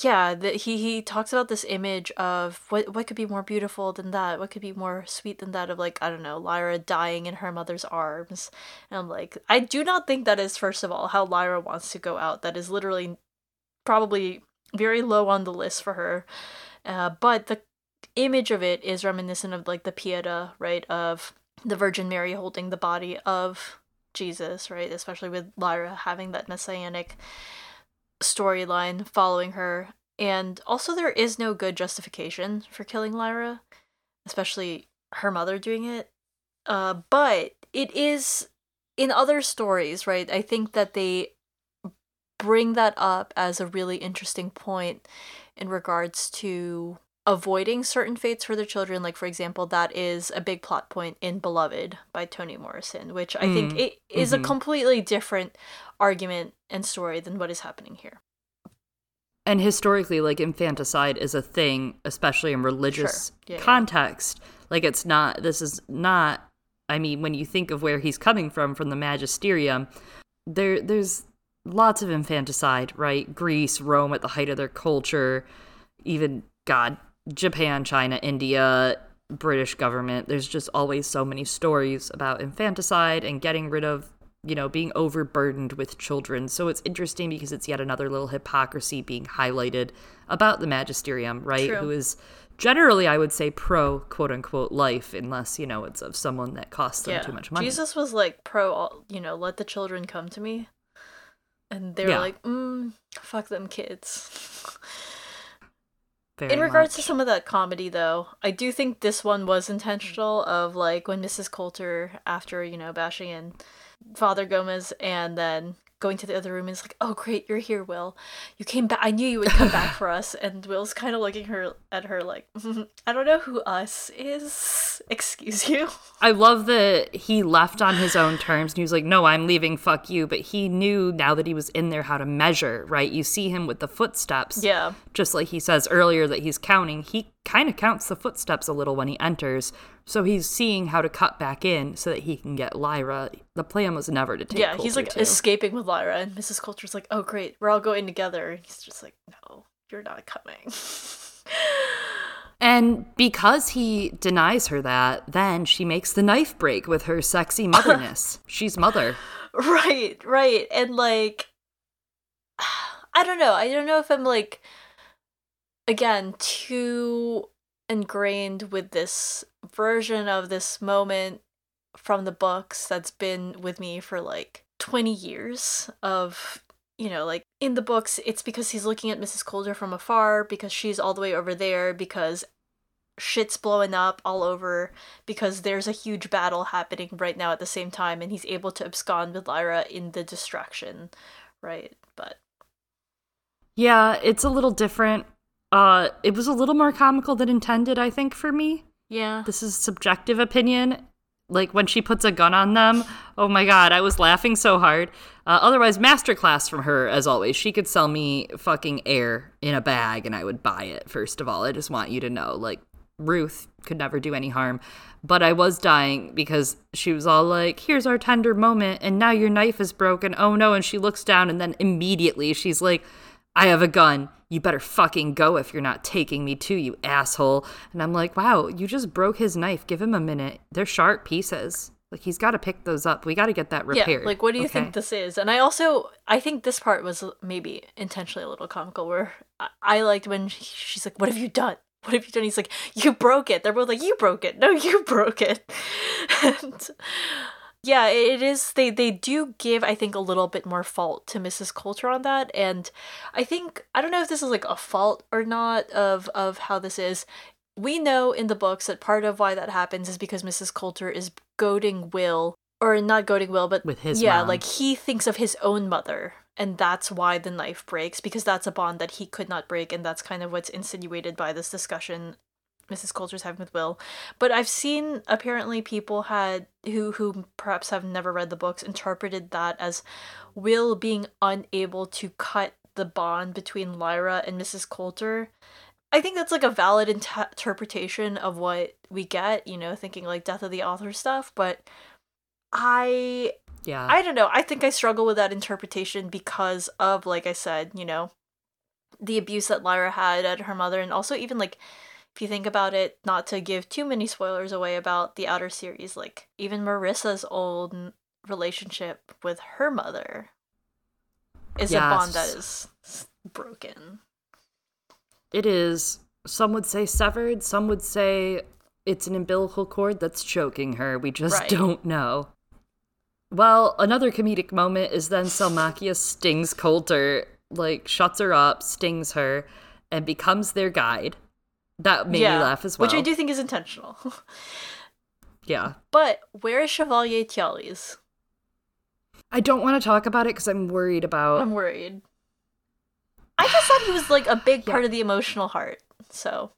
Yeah, that he he talks about this image of what what could be more beautiful than that? What could be more sweet than that of like, I don't know, Lyra dying in her mother's arms. And I'm like, I do not think that is first of all how Lyra wants to go out. That is literally probably very low on the list for her. Uh, but the image of it is reminiscent of like the Pieta, right, of the Virgin Mary holding the body of Jesus, right, especially with Lyra having that messianic storyline following her. And also, there is no good justification for killing Lyra, especially her mother doing it. Uh, but it is in other stories, right? I think that they bring that up as a really interesting point in regards to avoiding certain fates for their children like for example that is a big plot point in beloved by toni morrison which i mm. think it is mm-hmm. a completely different argument and story than what is happening here and historically like infanticide is a thing especially in religious sure. yeah, context yeah. like it's not this is not i mean when you think of where he's coming from from the magisterium there there's lots of infanticide, right? Greece, Rome at the height of their culture, even God, Japan, China, India, British government. There's just always so many stories about infanticide and getting rid of you know, being overburdened with children. So it's interesting because it's yet another little hypocrisy being highlighted about the magisterium, right? True. Who is generally, I would say, pro quote unquote life, unless, you know, it's of someone that costs them yeah. too much money. Jesus was like pro, all- you know, let the children come to me, and they were Yeah. like, mm, fuck them kids. Very In regards to some of that comedy, though, I do think this one was intentional. Of like when Mrs. Coulter, after you know bashing in Father Gomez, and then going to the other room, is like, "Oh, great, you're here, Will. You came back. I knew you would come back for us." And Will's kind of looking her at her like, "I don't know who us is. Excuse you." I love that he left on his own terms and he was like, No, I'm leaving, fuck you. But he knew now that he was in there how to measure, right? You see him with the footsteps. Yeah, Just like he says earlier that he's counting, he kind of counts the footsteps a little when he enters. So he's seeing how to cut back in so that he can get Lyra. The plan was never to take yeah. He's like too. escaping with Lyra, and Mrs. Coulter's like, "Oh, great, we're all going together." And he's just like, "No, you're not coming." And because he denies her that, then she makes the knife break with her sexy motherness. She's mother. Right, right. And like I don't know. I don't know if I'm like again too ingrained with this version of this moment from the books that's been with me for like 20 years of you know like in the books it's because he's looking at Mrs. Coulter from afar because she's all the way over there because shit's blowing up all over because there's a huge battle happening right now at the same time and he's able to abscond with Lyra in the distraction, right? But Yeah, it's a little different. Uh, it was a little more comical than intended, I think, for me. yeah. This is subjective opinion. Like when she puts a gun on them, oh my god, I was laughing so hard. Uh, otherwise, masterclass from her, as always. She could sell me fucking air in a bag and I would buy it, first of all. I just want you to know. Like, Ruth could never do any harm. But I was dying because she was all like, here's our tender moment, and now your knife is broken. Oh no. And she looks down, and then immediately she's like, I have a gun. You better fucking go if you're not taking me too, you asshole. And I'm like, wow, you just broke his knife. Give him a minute. They're sharp pieces. Like, he's got to pick those up. We got to get that repaired. Yeah, like what do you okay? think this is? And I also I think this part was maybe intentionally a little comical where I, I liked when she- she's like, "What have you done? What have you done?" He's like, "You broke it." They're both like, "You broke it." No, you broke it. and yeah, it is they they do give I think a little bit more fault to Mrs. Coulter on that and I think I don't know if this is like a fault or not of of how this is. We know in the books that part of why that happens is because Mrs. Coulter is goading Will or not goading Will, but With his yeah, mom. like he thinks of his own mother, and that's why the knife breaks because that's a bond that he could not break, and that's kind of what's insinuated by this discussion Mrs. Coulter's having with Will. But I've seen apparently people had who who perhaps have never read the books interpreted that as Will being unable to cut the bond between Lyra and Mrs. Coulter. I think that's like a valid int- interpretation of what we get, you know, thinking like death of the author stuff, but I yeah. I don't know. I think I struggle with that interpretation because of, like I said, you know, the abuse that Lyra had at her mother, and also even like if you think about it, not to give too many spoilers away about the outer series, like even Marisa's old relationship with her mother is a bond that Yes. is broken. It is. Some would say severed. Some would say it's an umbilical cord that's choking her. We just Right. don't know. Well, another comedic moment is then Salmakia stings Coulter, like shuts her up, stings her, and becomes their guide. That made me laugh as well. which I do think is intentional. Yeah. but where is Chevalier Tialys? I don't want to talk about it because I'm worried about. I'm worried. I just thought he was like a big Yeah. part of the emotional heart. So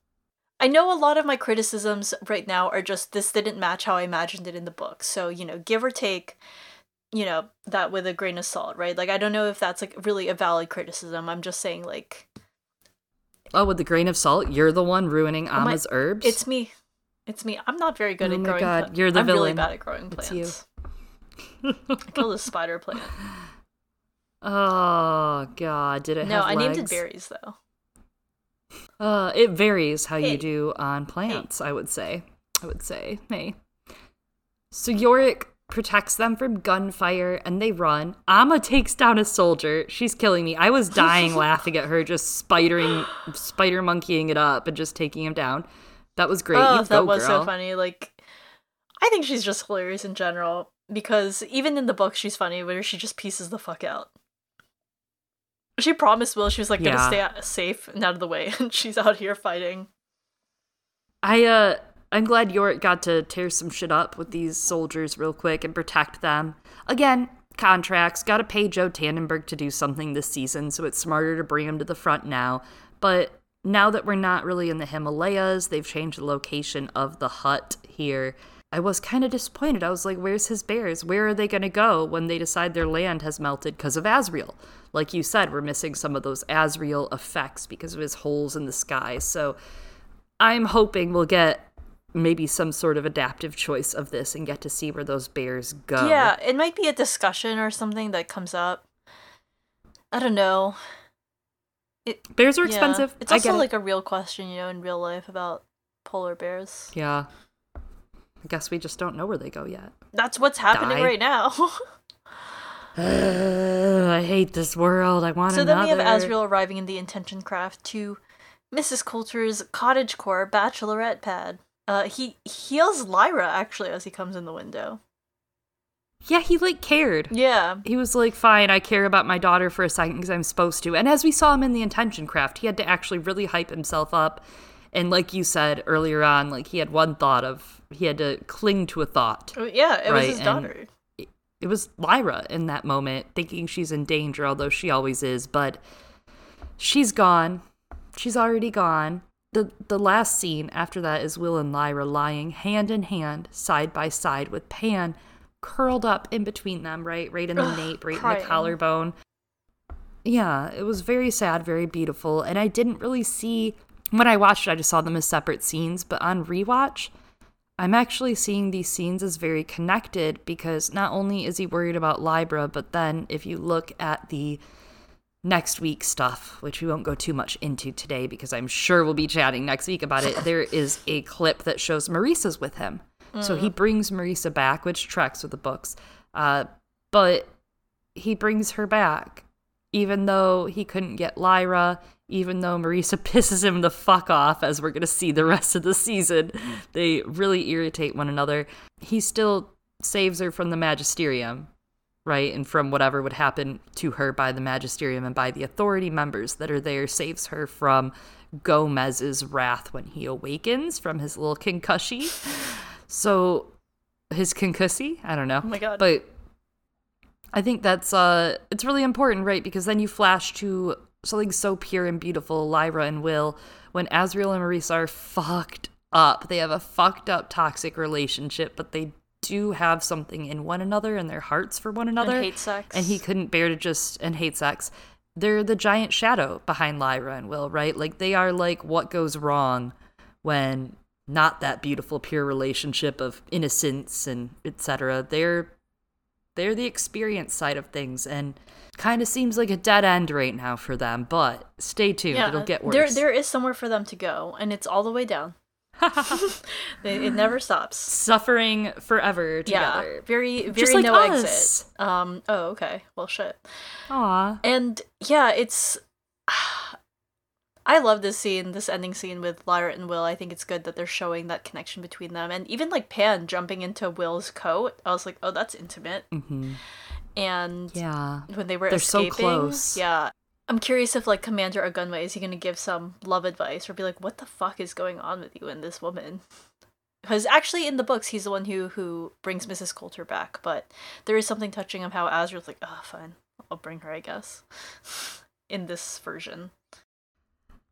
I know a lot of my criticisms right now are just this didn't match how I imagined it in the book. So, you know, give or take, you know, that with a grain of salt, right? Like I don't know if that's like really a valid criticism. I'm just saying like oh, with the grain of salt, you're the one ruining Oh my- Ama's herbs. it's me. It's me. I'm not very good Oh at my growing God, pla- you're the I'm really bad at growing It's plants. you. I killed a spider plant. Oh God! Did it No, I named it berries though. Uh, it varies how Hey. you do on plants. I would say. I would say. Hey. So Iorek protects them from gunfire and they run. Ama takes down a soldier. She's killing me. I was dying laughing at her just spidering spider monkeying it up and just taking him down. That was great. Oh, You that go, was girl. so funny. Like, I think she's just hilarious in general because even in the book, she's funny where she just pieces the fuck out. She promised Will she was like Yeah. gonna stay safe and out of the way, and she's out here fighting. I uh I'm glad Iorek got to tear some shit up with these soldiers real quick and protect them. Again, contracts, gotta pay Joe Tandberg to do something this season, so it's smarter to bring him to the front now. But now that we're not really in the Himalayas, they've changed the location of the hut here. I was kind of disappointed. I was like, where's his bears? Where are they going to go when they decide their land has melted because of Asriel? Like you said, we're missing some of those Asriel effects because of his holes in the sky. So I'm hoping we'll get maybe some sort of adaptive choice of this and get to see where those bears go. Yeah, it might be a discussion or something that comes up. I don't know. Bears are Yeah. expensive. It's also get it. like a real question, you know, in real life about polar bears. Yeah. I guess we just don't know where they go yet. That's what's happening Die. right now. Ugh, I hate this world. I want so then another. we have Asriel arriving in the intention craft to Mrs. Coulter's cottagecore bachelorette pad. Uh, he heals Lyra actually as he comes in the window. Yeah, he like cared. Yeah, He was like, fine, I care about my daughter for a second because I'm supposed to. And as we saw him in the intention craft, he had to actually really hype himself up. And like you said earlier on, like he had one thought of, he had to cling to a thought. Oh, yeah, it was Right, his and- daughter. It was Lyra in that moment, thinking she's in danger, although she always is. But she's gone. She's already gone. The, the last scene after that is Will and Lyra lying hand in hand, side by side, with Pan curled up in between them, right? Right in the Ugh, nape, right in the collarbone. Yeah, it was very sad, very beautiful. And I didn't really see, when I watched it, I just saw them as separate scenes. But on rewatch, I'm actually seeing these scenes as very connected because not only is he worried about Lyra, but then if you look at the next week stuff, which we won't go too much into today because I'm sure we'll be chatting next week about it, there is a clip that shows Marisa's with him. So he brings Marisa back, which tracks with the books. Uh, but he brings her back, even though he couldn't get Lyra, even though Marisa pisses him the fuck off, as we're going to see the rest of the season. They really irritate one another. He still saves her from the magisterium, right? And from whatever would happen to her by the magisterium and by the authority members that are there, saves her from Gomez's wrath when he awakens from his little concussion. So his concussy, I don't know. Oh my God. But I think that's uh it's really important, right? Because then you flash to something so pure and beautiful, Lyra and Will, when Asriel and Marisa are fucked up. They have a fucked up toxic relationship, but they do have something in one another and their hearts for one another. hate sex. And he couldn't bear to just and hate sex. They're the giant shadow behind Lyra and Will, right? Like they are like what goes wrong when not that beautiful pure relationship of innocence and etc. They're they're the experience side of things and kind of seems like a dead end right now for them, but stay tuned. It'll get worse. There, there is somewhere for them to go, and it's all the way down. It never stops. Suffering forever together. Yeah, very, very Just like no us. exit. Um. Oh, okay. Well, shit. Aw. And yeah, it's. I love this scene, this ending scene with Lyra and Will. I think it's good that they're showing that connection between them, and even like Pan jumping into Will's coat. I was like, oh, that's intimate. hmm And Yeah. when they were They're so close. yeah. I'm curious if like Commander Ogunwe is he gonna give some love advice or be like, what the fuck is going on with you and this woman? Because actually, in the books, he's the one who who brings Mrs. Coulter back, but there is something touching of how Asriel's like, oh, fine, I'll bring her, I guess. in this version.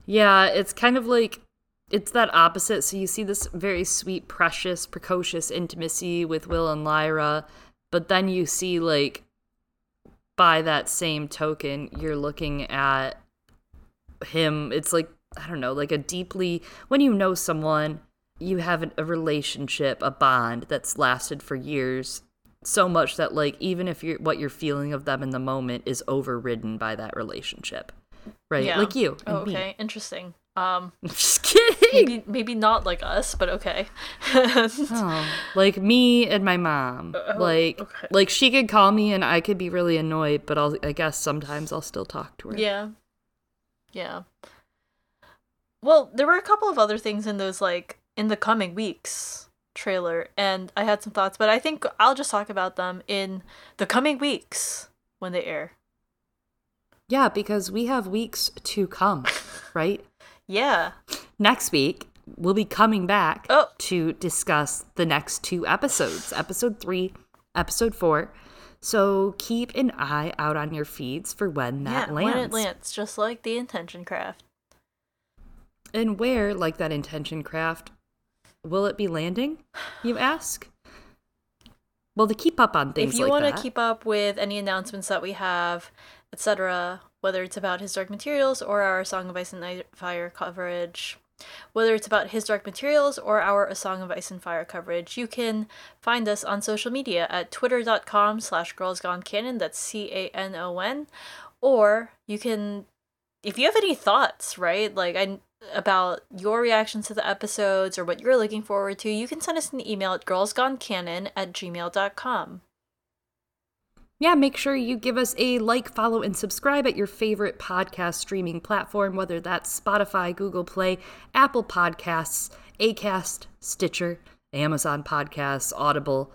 Yeah, it's kind of like it's that opposite. So you see this very sweet, precious, precocious intimacy with Will and Lyra, but then you see like by that same token, you're looking at him. It's like I don't know, like a deeply when you know someone, you have a relationship, a bond that's lasted for years. So much that like even if you're what you're feeling of them in the moment is overridden by that relationship. Right? Yeah. Like you. Oh, and me. okay, interesting. Um, Just kidding. maybe maybe not like us, but okay. oh, like me and my mom. Uh, oh, like okay. like she could call me and I could be really annoyed, but I'll I guess sometimes I'll still talk to her. Yeah. Yeah. Well, there were a couple of other things in those like in the coming weeks trailer and I had some thoughts, but I think I'll just talk about them in the coming weeks when they air. Yeah, because we have weeks to come, right? Yeah. Next week, we'll be coming back Oh. to discuss the next two episodes, episode 3, episode 4. So keep an eye out on your feeds for when that yeah, lands. when it lands, just like the intention craft. And where, like that intention craft, will it be landing, you ask? Well, to keep up on things if you like want to keep up with any announcements that we have, etc., whether it's about His Dark Materials or our Song of Ice and Fire coverage, whether it's about His Dark Materials or our A Song of Ice and Fire coverage, you can find us on social media at twitter.com slash girlsgonecanon, that's C-A-N-O-N, or you can, if you have any thoughts, right, like I about your reactions to the episodes or what you're looking forward to, you can send us an email at girlsgonecanon at gmail.com. Yeah, make sure you give us a like, follow, and subscribe at your favorite podcast streaming platform, whether that's Spotify, Google Play, Apple Podcasts, Acast, Stitcher, Amazon Podcasts, Audible,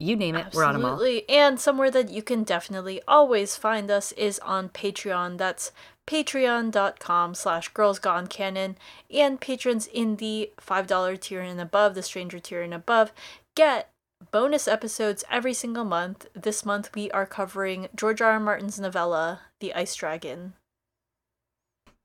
you name it, we're on them all. And somewhere that you can definitely always find us is on Patreon. That's patreon.com slash girls gone girlsgonecanon. And patrons in the $5 tier and above, the stranger tier and above, get bonus episodes every single month. This month we are covering George R. R. Martin's novella, The Ice Dragon.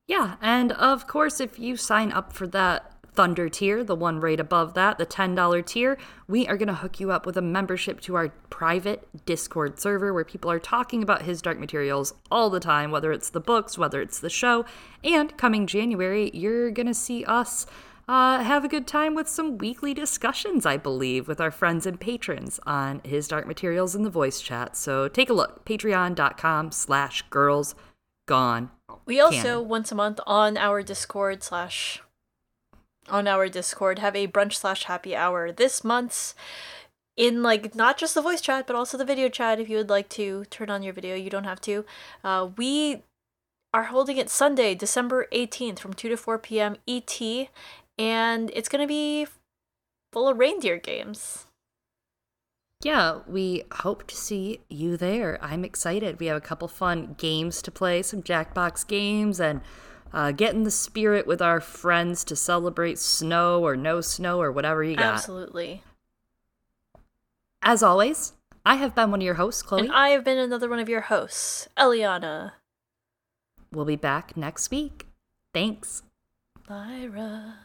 Yeah, and of course, if you sign up for that Thunder tier, the one right above that, the $10 tier, we are going to hook you up with a membership to our private Discord server where people are talking about his dark materials all the time, whether it's the books, whether it's the show. And coming January, you're going to see us uh, have a good time with some weekly discussions, I believe, with our friends and patrons on his dark materials in the voice chat. So take a look, patreon.com slash girls gone We also Canon. once a month on our Discord slash on our Discord have a brunch slash happy hour. This month's in like not just the voice chat but also the video chat. If you would like to turn on your video, you don't have to. Uh, we are holding it Sunday, December eighteenth, from two to four p.m. ET, and it's gonna be full of reindeer games. Yeah, we hope to see you there. I'm excited. We have a couple fun games to play, some Jackbox games, and uh, get in the spirit with our friends to celebrate snow or no snow or whatever you got. Absolutely. As always, I have been one of your hosts, Chloe. And I have been another one of your hosts, Eliana. we'll be back next week. Thanks. Lyra.